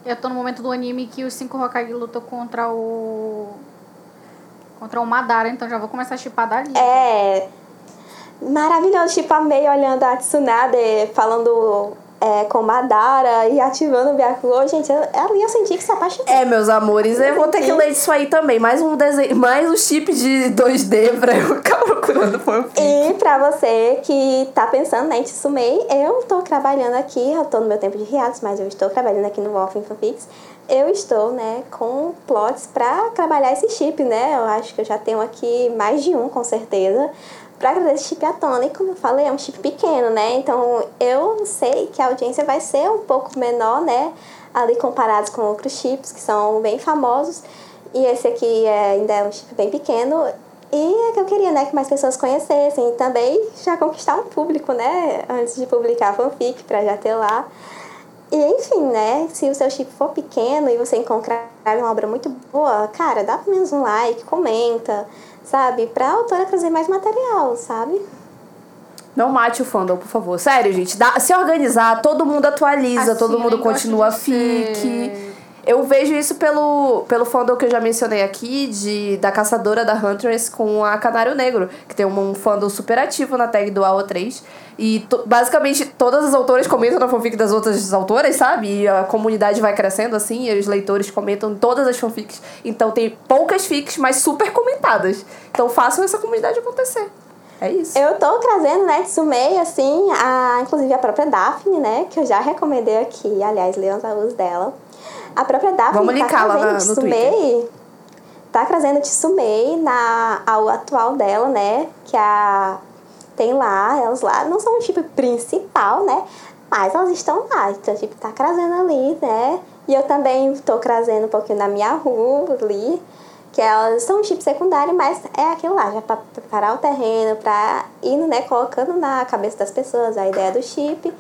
Eu tô no momento do anime que os cinco Hokage lutam contra o. Contra o Madara, então já vou começar a chipar dali. É. Maravilhoso, tipo, a Mei olhando a Tsunade, falando é, com Madara e ativando o Byakugo. Gente, eu, ali eu senti que se apaixonou. É, meus amores, eu vou ter que ler isso aí também. Mais um desenho, mais um chip de 2D pra eu ficar procurando fanfic. E pra você que tá pensando né, em Tsumei, eu tô trabalhando aqui, eu tô no meu tempo de riados, mas eu estou trabalhando aqui no Wolf Fanfics. Eu estou, né, com plots pra trabalhar esse chip, né? Eu acho que eu já tenho aqui mais de um, com certeza. Pra trazer esse chip. E como eu falei, é um chip pequeno, né? Então eu sei que a audiência vai ser um pouco menor, né? Ali comparados com outros chips que são bem famosos. E esse aqui é, ainda é um chip bem pequeno. E é que eu queria, né, que mais pessoas conhecessem e também já conquistar um público, né, antes de publicar a fanfic, pra já ter lá. E enfim, né, se o seu chip for pequeno e você encontrar uma obra muito boa, cara, dá pelo menos um like, comenta, sabe, pra autora trazer mais material, sabe? Não mate o fandom, por favor. Sério, gente. Dá, se organizar, todo mundo atualiza, Assim, todo mundo continua fic. ser- Eu vejo isso pelo, pelo fandom que eu já mencionei aqui, de, da caçadora da Huntress com a Canário Negro, que tem um, um fandom super ativo na tag do AO3. E to- basicamente todas as autoras comentam na fanfic das outras autoras, sabe? E a comunidade vai crescendo assim, e os leitores comentam todas as fanfics. Então tem poucas fics, mas super comentadas. Então façam essa comunidade acontecer. É isso. Eu tô trazendo, né, Tsumei, assim, a, inclusive a própria Daphne, né, que eu já recomendei aqui, aliás, leiam os dela. A própria Daphne tá lá trazendo na- Tsumei, tá trazendo Tsumei na ao atual dela, né, que a tem lá, elas lá não são o tipo principal, né, mas elas estão lá, então tipo tá trazendo ali, né? E eu também tô trazendo um pouquinho da minha rua ali, que elas são um chip secundário, mas é aquilo lá, já para preparar o terreno, para ir, né, colocando na cabeça das pessoas a ideia do chip,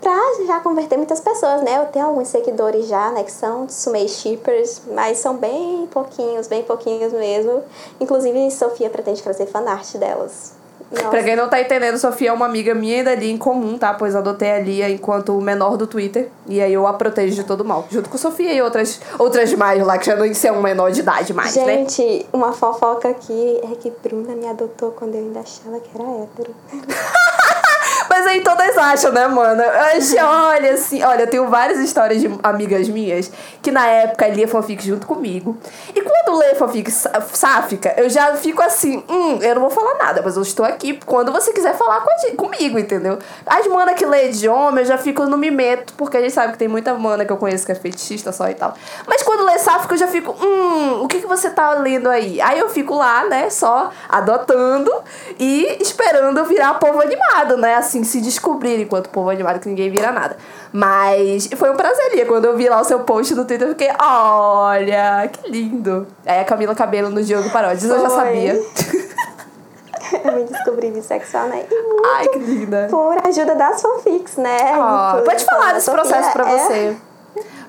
pra já converter muitas pessoas, né? Eu tenho alguns seguidores já, né, que são Tsumei Shippers, mas são bem pouquinhos, bem pouquinhos mesmo. Inclusive, Sofia pretende trazer fanart delas. Nossa. Pra quem não tá entendendo, Sofia é uma amiga minha e da Lia em comum, tá? Pois adotei a Lia enquanto o menor do Twitter. E aí eu a protejo de todo mal. Junto com Sofia e outras, outras mais lá, que já não são menor de idade mais, né? Gente, uma fofoca aqui é que Bruna me adotou quando eu ainda achava que era hétero. Mas aí todas acham, né, mano? Olha, assim, olha, eu tenho várias histórias de amigas minhas que na época lia fanfic junto comigo. E quando lê fanfic sá- sáfica, eu já fico assim, hum, eu não vou falar nada, mas eu estou aqui quando você quiser falar com a comigo, entendeu? As mana que lê de homem, eu já fico no me meto, porque a gente sabe que tem muita mana que eu conheço que é fetichista só e tal. Mas quando lê sáfica, eu já fico, hum, o que, que você tá lendo aí? Aí eu fico lá, né, só adotando e esperando virar povo animado, né? Assim, se descobrir enquanto povo animado, que ninguém vira nada. Mas foi um prazer, Lia. Quando eu vi lá o seu post no Twitter, eu fiquei, olha, que lindo. Aí a Camila Cabelo no Diogo Paródias, eu já Foi. sabia. eu me descobri bissexual, né? E muito Ai, que linda. por ajuda das fanfics, né? Inclusive, pode falar desse processo pra é- você.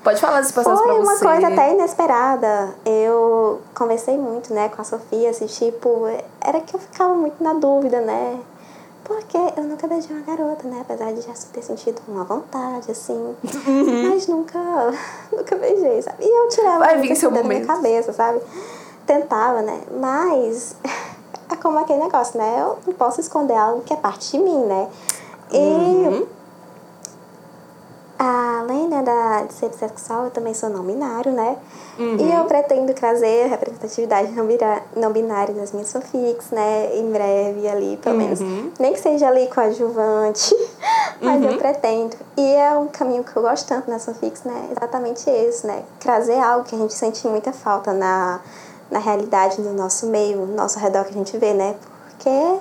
Pode falar desse processo Foi pra uma você. coisa até inesperada. Eu conversei muito, né, com a Sofia, assim, tipo, era que eu ficava muito na dúvida, né? Porque eu nunca beijei uma garota, né? Apesar de já ter sentido uma vontade, assim. Mas nunca, nunca beijei, sabe? E eu tirava Vai vir seu da minha cabeça, sabe? Tentava, né? Mas é como aquele negócio, né? Eu não posso esconder algo que é parte de mim, né? E Uhum. Além né, da, de ser bissexual, eu também sou não binário, né? Uhum. E eu pretendo trazer representatividade não, bira, não binária nas minhas fanfics, né? Em breve ali, pelo Uhum. menos. Nem que seja ali coadjuvante, mas Uhum. eu pretendo. E é um caminho que eu gosto tanto nas fanfics, né? Exatamente esse, né? Trazer algo que a gente sente muita falta na, na realidade do nosso meio, no nosso redor que a gente vê, né? Porque,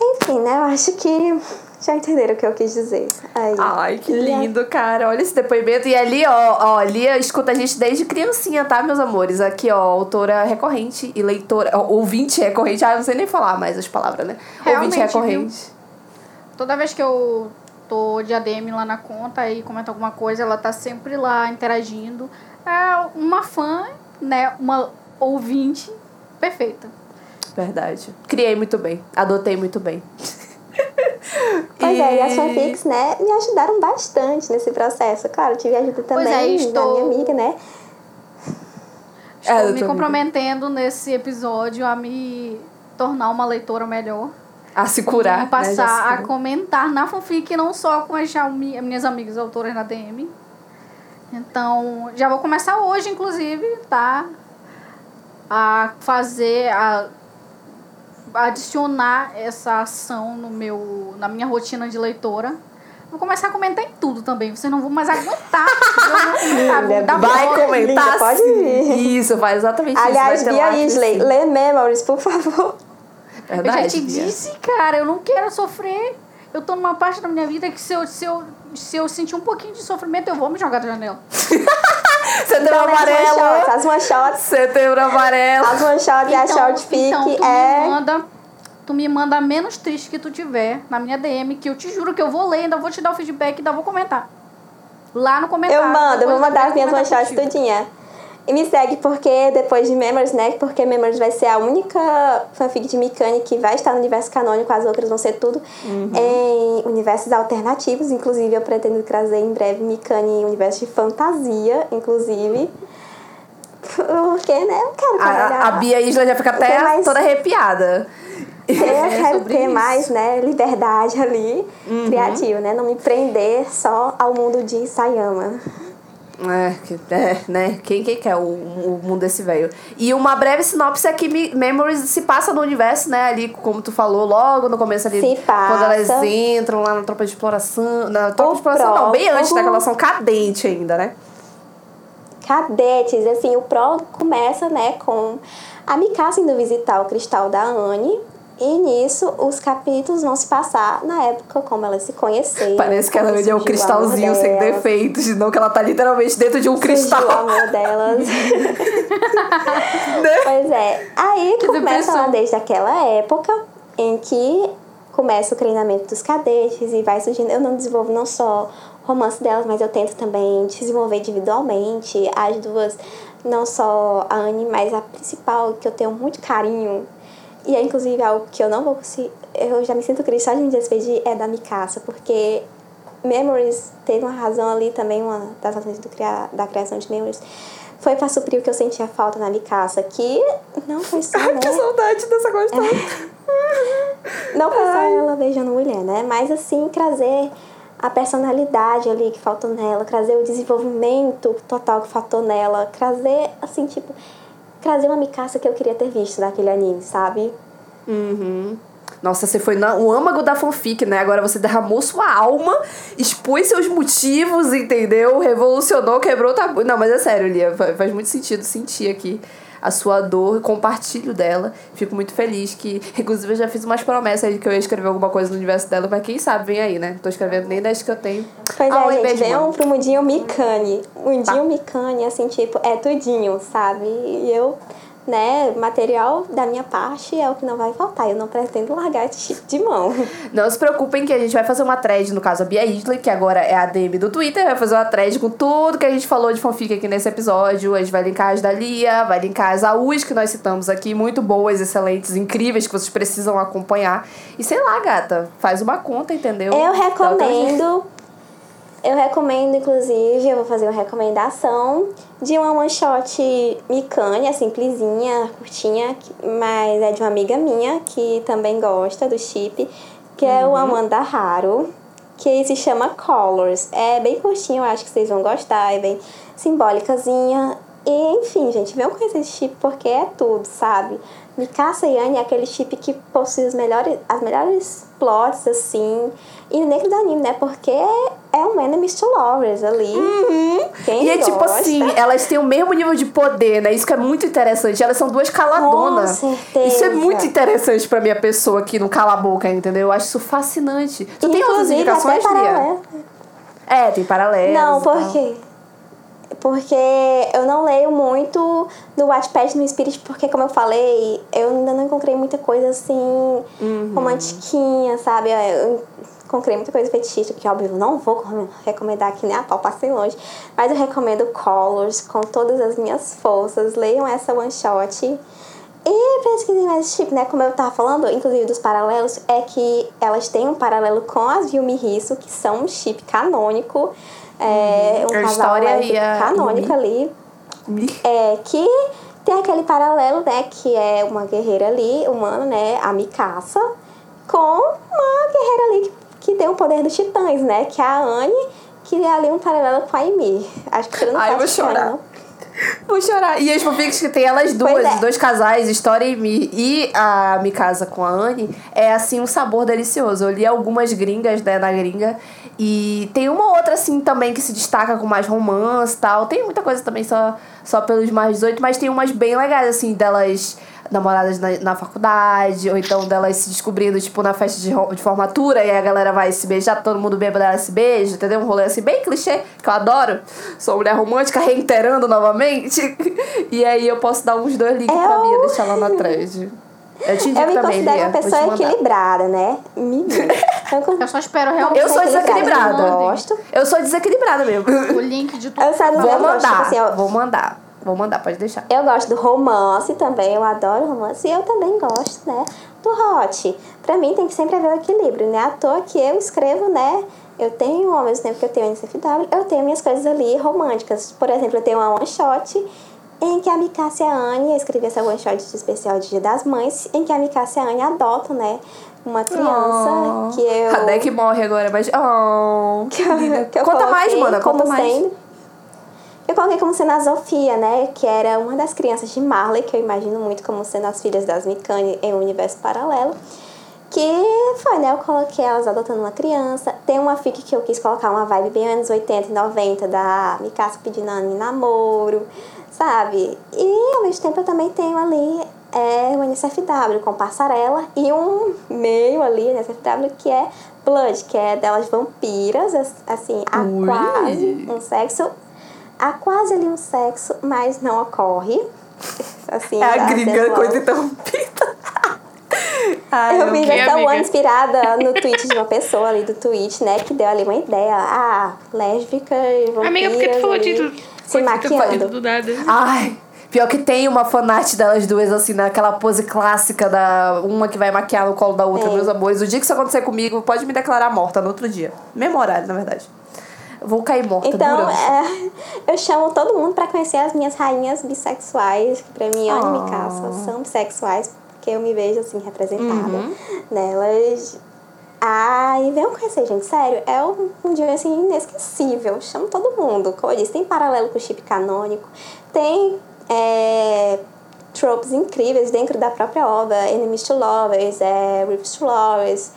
enfim, né? Eu acho que já entenderam o que eu quis dizer. Aí. Ai, que lindo, cara. Olha esse depoimento. E ali, ó, ó, a Lia escuta a gente desde criancinha, tá, meus amores? Aqui, ó, autora recorrente e leitora. ó, Ouvinte recorrente. Ah, eu não sei nem falar mais as palavras, né? Realmente, ouvinte recorrente. Toda vez que eu tô de ADM lá na conta e comento alguma coisa, ela tá sempre lá interagindo. É uma fã, né? Uma ouvinte perfeita. Verdade. Criei muito bem. Adotei muito bem. Pois é, e as fanfics, né, me ajudaram bastante nesse processo. Claro, tive ajuda Pois também é, da estou- minha amiga, né? Estou É, me comprometendo nesse episódio a me tornar uma leitora melhor. A se curar. Vou né? passar se a comentar na fanfic, não só com as minhas amigas autoras na DM. Então, já vou começar hoje, inclusive, tá? A fazer, a adicionar essa ação no meu, na minha rotina de leitora. Vou começar a comentar em tudo também. Vocês não vão mais aguentar. Eu vou Vai comentar Linda, pode sim. vir. Isso, faz exatamente Aliás, isso. vai ter Bia Isley, lê Memories, por favor. Eu já Verdade, te Bia. disse, cara, eu não quero sofrer. Eu tô numa parte da minha vida que se eu, se eu, se eu sentir um pouquinho de sofrimento, eu vou me jogar da janela. Setembro Então, as amarelo. as one shots, Setembro amarelo. as one shots e a short fic então tu é... me manda. Tu me manda a menos triste que tu tiver na minha DM, que eu te juro que eu vou ler, ainda vou te dar o feedback e ainda vou comentar. Lá no comentário. Eu mando, eu vou mandar as minhas contigo. tudinha. E me segue porque depois de Memories, né? Porque Memories vai ser a única fanfic de Mikami que vai estar no universo canônico, as outras vão ser tudo em universos alternativos. Inclusive, eu pretendo trazer em breve Mikami em universo de fantasia, inclusive. Porque, né? Eu quero trabalhar. A, a Bia Isla já fica até mais? toda arrepiada. Eu quero sobre ter isso. mais, né, liberdade ali, criativa, né? Não me prender só ao mundo de Sayama. É, é, né? Quem, quem quer o, o mundo desse velho? E uma breve sinopse é que Me- Memories se passa no universo, né? Ali, como tu falou, logo no começo ali. Se passa. Quando elas entram lá na tropa de exploração. Na tropa O de exploração, não, bem antes, né? Que elas são cadente ainda, né? Cadetes, assim, o prólogo começa, né, com a Mikasa indo visitar o cristal da Anne. E nisso, os capítulos vão se passar na época como elas se conheceram. Parece que ela é um cristalzinho sem delas, defeitos, não que ela tá literalmente dentro de um surgiu cristal. o amor delas. Pois é. Aí Que começa depressão. lá desde aquela época em que começa o treinamento dos cadetes e vai surgindo. Eu não desenvolvo não só romance delas, mas eu tento também desenvolver individualmente as duas, não só a Anne, mas a principal, que eu tenho muito carinho. E é inclusive algo que eu não vou conseguir. Eu já me sinto triste só de me despedir é da Mikasa, porque Memories teve uma razão ali também, uma das razões do cria, da criação de Memories. Foi pra suprir o que eu sentia falta na Mikasa, que não foi só, Ai, né? que saudade dessa gostosa. Não foi só ela beijando mulher, né? Mas assim, trazer a personalidade ali que faltou nela, trazer o desenvolvimento total que faltou nela, trazer, assim, tipo, trazer uma Mikasa que eu queria ter visto naquele anime, sabe? Uhum. Nossa, você foi na, o âmago da fanfic, né? Agora você derramou sua alma, expôs seus motivos, entendeu? Revolucionou, quebrou o tabu. Não, mas é sério, Lia, fa- faz muito sentido sentir aqui a sua dor, compartilho dela. Fico muito feliz que, inclusive, eu já fiz umas promessas aí de que eu ia escrever alguma coisa no universo dela, mas quem sabe vem aí, né? Tô escrevendo nem das que eu tenho. Pois Ah, é, gente, venham pro mundinho Mikami. Mundinho Mikami, assim, tipo, é tudinho, sabe? E eu, né, material da minha parte é o que não vai faltar. Eu não pretendo largar esse tipo de mão. Não se preocupem que a gente vai fazer uma thread, no caso a Bia Isley, que agora é a DM do Twitter, vai fazer uma thread com tudo que a gente falou de fanfic aqui nesse episódio. A gente vai linkar as da Lia, vai linkar as AUs que nós citamos aqui, muito boas, excelentes, incríveis, que vocês precisam acompanhar. E sei lá, gata, faz uma conta, entendeu? Eu recomendo. Eu recomendo, inclusive, eu vou fazer uma recomendação de uma one shot Mikania, simplesinha, curtinha, mas é de uma amiga minha que também gosta do chip, que é Uhum. o Amanda Haro. que se chama Colors. É bem curtinho, eu acho que vocês vão gostar, é bem simbólicazinha. E, enfim, gente, venham conhecer esse chip porque é tudo, sabe? Mikasa e Anne é aquele chip que possui os melhores, as melhores plots, assim. E dentro do anime, né? Porque é um enemies to lovers ali. Quem E é tipo gosta- assim, elas têm o mesmo nível de poder, né? Isso que é muito interessante. Elas são duas caladonas. Com certeza. Isso é muito interessante pra minha pessoa que não cala a boca, entendeu? Eu acho isso fascinante. Tu tem outras Inclusive, indicações, Lia? paralelo. É, tem paralelos. Não, por quê? Porque eu não leio muito no Wattpad no Spirit, porque como eu falei, eu ainda não encontrei muita coisa assim, Uhum. romantiquinha, sabe? Eu encontrei muita coisa fetichista, que óbvio eu não vou com- recomendar aqui nem a pau, passei longe. Mas eu recomendo Colors com todas as minhas forças. Leiam essa one shot. E pesquisem mais chip, né? Como eu tava falando, inclusive dos paralelos, é que elas têm um paralelo com as Yumi Hisso, que são um chip canônico. É, um A casal e a canônico ali. É, que tem aquele paralelo, né? Que é uma guerreira ali, humana, né? A Mikasa, com uma guerreira ali que, que tem o poder dos titãs, né? Que é a Anne, que é ali um paralelo com a Ymir. Acho que você não Ai, eu vou chorar. não. Vou chorar. E as fanfics que tem elas duas, é. os dois casais, História e Mi, e a Mikasa com a Anne, é assim um sabor delicioso. Eu li algumas gringas, né, na gringa, e tem uma outra assim também que se destaca com mais romance e tal. Tem muita coisa também só, só pelos mais 18, mas tem umas bem legais, assim, delas namoradas na, na faculdade, ou então delas se descobrindo, tipo, na festa de, de formatura, e aí a galera vai se beijar, todo mundo bêbado, ela se beija, entendeu? Um rolê assim, bem clichê, que eu adoro. Sou mulher romântica, reiterando novamente. E aí eu posso dar uns dois links pra Eu- mim e deixar lá na thread. Eu te indico Eu me também, considero Lia. uma pessoa mandar. equilibrada, né? Menina. Eu, só espero realmente Eu sou desequilibrada. Eu gosto. Eu sou desequilibrada mesmo. o link de tudo. Eu sabe, Vou eu gosto, tipo mandar, assim, eu, vou mandar. Vou mandar, pode deixar. eu gosto do romance também, eu adoro romance. E eu também gosto, né? Do hot. Pra mim tem que sempre haver o equilíbrio, né? À toa que eu escrevo, né? Eu tenho, ao mesmo tempo que eu tenho NCFW, eu tenho minhas coisas ali românticas. Por exemplo, eu tenho uma one shot em que a Mikasa e a Anne, eu escrevi essa one shot de especial de Dia das Mães, em que a Mikasa e a Anne adotam, né? Uma criança Oh. que eu. A Deck morre agora, mas. Oh, que que eu Conta mais, mana, conta mais. sendo- Eu coloquei como sendo a Zofia, né? Que era uma das crianças de Marley, que eu imagino muito como sendo as filhas das Mikane em um universo paralelo. Que foi, né? Eu coloquei elas adotando uma criança. Tem uma fic que eu quis colocar uma vibe bem anos 80 e 90 da Mikasa pedindo em namoro, sabe? E ao mesmo tempo eu também tenho ali é, o NSFW com passarela e um meio ali, NSFW, que é Blood, que é delas vampiras, as- assim, há quase um sexo. Há quase ali um sexo, mas não ocorre. Assim, É a gringa, coisa interrompida. Ai, Eu essa amiga. one inspirada no tweet de uma pessoa ali do Twitch, né? Que deu ali uma ideia. Ah, lésbica e vampiras Amiga, por que tu falou de Se maquiando. do nada? Ai, pior que tem uma fanart delas duas, assim, naquela pose clássica da uma que vai maquiar no colo da outra, É. meus amores. O dia que isso acontecer comigo, pode me declarar morta no outro dia. Mesmo horário, na verdade. Vou cair morta Então, é, eu chamo todo mundo pra conhecer as minhas rainhas bissexuais, que pra mim, e Oh. Mikasa são bissexuais, porque eu me vejo, assim, representada Uhum. nelas. Ah, e venham conhecer, gente, sério, é um, um dia, assim, inesquecível. Chamo todo mundo. Como eu disse, tem paralelo com o chip canônico, tem é, tropes incríveis dentro da própria obra, Enemies to Lovers, é, Rips to Lovers,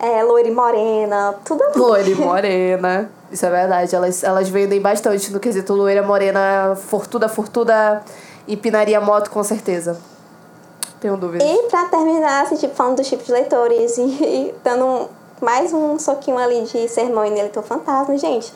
é, Loira e Morena, tudo. Loira e morena. Isso é verdade. Elas, elas vendem bastante no quesito loira, morena, fortuda, fortuda e pinaria moto, com certeza. Tenho dúvidas. E pra terminar, assim, tipo, falando do tipo de leitores e, e dando um- mais um soquinho ali de sermão e leitor fantasma, gente,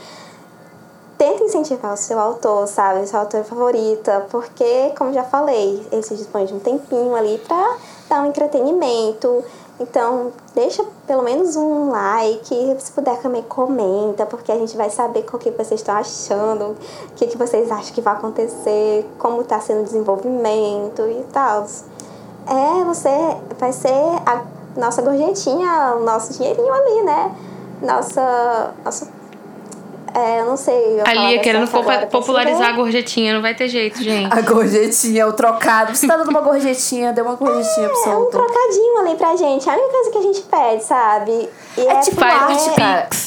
tenta incentivar o seu autor, sabe? O seu autor favorita, porque, como já falei, ele se dispõe de um tempinho ali pra dar um entretenimento. Então, deixa pelo menos um like, se puder também comenta, porque a gente vai saber o que vocês estão achando, o que, que vocês acham que vai acontecer, como está sendo o desenvolvimento e tal. É, você vai ser a nossa gorjetinha, o nosso dinheirinho ali, né? Nossa. nossa é, eu não sei. a A Lia palavra querendo agora popularizar a gorjetinha, não vai ter jeito, gente. A gorjetinha, o trocado. Você tá dando uma gorjetinha, dê uma gorjetinha pro seu É um trocadinho ali pra gente. É a única coisa que a gente pede, sabe? E É tipo, Faz um pix.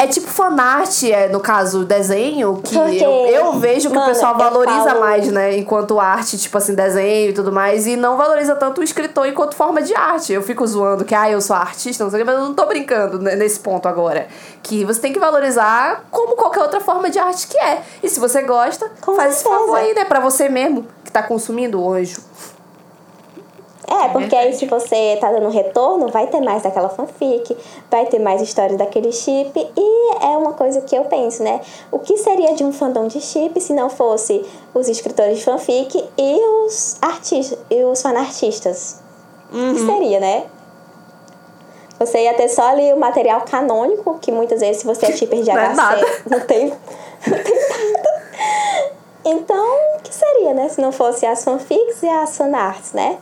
É tipo fanart, é, no caso, desenho, que Porque, eu, eu vejo que mano, o pessoal valoriza falo- mais, né? Enquanto arte, tipo assim, desenho e tudo mais, e não valoriza tanto o escritor enquanto forma de arte. Eu fico zoando que, ah, eu sou artista, não sei o que, mas eu não tô brincando nesse ponto agora. Que você tem que valorizar como qualquer outra forma de arte que é. E se você gosta, Com faz esse certeza. favor aí, né? Pra você mesmo, que tá consumindo o anjo. É, porque aí se você tá dando retorno, vai ter mais daquela fanfic, vai ter mais histórias daquele chip. E é uma coisa que eu penso, né? O que seria de um fandom de chip se não fosse os escritores de fanfic e os artistas e os fanartistas? O Uhum. que seria, né? Você ia ter só ali o material canônico, que muitas vezes, se você é shipper de Não é HC, nada. não tem, não tem nada. Então, o que seria, né? Se não fosse as fanfics e as fanarts, né?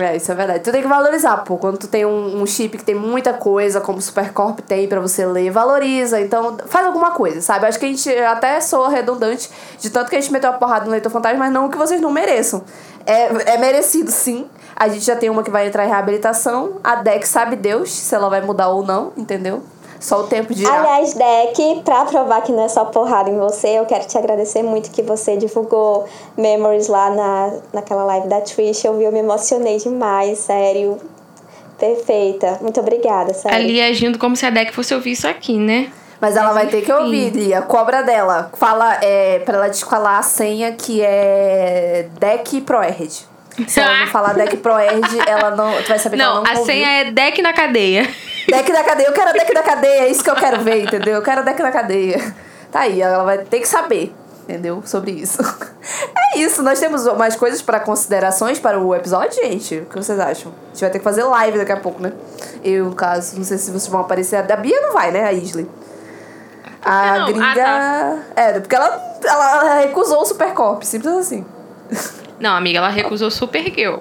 É, isso é verdade. Tu tem que valorizar, pô. Quando tu tem um, um chip que tem muita coisa, como o Supercorp tem pra você ler, valoriza. Então, faz alguma coisa, sabe? Acho que a gente até soa redundante de tanto que a gente meteu a porrada no Leitor Fantasma, mas não que vocês não mereçam. É, é merecido, sim. A gente já tem uma que vai entrar em reabilitação. A Deck sabe Deus se ela vai mudar ou não, entendeu? Só o tempo dirá. Aliás, Deck, pra provar que não é só porrada em você, eu quero te agradecer muito que você divulgou Memories lá na, naquela live da Twitch. Eu vi, eu me emocionei demais, sério. Perfeita. Muito obrigada, sério. Ali agindo como se a Deck fosse ouvir isso aqui, né? Mas ela vai ter que enfim. ouvir, Lia. Cobra dela. Fala é, pra ela te falar a senha que é Deck Proerd. Se ela não falar Deck Proerd, ela não. Tu vai saber que Não, ela não a senha é Deck na cadeia. Deck da cadeia. Eu quero deck da cadeia. É isso que eu quero ver, entendeu? Eu quero deck da cadeia. Tá aí, ela vai ter que saber, entendeu? Sobre isso. É isso. Nós temos mais coisas para considerações para o episódio, gente? O que vocês acham? A gente vai ter que fazer live daqui a pouco, né? Eu, no caso, não sei se vocês vão aparecer. A Bia não vai, né? A Isley. A não? gringa. Ah, É, porque ela, ela recusou o Supercorp, simples assim. Não, amiga, ela recusou Supergirl.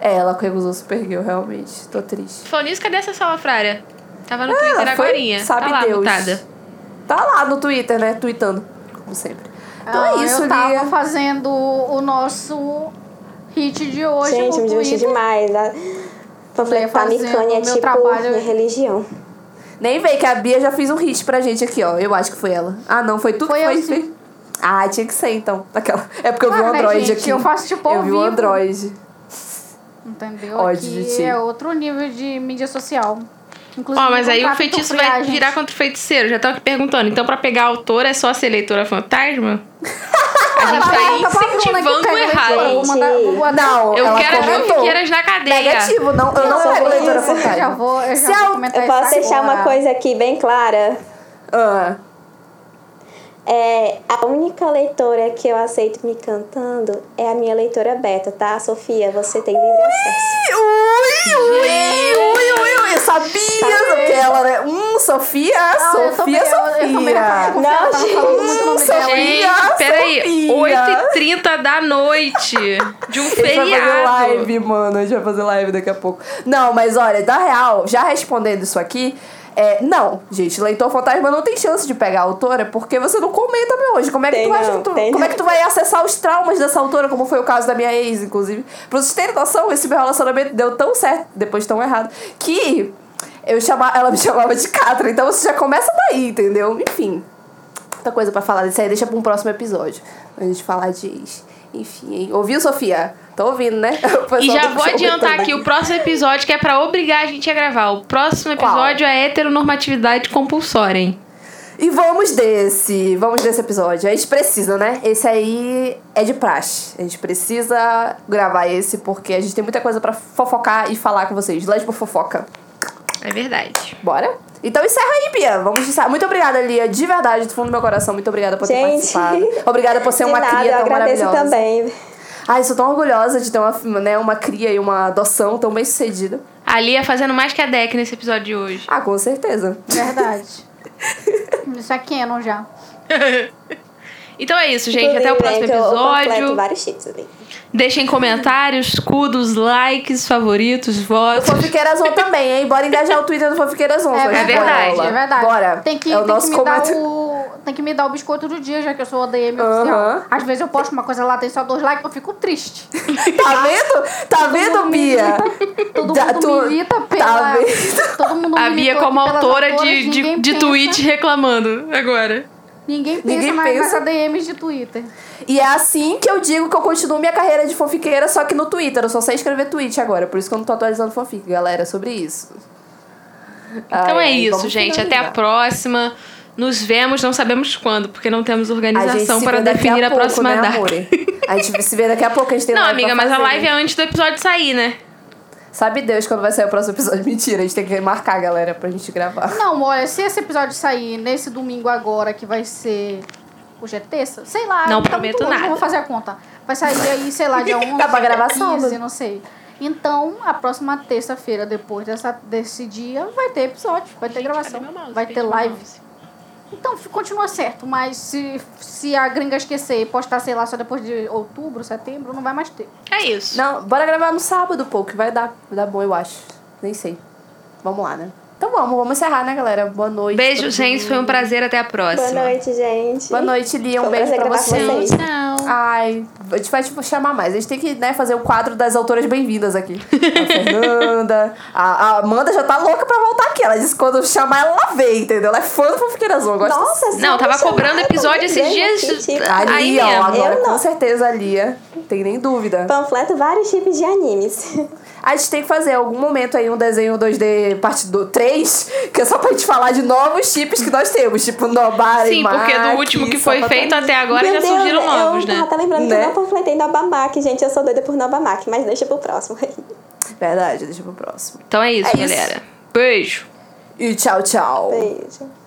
É, ela recusou o Supergirl, realmente. Tô triste. Falou nisso, cadê essa salafrária? Tava no Twitter Ah, foi- agorinha. sabe tá lá, Deus. mutada. Tá lá no Twitter, né? Tweetando, como sempre. Então Ah, é isso, eu tava Lia. fazendo o nosso hit de hoje Gente, no me diverti Twitter. demais. A panfletar fazendo micânia é meu tipo trabalho. minha religião. Nem veio que a Bia já fez um hit pra gente aqui, ó. Eu acho que foi ela. Ah, não, foi tu Foi que eu, foi? Ah, tinha que ser então. Aquela... É porque eu vi o Ah, né, Android gente? aqui. Eu faço, tipo, Eu vi o vivo. Android. Entendeu? Ódio Aqui de ti. é outro nível de mídia social. Inclusive, Ó, mas aí o feitiço vai gente. virar contra o feiticeiro. Já estão aqui perguntando. Então, pra pegar a autora, é só ser leitora fantasma? A gente tá Tá incentivando o errado. Vou mandar- vou mandar- Não, Eu ela quero as fanfiqueiras na cadeia. Negativo, não, eu não Não, pego eu leitora já Eu já fantasma. vou, eu já Se vou comentar Eu posso deixar uma agora. coisa aqui bem clara. Ah, É, a única leitora que eu aceito me cantando é a minha leitora beta, tá? Sofia, você tem livre acesso. Ui, ui, ui, ui, ui, eu sabia que ela, né? Hum, Sofia, Ah, eu Sofia, eu- eu Sofia. Não, tava falando muito o nome dela. Sofia. Gente, peraí. Sofia. 8h30 da noite de um A gente vai fazer feriado. live, mano. A gente vai fazer live daqui a pouco. Não, mas olha, na real, já respondendo isso aqui, é, não, gente, leitor fantasma não tem chance de pegar a autora porque você não comenta meu hoje. Como é que Tem tu acha que tu, tem como é que tu vai acessar os traumas dessa autora, como foi o caso da minha ex, inclusive? Pra vocês terem noção, esse meu relacionamento deu tão certo, depois tão errado, que eu chama, ela me chamava de Catra, então você já começa daí, entendeu? Enfim. Muita coisa pra falar disso aí, deixa pra um próximo episódio. A gente falar de ex. Enfim, hein? Ouviu, Sofia? Tô ouvindo, né? E já tá vou adiantar aqui o próximo episódio que é pra obrigar a gente a gravar. O próximo Qual? episódio é heteronormatividade compulsória, hein? E vamos desse, vamos desse episódio. A gente precisa, né? Esse aí é de praxe. A gente precisa gravar esse porque a gente tem muita coisa pra fofocar e falar com vocês. Lesbo fofoca. É verdade. Bora? Então encerra aí, Bia. Vamos encerrar. Muito obrigada, Lia. De verdade, do fundo do meu coração. Muito obrigada por ter Gente, participado. Obrigada por ser uma nada, cria eu tão agradeço maravilhosa. também. Ai, sou tão orgulhosa de ter uma, né, uma cria e uma adoção tão bem sucedida. A Lia fazendo mais que a Deck nesse episódio de hoje. Ah, com certeza. Verdade. Isso é canon já. Então é isso, gente. Até o próximo né, episódio. vários chips ali. Deixem comentários, escudos, likes, favoritos, O votos. Fofiqueiras On também, hein? Bora engajar o Twitter do Fofiqueiras On. É suas verdade, é verdade. Bora. Tem que, é o tem nosso que me dar o. tem que me dar o biscoito do dia, já que eu sou a DM Aham. oficial. Às vezes eu posto uma coisa lá, tem só dois likes, eu fico triste. Tá vendo? Tá vendo, mundo me Bia? Todo Da- mundo tu- milita Tá pela... vendo? todo mundo A Bia como autora autoras, de, de, de tweet reclamando agora. Ninguém pensa, Ninguém na, pensa. nessa DMs de Twitter. E é assim que eu digo que eu continuo minha carreira de fanfiqueira, só que no Twitter. Eu só sei escrever tweet agora, por isso que eu não tô atualizando fanfic, galera, sobre isso. Então Ai, é ai, isso, vamos gente. Até a próxima. Nos vemos, não sabemos quando, porque não temos A organização para definir a, pouco, próxima né, data. A gente se vê daqui a pouco, a gente tem Não, live amiga, pra mas a fazer, live é né? antes do episódio sair, né? Sabe Deus quando vai sair o próximo episódio. Mentira, a gente tem que marcar, galera, pra gente gravar. Não, olha, se esse episódio sair nesse domingo agora, que vai ser. Hoje é terça? Sei lá. Não tá prometo longe, nada. Não vou fazer a conta. Vai sair aí, sei lá, dia 11, Dá pra gravar 15, sábado. não sei. Então, a próxima terça-feira, depois dessa, desse dia, vai ter episódio, vai ter gravação, vai ter live. Então, continua certo, mas se, se a gringa esquecer e postar, sei lá, só depois de outubro, setembro, não vai mais ter. É isso. Não, bora gravar no sábado, pô, que vai dar, vai dar bom, eu acho. Nem sei. Vamos lá, né? Então vamos, vamos encerrar, né, galera? Boa noite. Beijo, gente. Foi um prazer. Até a próxima. Boa noite, gente. Boa noite, Lia. Um Foi beijo pra gravar com você. vocês. Tchau. Ai, a gente vai tipo, chamar mais. A gente tem que né, fazer o quadro das autoras bem-vindas aqui. A Fernanda. A, a Amanda já tá louca pra voltar aqui. Ela disse que quando chamar ela, vem, entendeu? Ela é fã do Fofiqueira Azul. Gosta Nossa, Não, tava só me cobrando episódio esses dias. aqui, tipo, Aí Lia, ó, mesmo. agora com não. certeza a Lia. Tem nem dúvida. Panfleto vários tipos de animes. A gente tem que fazer algum momento aí um desenho 2D parte do 3, que é só pra gente falar de novos chips que nós temos, tipo Nobara e Sim, porque do último que foi feito até agora Meu já Deus, surgiram eu novos, tava né? até lembrando que Né? eu não panfletei Nobamak, gente. Eu sou doida por Nobamak, mas deixa pro próximo. Verdade, deixa pro próximo. Então é isso, É isso. galera. Beijo. E tchau, tchau. Beijo.